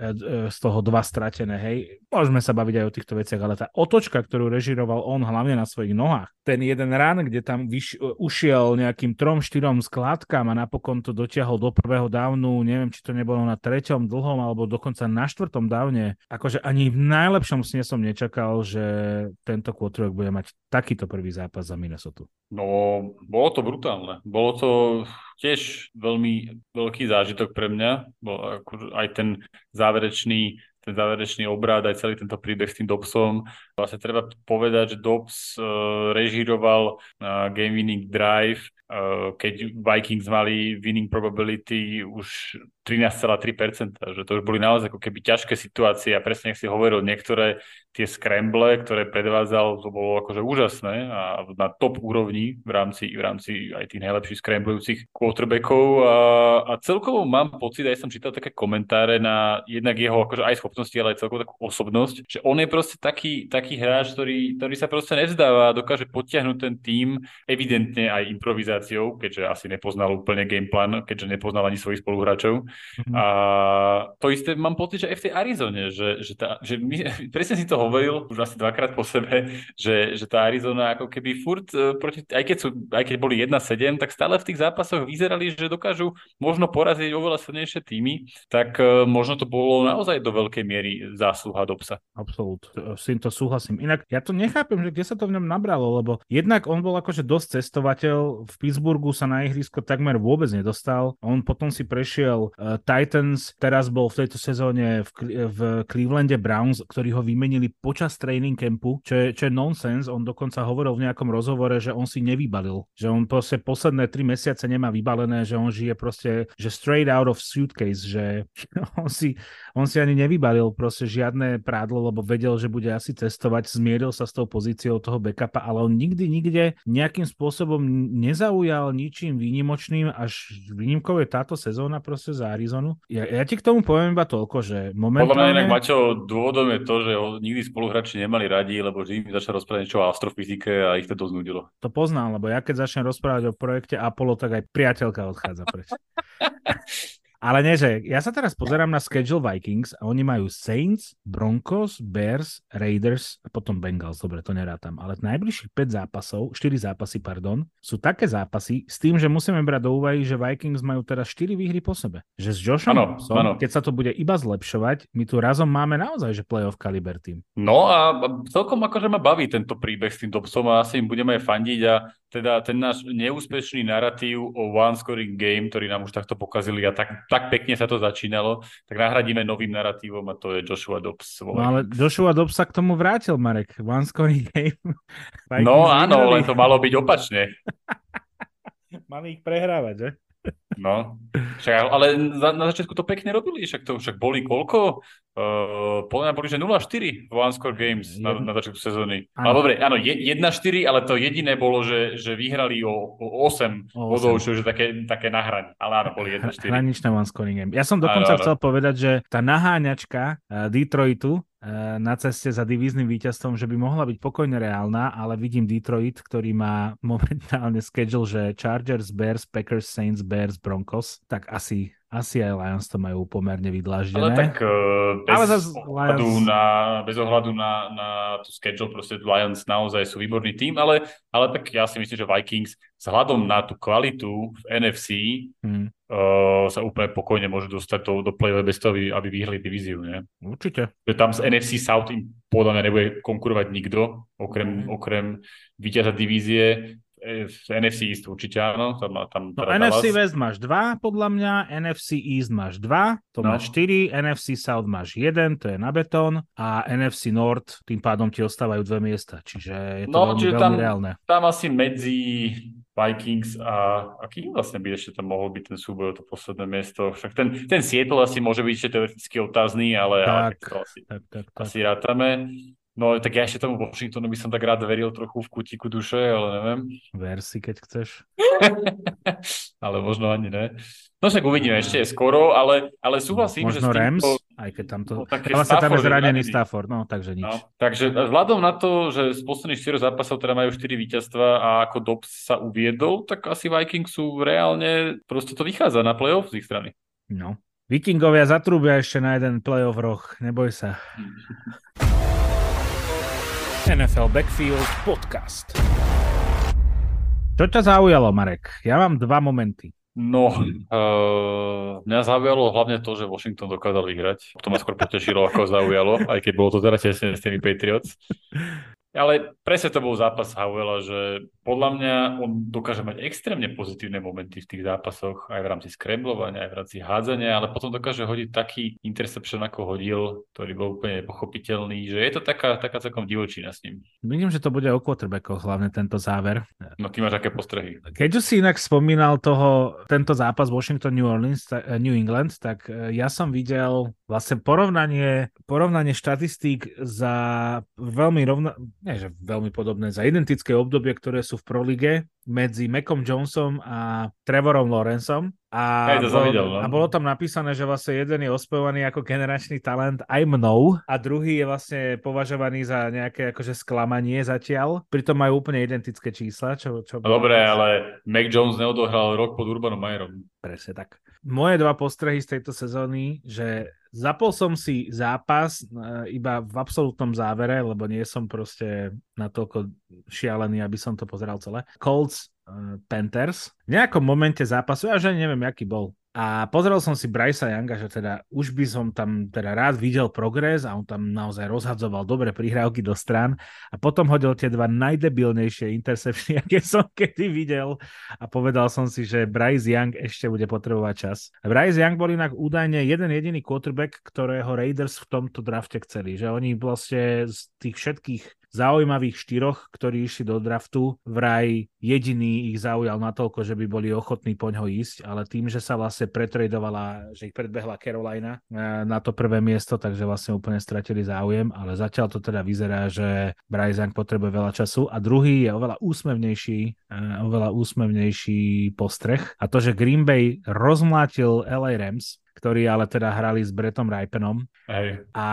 z toho dva stratené, hej, môžeme sa baviť aj o týchto veciach, ale tá otočka, ktorú režiroval on hlavne na svojich nohách, ten jeden rán, kde tam vyš, ušiel nejakým trom, štyrom skladkám a napokon to dotiahol do prvého dávnu, neviem, či to nebolo na treťom dlhom alebo dokonca na štvrtom dávne, akože ani v najlepšom sne som nečakal, že tento quarterback bude mať takýto prvý zápas za Minnesota. No, bolo to brutálne. Bolo to tiež veľmi veľký zážitok pre mňa. Bol aj ten záverečný ten záverečný obrad, aj celý tento príbeh s tým Dobsom. Vlastne treba povedať, že Dobbs uh, režíroval uh, game winning drive, keď Vikings mali winning probability už 13,3%, že to už boli naozaj ako keby ťažké situácie a presne, ak si hovoril, niektoré tie scramble, ktoré predvádzal, to bolo akože úžasné a na top úrovni v rámci, v rámci aj tých najlepších scramblujúcich quarterbackov. A, a celkovo mám pocit, aj som čítal také komentáre na jednak jeho akože aj schopnosti, ale aj celkovo takú osobnosť, že on je proste taký, taký hráč, ktorý, ktorý sa proste nevzdáva a dokáže potiahnuť ten tým evidentne aj improvizáciou, keďže asi nepoznal úplne gameplan, keďže nepoznal ani svojich spoluhráčov Mm-hmm. A to isté mám pocit, že aj v tej Arizone, že, že, tá, že my, presne si to hovoril už asi dvakrát po sebe, že, že tá Arizona ako keby furt, e, proti, aj, keď sú, aj keď boli 1-7, tak stále v tých zápasoch vyzerali, že dokážu možno poraziť oveľa silnejšie týmy, tak e, možno to bolo naozaj do veľkej miery zásluha do psa. Absolút, s týmto súhlasím. Inak ja to nechápem, že kde sa to v ňom nabralo, lebo jednak on bol akože dosť cestovateľ, v Pittsburghu sa na ihrisko takmer vôbec nedostal, on potom si prešiel uh, Titans, teraz bol v tejto sezóne v, v Clevelande Browns, ktorí ho vymenili počas training campu, čo je, čo je nonsense. On dokonca hovoril v nejakom rozhovore, že on si nevybalil, že on proste posledné tri mesiace nemá vybalené, že on žije proste, že straight out of suitcase, že on si, on si ani nevybalil proste žiadne prádlo, lebo vedel, že bude asi cestovať, zmieril sa s tou pozíciou toho backupa, ale on nikdy, nikde nejakým spôsobom nezaujal ničím výnimočným, až výnimkou je táto sezóna proste za Arizonu. Ja, ja ti k tomu poviem iba toľko, že momentálne... Podľa mňa inak, Maťo, dôvodom je to, že ho nikdy spoluhráči nemali radi, lebo Jimmy začal rozprávať niečo o astrofyzike a ich to dosť nudilo. To poznám, lebo ja keď začnem rozprávať o projekte Apollo, tak aj priateľka odchádza preč. Ale nie, že ja sa teraz pozerám na schedule Vikings a oni majú Saints, Broncos, Bears, Raiders a potom Bengals. Dobre, to nerátam. Ale najbližších 5 zápasov, 4 zápasy, pardon, sú také zápasy s tým, že musíme brať do úvahy, že Vikings majú teraz 4 výhry po sebe. Že s Joshom, ano, som, ano. keď sa to bude iba zlepšovať, my tu razom máme naozaj, že playoff kaliber tým. No a celkom akože ma baví tento príbeh s tým Dobsom a asi im budeme aj fandiť a teda ten náš neúspešný narratív o one scoring game, ktorý nám už takto pokazili a tak, tak pekne sa to začínalo, tak nahradíme novým narratívom a to je Joshua Dobbs. No ale Joshua Dobbs sa k tomu vrátil, Marek. One scoring game. no áno, len to malo byť opačne. Mali ich prehrávať, že? No, však, ale za, na začiatku to pekne robili, však to však boli koľko? Uh, podľa mňa boli, že 0-4 v One Score Games na, na začiatku sezóny. Ale dobre, áno, 1-4, ale to jediné bolo, že, že vyhrali o, o 8 bodov, čo je také, také nahraň. Ale áno, boli 1-4. Hraničné One Scoring Game. Ja som dokonca ano, chcel povedať, že tá naháňačka uh, Detroitu na ceste za divíznym víťazstvom, že by mohla byť pokojne reálna, ale vidím Detroit, ktorý má momentálne schedule, že Chargers, Bears, Packers, Saints, Bears, Broncos, tak asi asi aj Lions to majú pomerne vydláždené. Ale tak uh, bez, Ale zas ohľadu Lions- na, bez ohľadu na, na tú schedule, proste Lions naozaj sú výborný tým, ale, ale tak ja si myslím, že Vikings vzhľadom na tú kvalitu v NFC Hm, uh, sa úplne pokojne môžu dostať do, do play bez toho, aby- vyhrali divíziu. Ne? určite. Že tam z NFC South im podľa mňa nebude konkurovať nikto, okrem, okrem víťaza divízie. V NFC East určite áno. Tam, tam No teda NFC Dallas. West máš 2, podľa mňa, NFC East máš 2, to No. máš 4, NFC South máš 1, to je na betón a NFC North, tým pádom ti ostávajú dve miesta, čiže je to No, veľmi, čiže veľmi tam- reálne. Tam asi medzi Vikings a aký vlastne by ešte tam mohol byť ten súboj o to posledné miesto. Však ten, ten Seattle asi môže byť ešte teoreticky otázny, ale, ale Tak. tak to asi, Tak, tak, tak. asi rátame. No tak ja ešte tomu Washingtonu by som tak rád veril trochu v kutiku duše, ale neviem. Ver si, keď chceš. ale možno ani ne. No však uvidíme, ešte je skoro, ale, ale súhlasím, že s Možno Rams, týmto... aj keď tam to... No, je Vlastne tam je zranený zranený. Stafford, no takže nič. No, takže vzhľadom na to, že z posledných 4 zápasov teda majú 4 víťazstva a ako Dobbs sa uviedol, tak asi Vikings sú reálne, proste to vychádza na playoff z ich strany. No. Vikingovia zatrúbia ešte na jeden playoff roh, neboj sa. NFL Backfield Podcast. Čo ťa zaujalo, Marek? Ja mám dva momenty. No, uh, mňa zaujalo hlavne to, že Washington dokázal vyhrať. To ma skôr potešilo, ako zaujalo, aj keď bolo to teda tesne s tými Patriots. Ale presne to bol zápas Howella, že podľa mňa on dokáže mať extrémne pozitívne momenty v tých zápasoch, aj v rámci skremblovania, aj v rámci hádzania, ale potom dokáže hodiť taký interception, ako hodil, ktorý bol úplne nepochopiteľný, že je to taká, taká celkom divočina s ním. Vidím, že to bude o quarterbackoch, hlavne tento záver. No ty máš aké postrehy? Keď už si inak spomínal toho, tento zápas Washington New Orleans, ta- eh, New England, tak eh, ja som videl vlastne porovnanie, porovnanie štatistík za veľmi rovna, nie že veľmi podobné, za identické obdobie, ktoré sú v Prolige medzi Macom Jonesom a Trevorom Lawrenceom. A, Aj to bolo, videl, no. a bolo tam napísané, že vlastne jeden je ospevovaný ako generačný talent aj mnou a druhý je vlastne považovaný za nejaké akože sklamanie zatiaľ. Pritom majú úplne identické čísla. Čo, čo dobre, ale Mac Jones neodohral rok pod Urbanom Majerom. Presne tak. Moje dva postrehy z tejto sezóny, že zapol som si zápas e, iba v absolútnom závere, lebo nie som proste natoľko šialený, aby som to pozeral celé. Colts e, Panthers. V nejakom momente zápasu, ja že ani neviem, aký bol. A pozrel som si Brysa Younga, že teda už by som tam teda rád videl progres a on tam naozaj rozhadzoval dobre prihrávky do strán a potom hodil tie dva najdebilnejšie intercepčny, aké som kedy videl a povedal som si, že Bryce Young ešte bude potrebovať čas. Bryce Young bol inak údajne jeden jediný quarterback, ktorého Raiders v tomto drafte chceli, že oni vlastne z tých všetkých zaujímavých štyroch, ktorí išli do draftu, vraj jediný ich zaujal natoľko, že by boli ochotní po ňo ísť, ale tým, že sa vlastne pretradovala, že ich predbehla Carolina eh, na to prvé miesto, takže vlastne úplne stratili záujem, ale zatiaľ to teda vyzerá, že Bryce Young potrebuje veľa času. A druhý je oveľa úsmevnejší, eh, oveľa úsmevnejší postreh a to, že Green Bay rozmlátil LA Rams, ktorí ale teda hrali s Bretom Ripenom Hej. a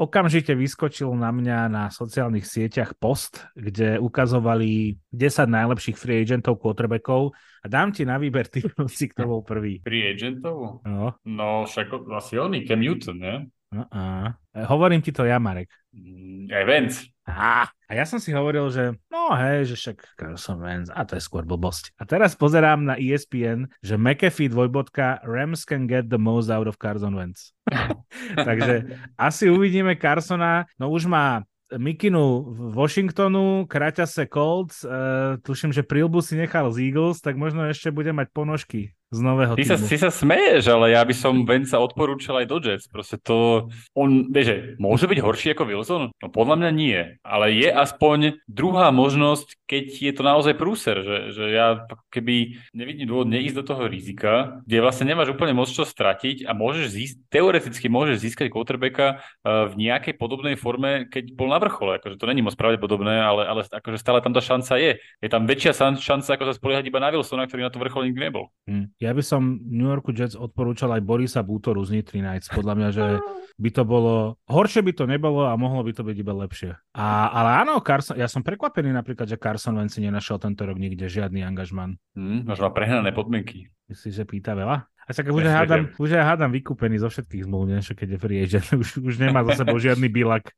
okamžite vyskočil na mňa na sociálnych sieťach post, kde ukazovali 10 najlepších free agentov quarterbackov a dám ti na výber si, kto bol prvý. Free agentov? No, No však asi oný, Cam Newton, ne? uh-uh. Hovorím ti to ja, Marek. Mm, Evans. Á, a ja som si hovoril, že no hej, že však Carson Wentz, a to je skôr blbosť. A teraz pozerám na ESPN, že McAfee dvojbodka Rams can get the most out of Carson Wentz. Takže asi uvidíme Carsona, no už má Mikinu Washingtonu, Kraťase Colts, uh, tuším, že Prilbu si nechal z Eagles, tak možno ešte bude mať ponožky z nového Ty sa, týmu. ty sa smeješ, ale ja by som Venca odporúčal aj do Jets. Proste to, on, vieš, že môže byť horší ako Wilson? No podľa mňa nie, ale je aspoň druhá možnosť, keď je to naozaj prúser, že, že ja keby nevidím dôvod neísť do toho rizika, kde vlastne nemáš úplne moc čo stratiť a môžeš zísť, teoreticky môžeš získať quarterbacka eh, v nejakej podobnej forme, keď bol na vrchole. Akože to není moc pravdepodobné, ale, ale akože stále tam tá šanca je. Je tam väčšia šanca, ako sa spoliehať iba na Wilsona, ktorý na to vrchole nikdy nebol. Hm. Ja by som New Yorku Jets odporúčal aj Borisa Bútoru z Nitry Knights. Podľa mňa, že by to bolo, horšie by to nebolo a mohlo by to byť iba lepšie. A, ale áno, Carson, ja som prekvapený napríklad, že Carson Wentz si nenašiel tento rok nikde žiadny angažman. Hmm, možno prehnané podmienky. Myslíš, že pýta veľa? A tak už, ja hádam, už hádam vykúpený zo všetkých zmluv, nie? keď je free agent, už, už nemá za sebou žiadny bilak.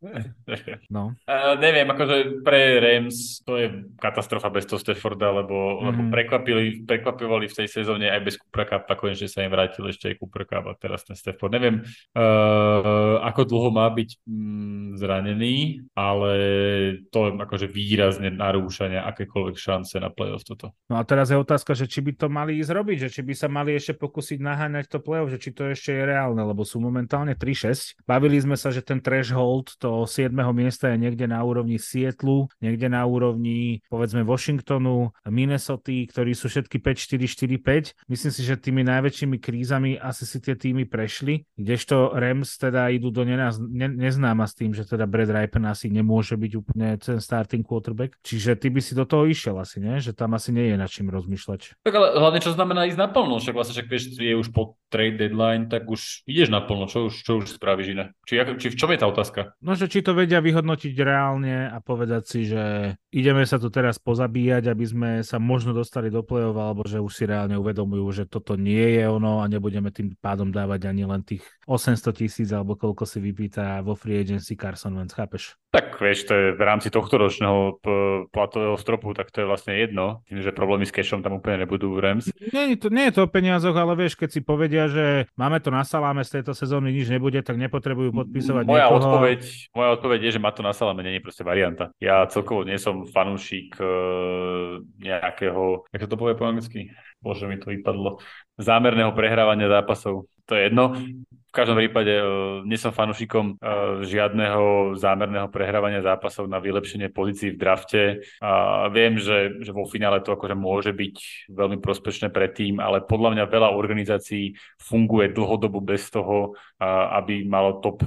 No. Uh, neviem, akože pre Rams to je katastrofa bez toho Stafforda, lebo, mm-hmm. lebo prekvapili, prekvapovali v tej sezóne aj bez Cooper Cup a konečne sa im vrátil ešte aj Cooper Cup a teraz ten Stafford. Neviem, uh, ako dlho má byť mm, zranený, ale to akože výrazne narúšania akékoľvek šance na playoff toto. No a teraz je otázka, že či by to mali ísť robiť, že či by sa mali ešte pokúsiť naháňať to play-off, že či to ešte je reálne, lebo sú momentálne 3-6. Bavili sme sa, že ten threshold to 7. miesta je niekde na úrovni Sietlu, niekde na úrovni povedzme Washingtonu, Minnesota, ktorí sú všetky 5-4-4-5. Myslím si, že tými najväčšími krízami asi si tie týmy prešli, kdežto Rams teda idú do nenaz- ne- neznáma s tým, že teda Brad Ripen asi nemôže byť úplne ten starting quarterback. Čiže ty by si do toho išiel asi, nie? Že tam asi nie je na čím rozmýšľať. Tak ale hlavne čo znamená ísť naplno, však vlastne však vieš, je už po trade deadline, tak už ideš naplno, čo už, čo už spravíš iné? Či, či v čom je tá otázka? No, že či to vedia vyhodnotiť reálne a povedať si, že ideme sa tu teraz pozabíjať, aby sme sa možno dostali do play-off, alebo že už si reálne uvedomujú, že toto nie je ono a nebudeme tým pádom dávať ani len tých 800 tisíc alebo koľko si vypýta vo free agency Carson Wentz, chápeš? Tak vieš, to je v rámci tohto ročného platového stropu, tak to je vlastne jedno, tým, že problémy s cashom tam úplne nebudú v Rams. Nie, to, nie je to o peniazoch, ale vieš, keď si povedia, že máme to na saláme z tejto sezóny, nič nebude, tak nepotrebujú podpisovať moja niekoho. Odpoveď, moja odpoveď je, že má to na saláme je proste varianta. Ja celkovo nie som fanúšik uh, nejakého, ako to povie po anglicky? Bože, mi to vypadlo. Zámerného prehrávania zápasov. To je jedno. V každom prípade uh, nie som fanúšikom uh, žiadneho zámerného prehrávania zápasov na vylepšenie pozícií v drafte. A viem, že, že vo finále to akože môže byť veľmi prospešné pre tým, ale podľa mňa veľa organizácií funguje dlhodobo bez toho, aby malo top,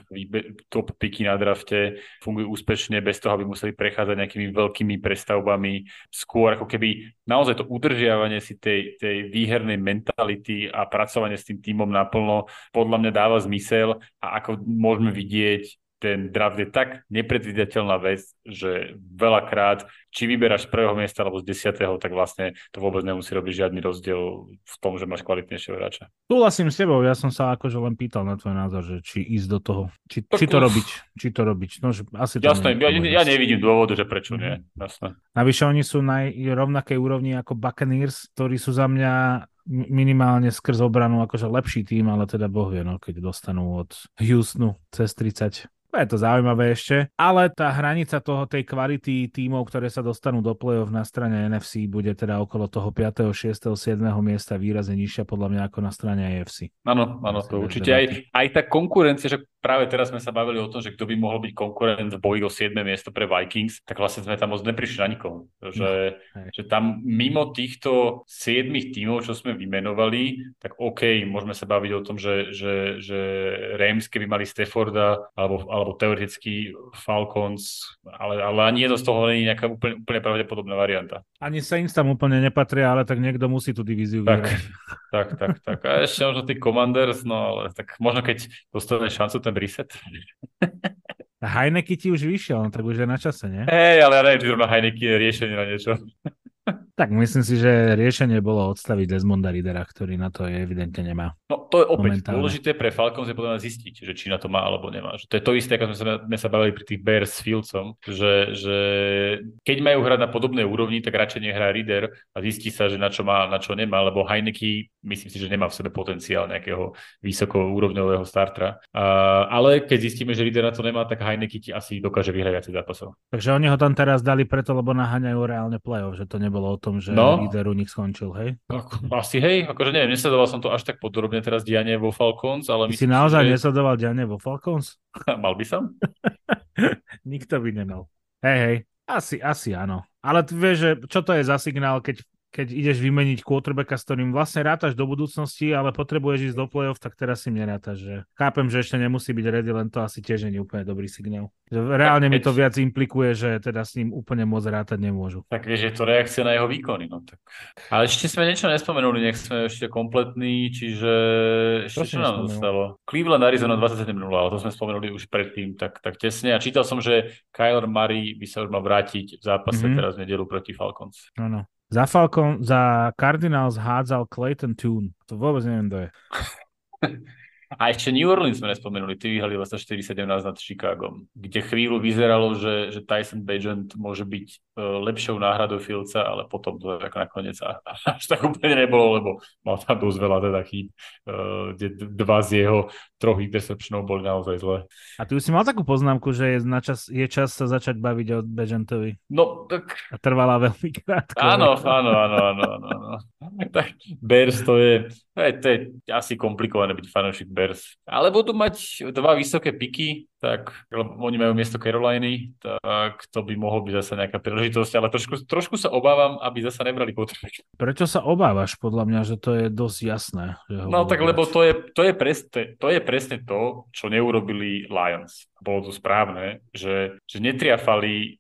top piky na drafte. Fungujú úspešne bez toho, aby museli prechádzať nejakými veľkými prestavbami. Skôr ako keby naozaj to udržiavanie si tej, tej výhernej mentality a pracovanie s tým týmom naplno podľa mňa dáva dáva zmysel a ako môžeme vidieť, ten draft je tak nepredvidateľná vec, že veľakrát, či vyberáš z prvého miesta alebo z desiatého, tak vlastne to vôbec nemusí robiť žiadny rozdiel v tom, že máš kvalitnejšieho hráča. Súhlasím s tebou, ja som sa akože len pýtal na tvoj názor, že či ísť do toho, či, či to robiť, či to robiť. No, že asi to Jasné, ja, ja nevidím dôvodu, že prečo nie. Jasné. Navyše oni sú na rovnakej úrovni ako Buccaneers, ktorí sú za mňa minimálne skrz obranu akože lepší tým, ale teda boh vie, no, keď dostanú od Houstonu cez 30 je to zaujímavé ešte, ale tá hranica toho tej kvality tímov, ktoré sa dostanú do play-off na strane NFC, bude teda okolo toho 5., 6., 7. miesta výrazne nižšia podľa mňa ako na strane AFC. Áno, áno, to určite. Aj, aj tá konkurencia, že práve teraz sme sa bavili o tom, že kto by mohol byť konkurent v boji o 7. miesto pre Vikings, tak vlastne sme tam moc neprišli na nikoho. Že, no, že tam mimo týchto 7 tímov, čo sme vymenovali, tak OK, môžeme sa baviť o tom, že, že, že Rams, keby mali Stafforda, alebo, alebo teoreticky Falcons, ale, ale ani jedno z toho nie je nejaká úplne, úplne pravdepodobná varianta. Ani Saints tam úplne nepatria, ale tak niekto musí tú divíziu tak, tak, tak, tak. A ešte možno tí Commanders, no ale tak možno keď dostane šancu ten reset. Heineke ti už vyšiel, no tak už je na čase, nie? Hej, ale ja neviem, či zrovna Heineke je riešenie na niečo. Tak myslím si, že riešenie bolo odstaviť Desmonda Ridera, ktorý na to je evidentne nemá. No to je opäť momentálne. dôležité pre Falcons je potom zistiť, že či na to má alebo nemá. Že to je to isté, ako sme sa, sme sa bavili pri tých Bears s Fieldsom, že, že keď majú hrať na podobnej úrovni, tak radšej nehrá Rider a zistí sa, že na čo má, na čo nemá, lebo Heineke myslím si, že nemá v sebe potenciál nejakého vysokoúrovňového startra. Uh, ale keď zistíme, že Rider na to nemá, tak Heineke ti asi dokáže vyhrať viac zápasov. Takže oni ho tam teraz dali preto, lebo naháňajú reálne play-off, že to nebolo o tom, že no. líder u nich skončil, hej? Asi hej, akože neviem, nesledoval som to až tak podrobne teraz dianie vo Falcons, ale Ty myslím, si naozaj že... nesledoval dianie vo Falcons? Mal by som? Nikto by nemal. Hej, hej, asi, asi áno. Ale vieš, že čo to je za signál, keď keď ideš vymeniť quarterbacka, s ktorým vlastne rátaš do budúcnosti, ale potrebuješ ísť do play-off, tak teraz si nerátaš. Že... Chápem, že ešte nemusí byť ready, len to asi tiež nie je úplne dobrý signál. Reálne mi to viac implikuje, že teda s ním úplne môcť rátať nemôžu. Tak vieš, je to reakcia na jeho výkony. No, tak. Ale ešte sme niečo nespomenuli, nech sme ešte kompletní, čiže ešte čo nám zostalo? Cleveland Arizona 27 ale to sme spomenuli už predtým, tak, tak tesne. A čítal som, že Kyler Murray by sa už mal vrátiť v zápase mm-hmm. teraz v nedelu proti Falcons. Áno. Za Falcon, za Cardinals hádzal Clayton Toon. To vôbec neviem, kto je. A ešte New Orleans sme nespomenuli, ty vyhali 24-17 nad Chicagom, kde chvíľu vyzeralo, že, že Tyson Bagent môže byť uh, lepšou náhradou Filca, ale potom to tak nakoniec až tak úplne nebolo, lebo mal tam dosť veľa teda chýb, uh, kde dva z jeho troch interceptionov boli naozaj zle. A ty už si mal takú poznámku, že je, na čas, je čas sa začať baviť o Bagentovi. No, tak... A trvala veľmi krátko. Áno, áno, áno, áno, áno. áno. Tak Bears to je, to je, to je asi komplikované byť fanúšik Bears. Ale budú mať dva vysoké piky, tak lebo oni majú miesto Caroliny, tak to by mohol byť zase nejaká príležitosť, ale trošku, trošku sa obávam, aby zase nebrali quarterback. Prečo sa obávaš? Podľa mňa, že to je dosť jasné. Že no tak, lebo to je, to, je presne, to je presne to, čo neurobili Lions. Bolo to správne, že, že netriafali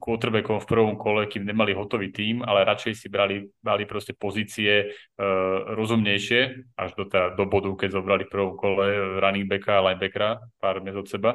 quarterbackom v prvom kole, kým nemali hotový tým, ale radšej si brali, brali proste pozície uh, rozumnejšie, až do, teda, do bodu, keď zobrali v prvom kole running backa a linebackera pár miest od seba,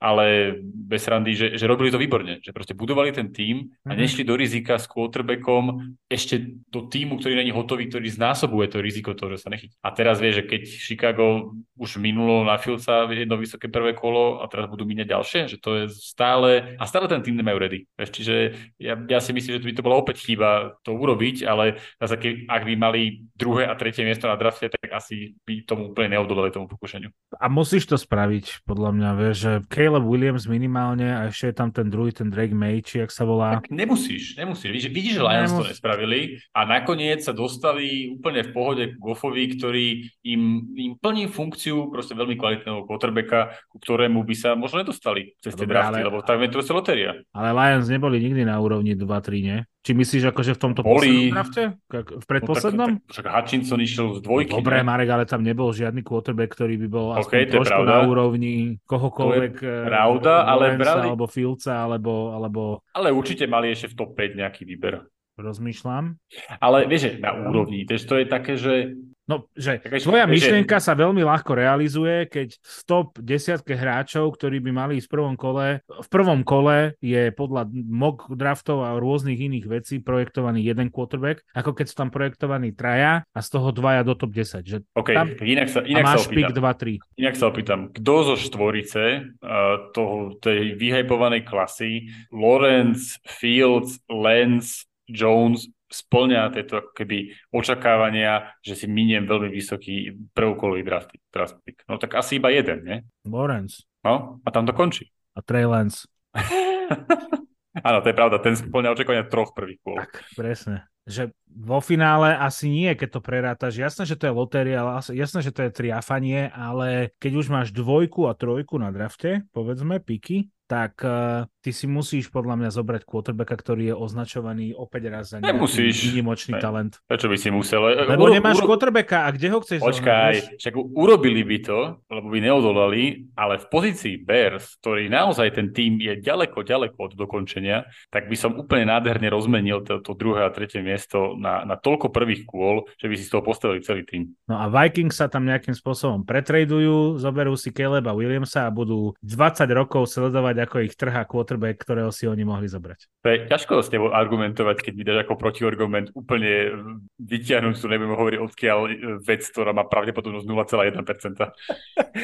ale bez randy, že, že robili to výborne, že proste budovali ten tým a mhm. nešli do rizika s quarterbackom ešte do týmu, ktorý není hotový, ktorý znásobuje to riziko toho, že sa nechytí. A teraz vie, že keď Chicago už minulo na Filca jedno vysoké prvé kolo a teraz budú míňať ďalšie, že to je stále, a stále ten tým nemajú ready. Čiže ja, ja si myslím, že by to bola opäť chyba to urobiť, ale zase keď, ak by mali druhé a tretie miesto na drafte, tak asi by tomu úplne neodolali tomu pokušeniu. A musíš to spraviť, podľa mňa, vieš, že Caleb Williams minimálne a ešte je tam ten druhý, ten Drake May, či jak sa volá. Tak nemusíš, nemusíš. Vidíš, vidíš že Lions Nemus... to nespravili a nakoniec sa dostali úplne v pohode k Goffovi, ktorý im, im plní funkciu proste veľmi kvalitného quarterbacka, ku ktorému by sa možno nedostali cez tie drafty, lebo tak je to lotéria. Ale Lions neboli nikdy na úrovni 2-3, nie? Či myslíš akože v tomto Boli... drafte? V predposlednom? No, tak, tak, však Hutchinson išiel z dvojky. No, Dobre, Marek, ale tam nebol žiadny quarterback, ktorý by bol okay, aspoň trošku na úrovni kohokoľvek. Je pravda, eh, ale brali... Alebo Filca, alebo, alebo... Ale určite mali ešte v top 5 nejaký výber. Rozmýšľam. Ale vieš, na úrovni. to je také, že No, že tvoja myšlienka sa veľmi ľahko realizuje, keď v top desiatke hráčov, ktorí by mali ísť v prvom kole, v prvom kole je podľa mock draftov a rôznych iných vecí projektovaný jeden quarterback, ako keď sú tam projektovaní traja a z toho dvaja do top 10. Že OK, tam inak sa, inak máš sa opýtam. pik 2-3. Inak sa opýtam, kto zo štvorice uh, toho, tej vyhypovanej klasy, Lawrence, Fields, Lance, Jones splňa tieto keby očakávania, že si miniem veľmi vysoký prvkolový draft, draft pick. No tak asi iba jeden, nie? Lawrence. No, a tam to končí. A Trey Lance. Áno, to je pravda, ten splňa očakávania troch prvých kôl. Tak, presne že vo finále asi nie, keď to prerátaš. Jasné, že to je lotéria, jasné, že to je triafanie, ale keď už máš dvojku a trojku na drafte, povedzme, piky, tak uh, ty si musíš podľa mňa zobrať quarterbacka, ktorý je označovaný opäť raz za nejaký výnimočný ne. talent. Prečo by si musel? Lebo Uro, nemáš uro... quarterbacka a kde ho chceš Počkaj, však urobili by to, lebo by neodolali, ale v pozícii Bears, ktorý naozaj ten tým je ďaleko, ďaleko od dokončenia, tak by som úplne nádherne rozmenil to, to druhé a tretie miesto na, na toľko prvých kôl, že by si z toho postavili celý tým. No a Vikings sa tam nejakým spôsobom pretradujú, zoberú si Caleba Williamsa a budú 20 rokov sledovať povedať, ako ich trhá quarterback, ktorého si oni mohli zobrať. To je ťažko s tebou argumentovať, keď mi dáš ako protiargument úplne vyťahnúť, tu nebudeme hovoriť odkiaľ vec, ktorá má pravdepodobnosť 0,1%.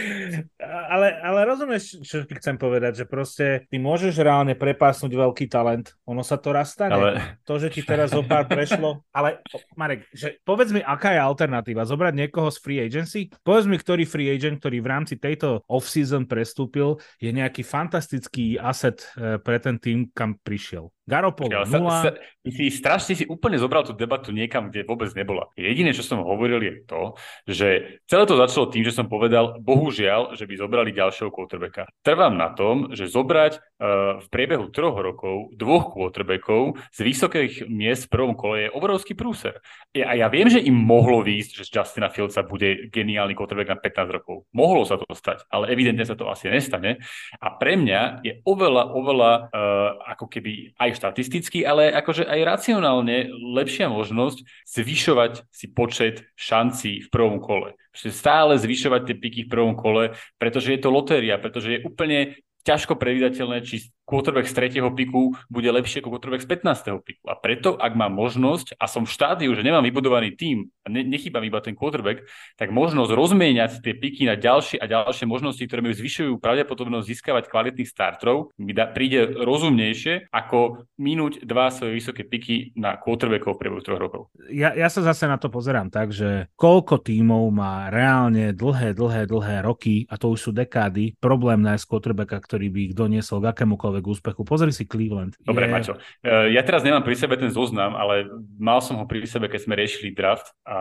ale, ale rozumieš, čo ti chcem povedať, že proste ty môžeš reálne prepásnuť veľký talent. Ono sa to raz stane. Ale... To, že ti teraz zo pár prešlo. Ale Marek, že povedz mi, aká je alternatíva? Zobrať niekoho z free agency? Povedz mi, ktorý free agent, ktorý v rámci tejto off-season prestúpil, je nejaký fantastický fantastický aset eh, pre ten tým, kam prišiel. Garopolo Ja, sa, 0. sa, ty si strašne si úplne zobral tú debatu niekam, kde vôbec nebola. Jediné, čo som hovoril, je to, že celé to začalo tým, že som povedal, bohužiaľ, že by zobrali ďalšieho quarterbacka. Trvám na tom, že zobrať uh, v priebehu troch rokov dvoch quarterbackov z vysokých miest v prvom kole je obrovský prúser. A ja viem, že im mohlo výjsť, že z Justina Fieldsa bude geniálny quarterback na 15 rokov. Mohlo sa to stať, ale evidentne sa to asi nestane. A pre mňa je oveľa, oveľa uh, ako keby aj štatisticky, ale akože aj racionálne lepšia možnosť zvyšovať si počet šancí v prvom kole. Že stále zvyšovať tie piky v prvom kole, pretože je to lotéria, pretože je úplne ťažko predvídateľné, či quarterback z tretieho piku bude lepšie ako quarterback z 15. piku. A preto, ak mám možnosť a som v štádiu, že nemám vybudovaný tím a ne, nechýba mi iba ten quarterback, tak možnosť rozmieňať tie piky na ďalšie a ďalšie možnosti, ktoré mi zvyšujú pravdepodobnosť získavať kvalitných startrov, mi da, príde rozumnejšie ako minúť dva svoje vysoké piky na quarterbackov v priebehu troch rokov. Ja, ja sa zase na to pozerám tak, že koľko tímov má reálne dlhé, dlhé, dlhé roky, a to už sú dekády, problém nájsť quarterbacka, ktorý by ich doniesol k akémukoľvek úspechu. Pozri si Cleveland. Dobre, je... Maťo. Ja teraz nemám pri sebe ten zoznam, ale mal som ho pri sebe, keď sme riešili draft a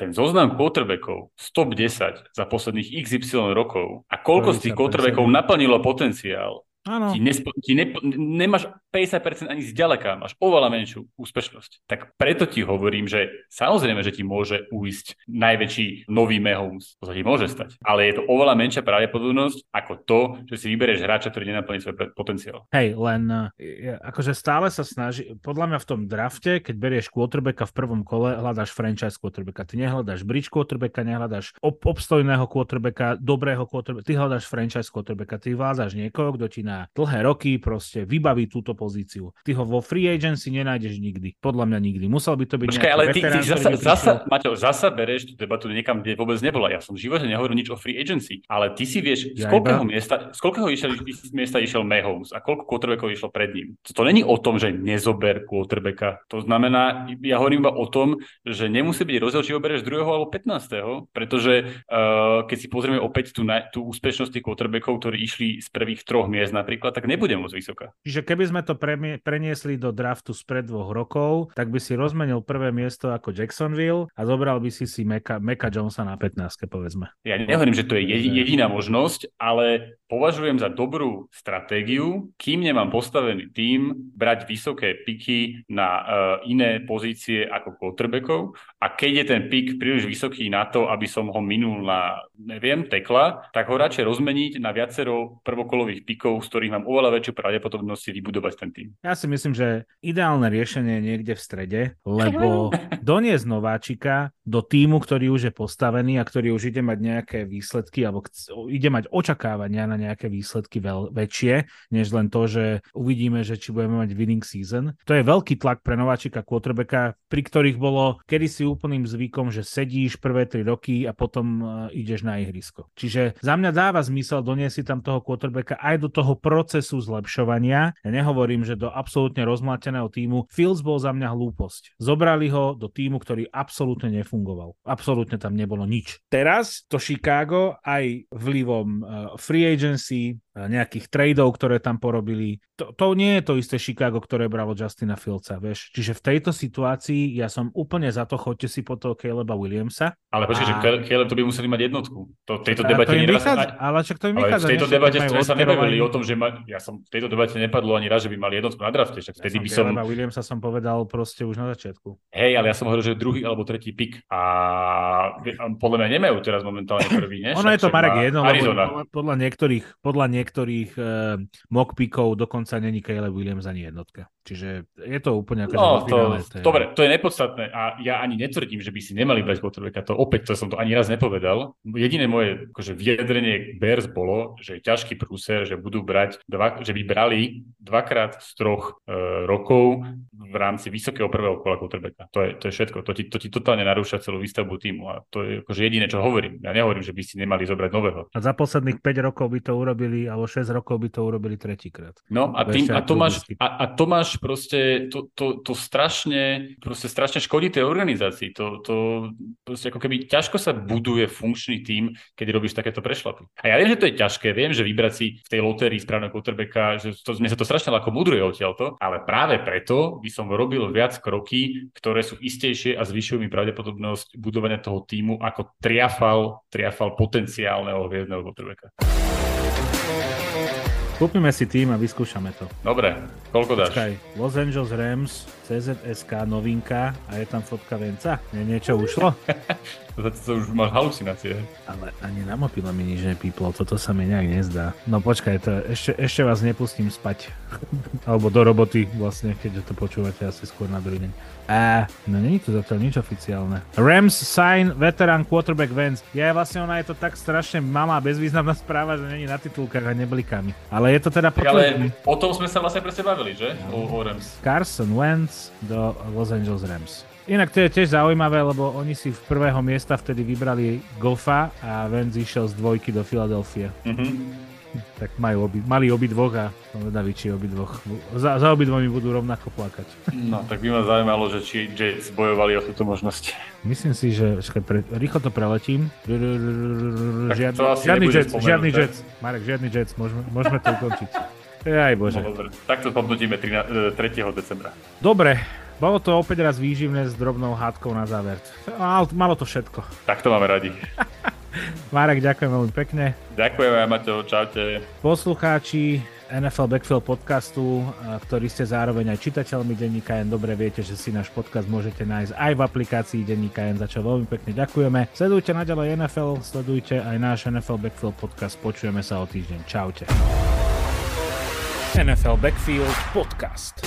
ten zoznam quarterbackov z top 10 za posledných XY rokov a koľko z tých quarterbackov naplnilo potenciál, Áno. Ti, nespo, ti ne, nemáš 50% ani zďaleka, máš oveľa menšiu úspešnosť. Tak preto ti hovorím, že samozrejme, že ti môže uísť najväčší nový Mahomes. To sa ti môže stať. Ale je to oveľa menšia pravdepodobnosť ako to, že si vyberieš hráča, ktorý nenaplní svoj potenciál. Hej, len uh, akože stále sa snaží, podľa mňa v tom drafte, keď berieš quarterbacka v prvom kole, hľadáš franchise quarterbacka. Ty nehľadáš bridge quarterbacka, nehľadáš ob- obstojného quarterbacka, dobrého quarterbacka, ty hľadáš franchise quarterbacka, ty hľadáš niekoho, kto ti na dlhé roky proste vybaví túto pozíciu. Ty ho vo free agency nenájdeš nikdy. Podľa mňa nikdy. Musel by to byť Počkaj, ale ty, ty zasa, zasa, Maťo, zasa bereš tú debatu niekam, kde vôbec nebola. Ja som v živote nehovoril nič o free agency, ale ty si vieš, ja z koľkého iba... miesta, z koľkého išiel, miesta išiel Mahomes a koľko quarterbackov išlo pred ním. To, to není o tom, že nezober quarterbacka. To znamená, ja hovorím iba o tom, že nemusí byť rozdiel, či ho bereš druhého alebo 15. Pretože uh, keď si pozrieme opäť tú, na, tú úspešnosť tých quarterbackov, ktorí išli z prvých troch miest napríklad, tak nebude moc vysoká. Čiže keby sme to pre, preniesli do draftu spred dvoch rokov, tak by si rozmenil prvé miesto ako Jacksonville a zobral by si si Meka, Meka Jonesa na 15, povedzme. Ja nehovorím, že to je jediná možnosť, ale považujem za dobrú stratégiu, kým nemám postavený tým, brať vysoké piky na uh, iné pozície ako quarterbackov a keď je ten pik príliš vysoký na to, aby som ho minul na, neviem, tekla, tak ho radšej rozmeniť na viacero prvokolových pikov, z ktorých mám oveľa väčšiu pravdepodobnosť si vybudovať ten tým. Ja si myslím, že ideálne riešenie je niekde v strede, lebo doniesť nováčika do týmu, ktorý už je postavený a ktorý už ide mať nejaké výsledky alebo ide mať očakávania na nejaké výsledky veľ, väčšie, než len to, že uvidíme, že či budeme mať winning season. To je veľký tlak pre nováčika quarterbacka, pri ktorých bolo kedysi úplným zvykom, že sedíš prvé tri roky a potom uh, ideš na ihrisko. Čiže za mňa dáva zmysel doniesť tam toho quarterbacka aj do toho procesu zlepšovania. Ja nehovorím, že do absolútne rozmláteného týmu. Fields bol za mňa hlúposť. Zobrali ho do týmu, ktorý absolútne nefungoval. Absolútne tam nebolo nič. Teraz to Chicago aj vlivom uh, free agency, nejakých tradeov, ktoré tam porobili. To, to nie je to isté Chicago, ktoré bralo Justina Fieldsa, vieš. Čiže v tejto situácii ja som úplne za to, chodte si po toho Caleba Williamsa. Ale počkaj, a... že Caleb to by museli mať jednotku. To, tejto debate to neraz... Vychádza, ale však to im vychádza. v tejto debate sme sa nebavili o tom, že ma... ja som v tejto debate nepadlo ani raz, že by mali jednotku na drafte. Však vtedy ja by som... Caleba Williamsa som povedal proste už na začiatku. Hej, ale ja som hovoril, že druhý alebo tretí pik. A podľa mňa nemajú teraz momentálne prvý, ne? Ono je to Marek jedno, lebo podľa niektorých, podľa niektorých uh, mock pickov dokonca není Caleb Williams ani jednotka. Čiže je to úplne akože no, to, to je... Dobre, to je nepodstatné a ja ani netvrdím, že by si nemali brať quarterbacka. To opäť, to som to ani raz nepovedal. Jediné moje akože vyjadrenie Bears bolo, že je ťažký prúser, že budú brať, dva, že by brali dvakrát z troch uh, rokov v rámci vysokého prvého kola quarterbacka. To je, to je všetko. To ti, to ti totálne narúša celú výstavbu týmu a to je akože jediné, čo hovorím. Ja nehovorím, že by si nemali zobrať nového. A za posledných 5 rokov by to urobili, alebo 6 rokov by to urobili tretíkrát. No a, tým, a, to máš, a, a to máš proste, to, to, to strašne, proste strašne škodí tej organizácii. To, to proste ako keby ťažko sa buduje funkčný tým, keď robíš takéto prešlapy. A ja viem, že to je ťažké, viem, že vybrať si v tej lotérii správneho quarterbacka, že to, mne sa to strašne ľahko mudruje odtiaľto, ale práve preto by som robil viac kroky, ktoré sú istejšie a zvyšujú mi pravdepodobnosť budovania toho týmu ako triafal, triafal potenciálneho hviezdneho quarterbacka. Kúpime si tým a vyskúšame to. Dobre, koľko dáš? Počkaj, Los Angeles Rams, CZSK, novinka a je tam fotka Venca? Nie, niečo ušlo? to, to už máš halucinácie. Ale ani na mopile mi nič nepíplo, toto sa mi nejak nezdá. No počkaj, to ešte, ešte vás nepustím spať. Alebo do roboty vlastne, keďže to počúvate asi skôr na druhý deň. A, no není to zatiaľ nič oficiálne. Rams sign veteran quarterback Vance. Ja vlastne ona je to tak strašne malá, bezvýznamná správa, že není na titulkách a neblikami. Ale je to teda potvrdené. Ale o tom sme sa vlastne presne bavili, že? O, o Rams. Carson Wentz do Los Angeles Rams. Inak to je tiež zaujímavé, lebo oni si v prvého miesta vtedy vybrali Goffa a Vance išiel z dvojky do Filadelfie. Mm-hmm tak majú obi, mali obidvoch a som vedavý, či obidvoch, za, za obidvomi budú rovnako plakať. No, tak by ma zaujímalo, že či Jets bojovali o túto možnosť. Myslím si, že pre, rýchlo to preletím. Žiadny, žiadny Jets, žiadny Jets. Marek, žiadny Jets, môžeme, môžeme to ukončiť. Aj bože. No, dobre, tak to podnotíme 3. decembra. Dobre, bolo to opäť raz výživné s drobnou hádkou na záver. Malo to všetko. Tak to máme radi. Marek, ďakujem veľmi pekne. Ďakujem, Maťo, čaute. Poslucháči NFL Backfield podcastu, ktorí ste zároveň aj čitateľmi Denníka N, dobre viete, že si náš podcast môžete nájsť aj v aplikácii Denníka N, za čo veľmi pekne ďakujeme. Sledujte naďalej NFL, sledujte aj náš NFL Backfield podcast, počujeme sa o týždeň. Čaute. NFL Backfield Podcast.